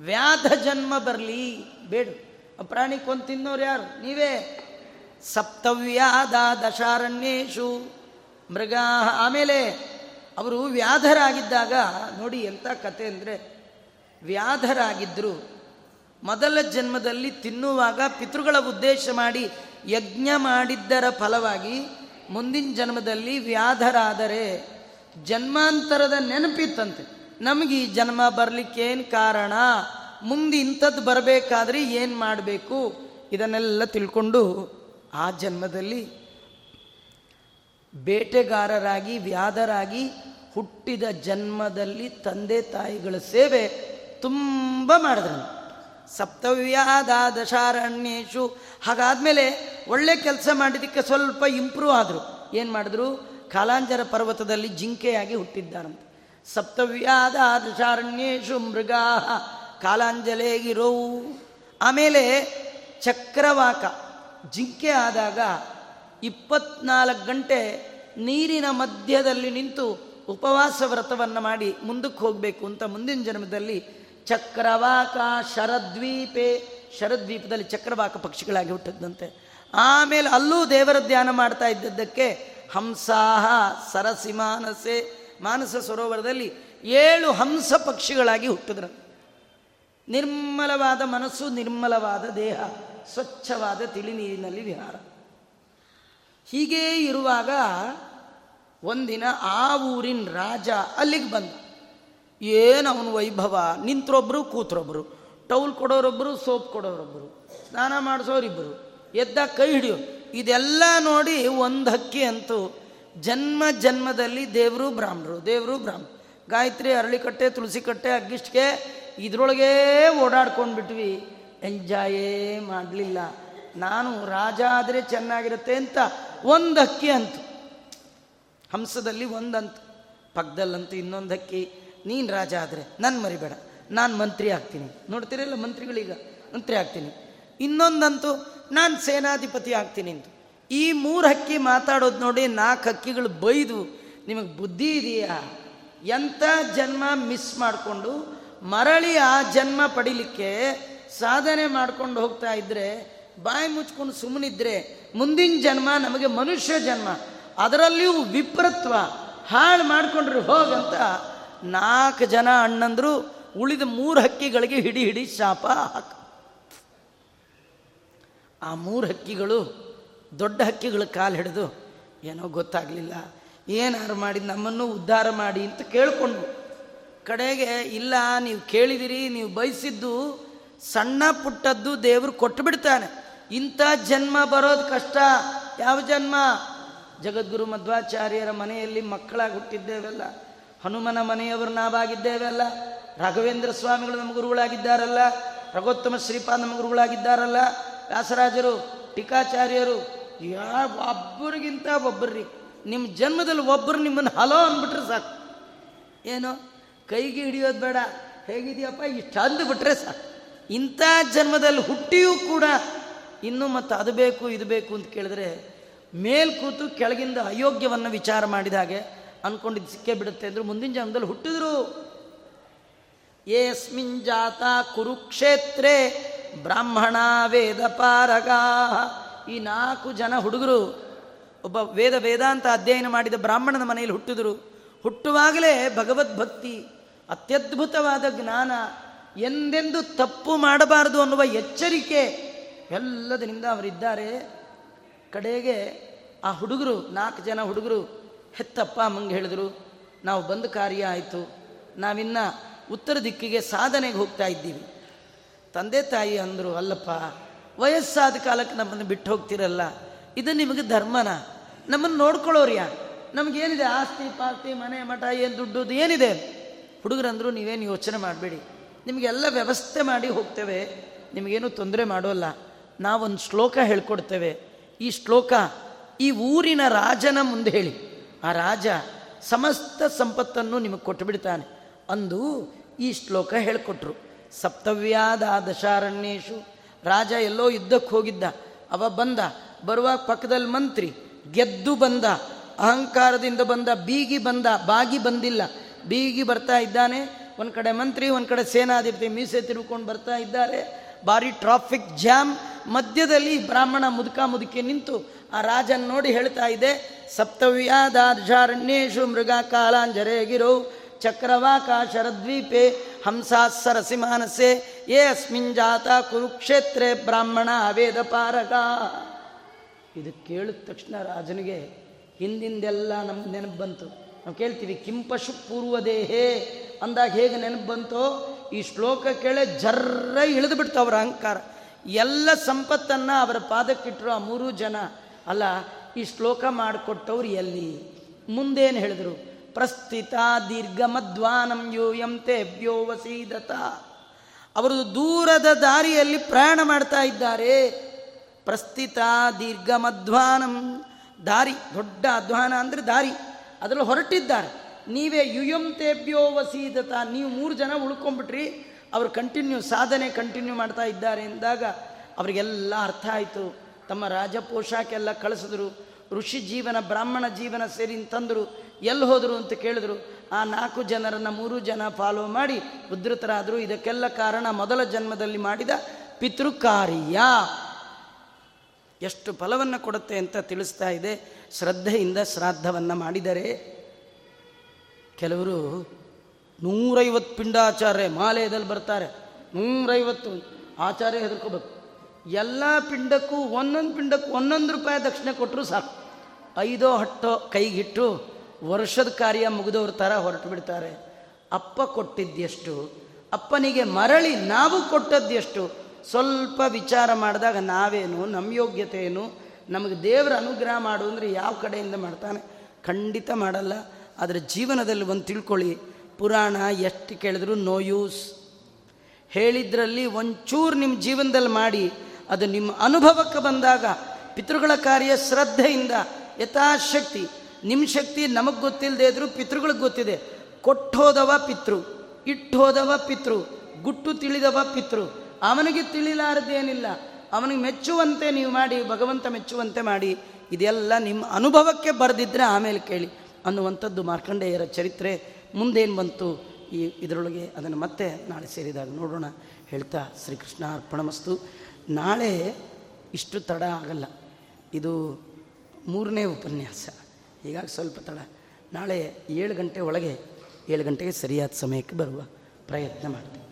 ವ್ಯಾಧ ಜನ್ಮ ಬರಲಿ, ಬೇಡ. ಪ್ರಾಣಿ ಕೊಂದು ತಿನ್ನೋರು ಯಾರು? ನೀವೇ. ಸಪ್ತವ್ಯಾದ ದಶಾರಣ್ಯೇಶು ಮೃಗ ಆಮೇಲೆ ಅವರು ವ್ಯಾಧರಾಗಿದ್ದಾಗ, ನೋಡಿ ಎಂಥ ಕತೆ ಅಂದರೆ ವ್ಯಾಧರಾಗಿದ್ದರು ಮೊದಲ ಜನ್ಮದಲ್ಲಿ ತಿನ್ನುವಾಗ ಪಿತೃಗಳ ಉದ್ದೇಶ ಮಾಡಿ ಯಜ್ಞ ಮಾಡಿದ್ದರ ಫಲವಾಗಿ ಮುಂದಿನ ಜನ್ಮದಲ್ಲಿ ವ್ಯಾಧರಾದರೆ, ಜನ್ಮಾಂತರದ ನೆನಪಿತ್ತಂತೆ. ನಮಗೆ ಈ ಜನ್ಮ ಬರಲಿಕ್ಕೇನು ಕಾರಣ? ಮುಂದೆ ಇಂಥದ್ದು ಬರಬೇಕಾದ್ರೆ ಏನು ಮಾಡಬೇಕು? ಇದನ್ನೆಲ್ಲ ತಿಳ್ಕೊಂಡು ಆ ಜನ್ಮದಲ್ಲಿ ಬೇಟೆಗಾರರಾಗಿ, ವ್ಯಾಧರಾಗಿ ಹುಟ್ಟಿದ ಜನ್ಮದಲ್ಲಿ ತಂದೆ ತಾಯಿಗಳ ಸೇವೆ ತುಂಬ ಮಾಡಿದ್ರು. ಸಪ್ತವ್ಯಾದ ದಶಾರಣ್ಯೇಶು ಹಾಗಾದ್ಮೇಲೆ ಒಳ್ಳೆ ಕೆಲಸ ಮಾಡಿದ್ದಕ್ಕೆ ಸ್ವಲ್ಪ ಇಂಪ್ರೂವ್ ಆದರು. ಏನು ಮಾಡಿದ್ರು? ಕಾಲಾಂಜರ ಪರ್ವತದಲ್ಲಿ ಜಿಂಕೆಯಾಗಿ ಹುಟ್ಟಿದ್ದಾರಂತೆ. ಸಪ್ತವ್ಯಾದ ದಶಾರಣ್ಯೇಶು ಮೃಗಾ ಕಾಲಾಂಜಲೇಗಿರೋವು. ಆಮೇಲೆ ಚಕ್ರವಾಕ, ಜಿಂಕೆ ಆದಾಗ ಇಪ್ಪತ್ನಾಲ್ಕು ಗಂಟೆ ನೀರಿನ ಮಧ್ಯದಲ್ಲಿ ನಿಂತು ಉಪವಾಸ ವ್ರತವನ್ನು ಮಾಡಿ ಮುಂದಕ್ಕೆ ಹೋಗಬೇಕು ಅಂತ ಮುಂದಿನ ಜನ್ಮದಲ್ಲಿ ಚಕ್ರವಾಕ ಶರದ್ವೀಪೆ, ಶರದ್ವೀಪದಲ್ಲಿ ಚಕ್ರವಾಕ ಪಕ್ಷಿಗಳಾಗಿ ಹುಟ್ಟಿದ್ದಂತೆ ಆಮೇಲೆ ಅಲ್ಲೂ ದೇವರ ಧ್ಯಾನ ಮಾಡ್ತಾ ಇದ್ದದ್ದಕ್ಕೆ ಹಂಸಾಹ, ಸರಸಿ, ಮಾನಸೆ, ಮಾನಸ ಸರೋವರದಲ್ಲಿ ಏಳು ಹಂಸ ಪಕ್ಷಿಗಳಾಗಿ ಹುಟ್ಟಿದ್ರು. ನಿರ್ಮಲವಾದ ಮನಸ್ಸು, ನಿರ್ಮಲವಾದ ದೇಹ, ಸ್ವಚ್ಛವಾದ ತಿಳಿ ನೀರಿನಲ್ಲಿ ವಿಹಾರ. ಹೀಗೇ ಇರುವಾಗ ಒಂದಿನ ಆ ಊರಿನ ರಾಜ ಅಲ್ಲಿಗೆ ಬಂದ. ಏನು ಅವನ ವೈಭವ? ನಿಂತ್ರೊಬ್ಬರು ಕೂತ್ರೊಬ್ಬರು ಟೌಲ್ ಕೊಡೋರೊಬ್ಬರು ಸೋಪ್ ಕೊಡೋರೊಬ್ಬರು ಸ್ನಾನ ಮಾಡಿಸೋರಿಬ್ಬರು ಎದ್ದ ಕೈ ಹಿಡಿಯೋ. ಇದೆಲ್ಲ ನೋಡಿ ಒಂದು ಹಕ್ಕಿ ಅಂತೂ ಜನ್ಮ ಜನ್ಮದಲ್ಲಿ ದೇವರು ಬ್ರಾಹ್ಮಣರು, ದೇವರು ಬ್ರಾಹ್ಮಣ ಗಾಯತ್ರಿ, ಅರಳಿಕಟ್ಟೆ ತುಳಸಿ ಕಟ್ಟೆ ಅಗ್ಗಿಷ್ಟಿಗೆ ಇದರೊಳಗೇ ಓಡಾಡ್ಕೊಂಡು ಬಿಟ್ವಿ. ಎಂಜಾಯೇ ಮಾಡಲಿಲ್ಲ. ನಾನು ರಾಜ ಆದರೆ ಚೆನ್ನಾಗಿರುತ್ತೆ ಅಂತ ಒಂದು ಹಕ್ಕಿ ಅಂತು. ಹಂಸದಲ್ಲಿ ಒಂದಂತ. ಪಕ್ಕದಲ್ಲಂತೂ ಇನ್ನೊಂದು ಹಕ್ಕಿ ನೀನು ರಾಜ ಆದರೆ ನಾನು ಮರಿಬೇಡ. ನಾನು ಮಂತ್ರಿ ಆಗ್ತೀನಿ. ನೋಡ್ತೀರಲ್ಲ ಮಂತ್ರಿಗಳೀಗ? ಮಂತ್ರಿ ಆಗ್ತೀನಿ. ಇನ್ನೊಂದಂತೂ ನಾನು ಸೇನಾಧಿಪತಿ ಆಗ್ತೀನಿ ಅಂತ. ಈ ಮೂರು ಹಕ್ಕಿ ಮಾತಾಡೋದು ನೋಡಿ ನಾಲ್ಕು ಹಕ್ಕಿಗಳು ಬೈದು ನಿಮಗೆ ಬುದ್ಧಿ ಇದೆಯಾ? ಎಂಥ ಜನ್ಮ ಮಿಸ್ ಮಾಡಿಕೊಂಡು ಮರಳಿ ಆ ಜನ್ಮ ಪಡಿಲಿಕ್ಕೆ ಸಾಧನೆ ಮಾಡ್ಕೊಂಡು ಹೋಗ್ತಾ ಇದ್ರೆ ಬಾಯಿ ಮುಚ್ಕೊಂಡು ಸುಮ್ಮನಿದ್ರೆ ಮುಂದಿನ ಜನ್ಮ ನಮಗೆ ಮನುಷ್ಯ ಜನ್ಮ. ಅದರಲ್ಲಿಯೂ ವಿಪ್ರತ್ವ, ಹಾಳು ಮಾಡಿಕೊಂಡ್ರೆ ಹೋಗಂತ ನಾಲ್ಕು ಜನ ಅಣ್ಣಂದ್ರು ಉಳಿದ ಮೂರು ಹಕ್ಕಿಗಳಿಗೆ ಹಿಡಿ ಹಿಡಿ ಶಾಪ ಹಾಕ. ಆ ಮೂರು ಹಕ್ಕಿಗಳು ದೊಡ್ಡ ಹಕ್ಕಿಗಳ ಕಾಲು ಹಿಡಿದು ಏನೋ ಗೊತ್ತಾಗಲಿಲ್ಲ. ಏನಾರು ಮಾಡಿ ನಮ್ಮನ್ನು ಉದ್ಧಾರ ಮಾಡಿ ಅಂತ ಕೇಳಿಕೊಂಡ್ವು ಕಡೆಗೆ, ಇಲ್ಲ, ನೀವು ಕೇಳಿದಿರಿ, ನೀವು ಬಯಸಿದ್ದು ಸಣ್ಣ ಪುಟ್ಟದ್ದು ದೇವರು ಕೊಟ್ಟು ಬಿಡ್ತಾನೆ ಇಂಥ ಜನ್ಮ ಬರೋದು ಕಷ್ಟ. ಯಾವ ಜನ್ಮ? ಜಗದ್ಗುರು ಮಧ್ವಾಚಾರ್ಯರ ಮನೆಯಲ್ಲಿ ಮಕ್ಕಳಾಗಿ ಹುಟ್ಟಿದ್ದೇವೆಲ್ಲ ಹನುಮನ ಮನೆಯವರು ನಾವಾಗಿದ್ದೇವೆಲ್ಲ. ರಾಘವೇಂದ್ರ ಸ್ವಾಮಿಗಳು ನಮ್ಮ ಗುರುಗಳಾಗಿದ್ದಾರಲ್ಲ. ರಘೋತ್ತಮ ಶ್ರೀಪಾದ ನಮ್ಮ ಗುರುಗಳಾಗಿದ್ದಾರಲ್ಲ. ವ್ಯಾಸರಾಜರು, ಟೀಕಾಚಾರ್ಯರು ಯಾವ ಒಬ್ಬರಿಗಿಂತ ಒಬ್ಬರ್ರಿ. ನಿಮ್ಮ ಜನ್ಮದಲ್ಲಿ ಒಬ್ಬರು ನಿಮ್ಮನ್ನು ಹಲೋ ಅಂದ್ಬಿಟ್ರೆ ಸಾಕು. ಏನು? ಕೈಗೆ ಹಿಡಿಯೋದು ಬೇಡ. ಹೇಗಿದೆಯಪ್ಪ? ಇಷ್ಟು ಅಂದು ಬಿಟ್ರೆ ಸಾಕು. ಇಂಥ ಜನ್ಮದಲ್ಲಿ ಹುಟ್ಟಿಯೂ ಕೂಡ ಇನ್ನೂ ಮತ್ತು ಅದು ಬೇಕು, ಇದು ಬೇಕು ಅಂತ ಕೇಳಿದ್ರೆ ಮೇಲ್ ಕೂತು ಕೆಳಗಿಂದ ಅಯೋಗ್ಯವನ್ನು ವಿಚಾರ ಮಾಡಿದ ಹಾಗೆ ಅಂದ್ಕೊಂಡಿದ್ದು ಸಿಕ್ಕೇ ಬಿಡುತ್ತೆ ಅಂದ್ರೆ ಮುಂದಿನ ಜನ್ಮದಲ್ಲಿ ಹುಟ್ಟಿದ್ರು. ಏಸ್ಮಿನ್ ಜಾತ ಕುರುಕ್ಷೇತ್ರೇ ಬ್ರಾಹ್ಮಣ ವೇದ ಪಾರಗ. ಈ ನಾಲ್ಕು ಜನ ಹುಡುಗರು ಒಬ್ಬ ವೇದ ವೇದಾಂತ ಅಧ್ಯಯನ ಮಾಡಿದ ಬ್ರಾಹ್ಮಣನ ಮನೆಯಲ್ಲಿ ಹುಟ್ಟಿದ್ರು. ಹುಟ್ಟುವಾಗಲೇ ಭಗವದ್ಭಕ್ತಿ, ಅತ್ಯದ್ಭುತವಾದ ಜ್ಞಾನ ಎಂದೆಂದು ತಪ್ಪು ಮಾಡಬಾರದು ಅನ್ನುವ ಎಚ್ಚರಿಕೆ ಎಲ್ಲದರಿಂದ ಅವರಿದ್ದಾರೆ. ಕಡೆಗೆ ಆ ಹುಡುಗರು, ನಾಲ್ಕು ಜನ ಹುಡುಗರು, ಹೆತ್ತಪ್ಪ, ಅಮ್ಮಂಗೆ ಹೇಳಿದ್ರು, ನಾವು ಬಂದ ಕಾರ್ಯ ಆಯಿತು. ನಾವಿನ್ನ ಉತ್ತರ ದಿಕ್ಕಿಗೆ ಸಾಧನೆಗೆ ಹೋಗ್ತಾ ಇದ್ದೀವಿ. ತಂದೆ, ತಾಯಿ ಅಂದರು, ಅಲ್ಲಪ್ಪ, ವಯಸ್ಸಾದ ಕಾಲಕ್ಕೆ ನಮ್ಮನ್ನು ಬಿಟ್ಟು ಹೋಗ್ತಿರಲ್ಲ, ಇದು ನಿಮಗೆ ಧರ್ಮನ. ನಮ್ಮನ್ನು ನೋಡ್ಕೊಳ್ಳೋರು ಯಾ ನಮಗೇನಿದೆ? ಆಸ್ತಿ, ಪಾಸ್ತಿ, ಮನೆ, ಮಠ, ಏನು ದುಡ್ಡು ಏನಿದೆ? ಹುಡುಗರಂದ್ರು, ನೀವೇನು ಯೋಚನೆ ಮಾಡಬೇಡಿ. ನಿಮಗೆಲ್ಲ ವ್ಯವಸ್ಥೆ ಮಾಡಿ ಹೋಗ್ತೇವೆ. ನಿಮಗೇನು ತೊಂದರೆ ಮಾಡೋಲ್ಲ. ನಾವೊಂದು ಶ್ಲೋಕ ಹೇಳ್ಕೊಡ್ತೇವೆ. ಈ ಶ್ಲೋಕ ಈ ಊರಿನ ರಾಜನ ಮುಂದೆ ಹೇಳಿ. ಆ ರಾಜ ಸಮಸ್ತ ಸಂಪತ್ತನ್ನು ನಿಮಗೆ ಕೊಟ್ಟು ಬಿಡ್ತಾನೆ ಅಂದು ಈ ಶ್ಲೋಕ ಹೇಳಿಕೊಟ್ರು. ಸಪ್ತವ್ಯಾದ ದಶಾರಣ್ಯೇಶು ರಾಜ ಎಲ್ಲೋ ಯುದ್ಧಕ್ಕೆ ಹೋಗಿದ್ದ. ಅವ ಬಂದ, ಬರುವಾಗ ಪಕ್ಕದಲ್ಲಿ ಮಂತ್ರಿ, ಗೆದ್ದು ಬಂದ, ಅಹಂಕಾರದಿಂದ ಬಂದ, ಬೀಗಿ ಬಂದ, ಬಾಗಿ ಬಂದಿಲ್ಲ. ಬೀಗಿ ಬರ್ತಾ ಇದ್ದಾನೆ. ಒಂದು ಕಡೆ ಮಂತ್ರಿ, ಒಂದು ಕಡೆ ಸೇನಾಧಿಪತಿ ಮೀಸೆ ತಿರುಕೊಂಡು ಬರ್ತಾ ಇದ್ದಾರೆ. ಭಾರಿ ಟ್ರಾಫಿಕ್ ಜಾಮ್ ಮಧ್ಯದಲ್ಲಿ ಬ್ರಾಹ್ಮಣ ಮುದುಕ ಮುದುಕಿ ನಿಂತು ಆ ರಾಜನ್ ನೋಡಿ ಹೇಳ್ತಾ ಇದೆ ಸಪ್ತವ್ಯಾದಾರ್ಷಾರಣ್ಯೇಶು ಮೃಗ ಕಾಲಾಂಜರೇಗಿರೋ, ಚಕ್ರವಾಕಾಶರದ್ವೀಪೇ ಚಕ್ರವಾಕ ಶರದ್ವೀಪೆ ಹಂಸಾಸರಸಿ ಮಾನಸೆ ಏ ಅಸ್ಮಿನ್ ಜಾತ ಕುರುಕ್ಷೇತ್ರೆ ಬ್ರಾಹ್ಮಣ ಅವೇದ ಪಾರಕ ಇದು ಕೇಳಿದ ತಕ್ಷಣ ರಾಜನಿಗೆ ಹಿಂದಿಂದೆಲ್ಲ ನಮ್ಗೆ ನೆನಪು ಬಂತು. ನಾವು ಕೇಳ್ತೀವಿ, ಕಿಂಪಶು ಪೂರ್ವದೇಹೇ ಅಂದಾಗ ಹೇಗೆ ನೆನಪು ಬಂತೋ, ಈ ಶ್ಲೋಕ ಕೇಳೆ ಜರ್ರ ಇಳಿದು ಬಿಡ್ತು ಅವರ ಅಹಂಕಾರ. ಎಲ್ಲ ಸಂಪತ್ತನ್ನು ಅವರ ಪಾದಕ್ಕಿಟ್ಟರು ಆ ಮೂರು ಜನ. ಅಲ್ಲ, ಈ ಶ್ಲೋಕ ಮಾಡಿಕೊಟ್ಟವ್ರು ಎಲ್ಲಿ? ಮುಂದೇನು ಹೇಳಿದ್ರು? ಪ್ರಸ್ಥಿತ ದೀರ್ಘ ಮಧ್ವಾನಂ ಯೂಯಂ ತೇಭ್ಯೋ ವಸೀದತ. ಅವರು ದೂರದ ದಾರಿಯಲ್ಲಿ ಪ್ರಯಾಣ ಮಾಡ್ತಾ ಇದ್ದಾರೆ. ಪ್ರಸ್ಥಿತ ದೀರ್ಘ ಮಧ್ವಾನಂ ದಾರಿ, ದೊಡ್ಡ ಅಧ್ವಾನ ಅಂದರೆ ದಾರಿ. ಅದರಲ್ಲಿ ಹೊರಟಿದ್ದಾರೆ. ನೀವೇ ಯುಯಂ ತೇಭ್ಯೋ ವಸೀದತ. ನೀವು ಮೂರು ಜನ ಉಳ್ಕೊಂಬಿಟ್ರಿ ಅವರು ಕಂಟಿನ್ಯೂ ಸಾಧನೆ ಕಂಟಿನ್ಯೂ ಮಾಡ್ತಾ ಇದ್ದಾರೆ ಎಂದಾಗ ಅವರಿಗೆಲ್ಲ ಅರ್ಥ ಆಯಿತು. ತಮ್ಮ ರಾಜ ಪೋಷಾಕೆಲ್ಲ ಕಳಿಸಿದ್ರು. ಋಷಿ ಜೀವನ, ಬ್ರಾಹ್ಮಣ ಜೀವನ ಸೇರಿ ತಂದರು. ಎಲ್ಲಿ ಹೋದರು ಅಂತ ಕೇಳಿದ್ರು. ಆ ನಾಲ್ಕು ಜನರನ್ನು ಮೂರು ಜನ ಫಾಲೋ ಮಾಡಿ ಉದ್ಧತರಾದರು. ಇದಕ್ಕೆಲ್ಲ ಕಾರಣ ಮೊದಲ ಜನ್ಮದಲ್ಲಿ ಮಾಡಿದ ಪಿತೃಕಾರ್ಯ. ಎಷ್ಟು ಫಲವನ್ನು ಕೊಡುತ್ತೆ ಅಂತ ತಿಳಿಸ್ತಾ ಇದೆ. ಶ್ರದ್ಧೆಯಿಂದ ಶ್ರಾದ್ದವನ್ನು ಮಾಡಿದರೆ ಕೆಲವರು ನೂರೈವತ್ತು ಪಿಂಡಾಚಾರ್ಯ ಮಾಲಯದಲ್ಲಿ ಬರ್ತಾರೆ. ನೂರೈವತ್ತು ಆಚಾರ್ಯ ಹೆದರ್ಕೋಬೇಕು. ಎಲ್ಲ ಪಿಂಡಕ್ಕೂ, ಒಂದೊಂದು ಪಿಂಡಕ್ಕೂ ಒಂದೊಂದು ರೂಪಾಯಿ ದಕ್ಷಿಣೆ ಕೊಟ್ಟರು ಸಾಕು. ಐದೋ ಹಟ್ಟೋ ಕೈಗಿಟ್ಟು ವರ್ಷದ ಕಾರ್ಯ ಮುಗಿದವ್ರ ಥರ ಹೊರಟು ಬಿಡ್ತಾರೆ. ಅಪ್ಪ ಕೊಟ್ಟಿದ್ದೆಷ್ಟು? ಅಪ್ಪನಿಗೆ ಮರಳಿ ನಾವು ಕೊಟ್ಟದ್ದೆಷ್ಟು? ಸ್ವಲ್ಪ ವಿಚಾರ ಮಾಡಿದಾಗ ನಾವೇನು, ನಮ್ಮ ಯೋಗ್ಯತೆ ಏನು ನಮಗೆ ದೇವರ ಅನುಗ್ರಹ ಮಾಡು ಅಂದರೆ ಯಾವ ಕಡೆಯಿಂದ ಮಾಡ್ತಾನೆ? ಖಂಡಿತ ಮಾಡಲ್ಲ. ಆದರೆ ಜೀವನದಲ್ಲಿ ಒಂದು ತಿಳ್ಕೊಳ್ಳಿ ಪುರಾಣ ಎಷ್ಟು ಕೇಳಿದ್ರು ನೋ ಯೂಸ್ ಹೇಳಿದ್ರಲ್ಲಿ ಒಂಚೂರು ನಿಮ್ಮ ಜೀವನದಲ್ಲಿ ಮಾಡಿ, ಅದು ನಿಮ್ಮ ಅನುಭವಕ್ಕೆ ಬಂದಾಗ, ಪಿತೃಗಳ ಕಾರ್ಯ ಶ್ರದ್ಧೆಯಿಂದ, ಯಥಾಶಕ್ತಿ. ನಿಮ್ಮ ಶಕ್ತಿ ನಮಗೆ ಗೊತ್ತಿಲ್ಲದೆ ಇದ್ರೂ ಪಿತೃಗಳಿಗೆ ಗೊತ್ತಿದೆ. ಕೊಟ್ಟೋದವ ಪಿತೃ, ಇಟ್ಟೋದವ ಪಿತೃ, ಗುಟ್ಟು ತಿಳಿದವ ಪಿತೃ. ಅವನಿಗೆ ತಿಳಿಲಾರದೇನಿಲ್ಲ. ಅವನಿಗೆ ಮೆಚ್ಚುವಂತೆ ನೀವು ಮಾಡಿ, ಭಗವಂತ ಮೆಚ್ಚುವಂತೆ ಮಾಡಿ, ಇದೆಲ್ಲ ನಿಮ್ಮ ಅನುಭವಕ್ಕೆ ಬರೆದಿದ್ದರೆ ಆಮೇಲೆ ಕೇಳಿ ಅನ್ನುವಂಥದ್ದು ಮಾರ್ಕಂಡೇಯರ ಚರಿತ್ರೆ. ಮುಂದೇನು ಬಂತು ಈ ಇದರೊಳಗೆ ಅದನ್ನು ಮತ್ತೆ ನಾಳೆ ಸೇರಿದಾಗ ನೋಡೋಣ. ಹೇಳ್ತಾ ಶ್ರೀಕೃಷ್ಣ ಅರ್ಪಣಮಸ್ತು. ನಾಳೆ ಇಷ್ಟು ತಡ ಆಗಲ್ಲ. ಇದು ಮೂರನೇ ಉಪನ್ಯಾಸ. ಈಗಾಗ ಸ್ವಲ್ಪ ತಡ. ನಾಳೆ ಏಳು ಗಂಟೆ ಒಳಗೆ, ಏಳು ಗಂಟೆಗೆ ಸರಿಯಾದ ಸಮಯಕ್ಕೆ ಬರುವ ಪ್ರಯತ್ನ ಮಾಡ್ತೀನಿ.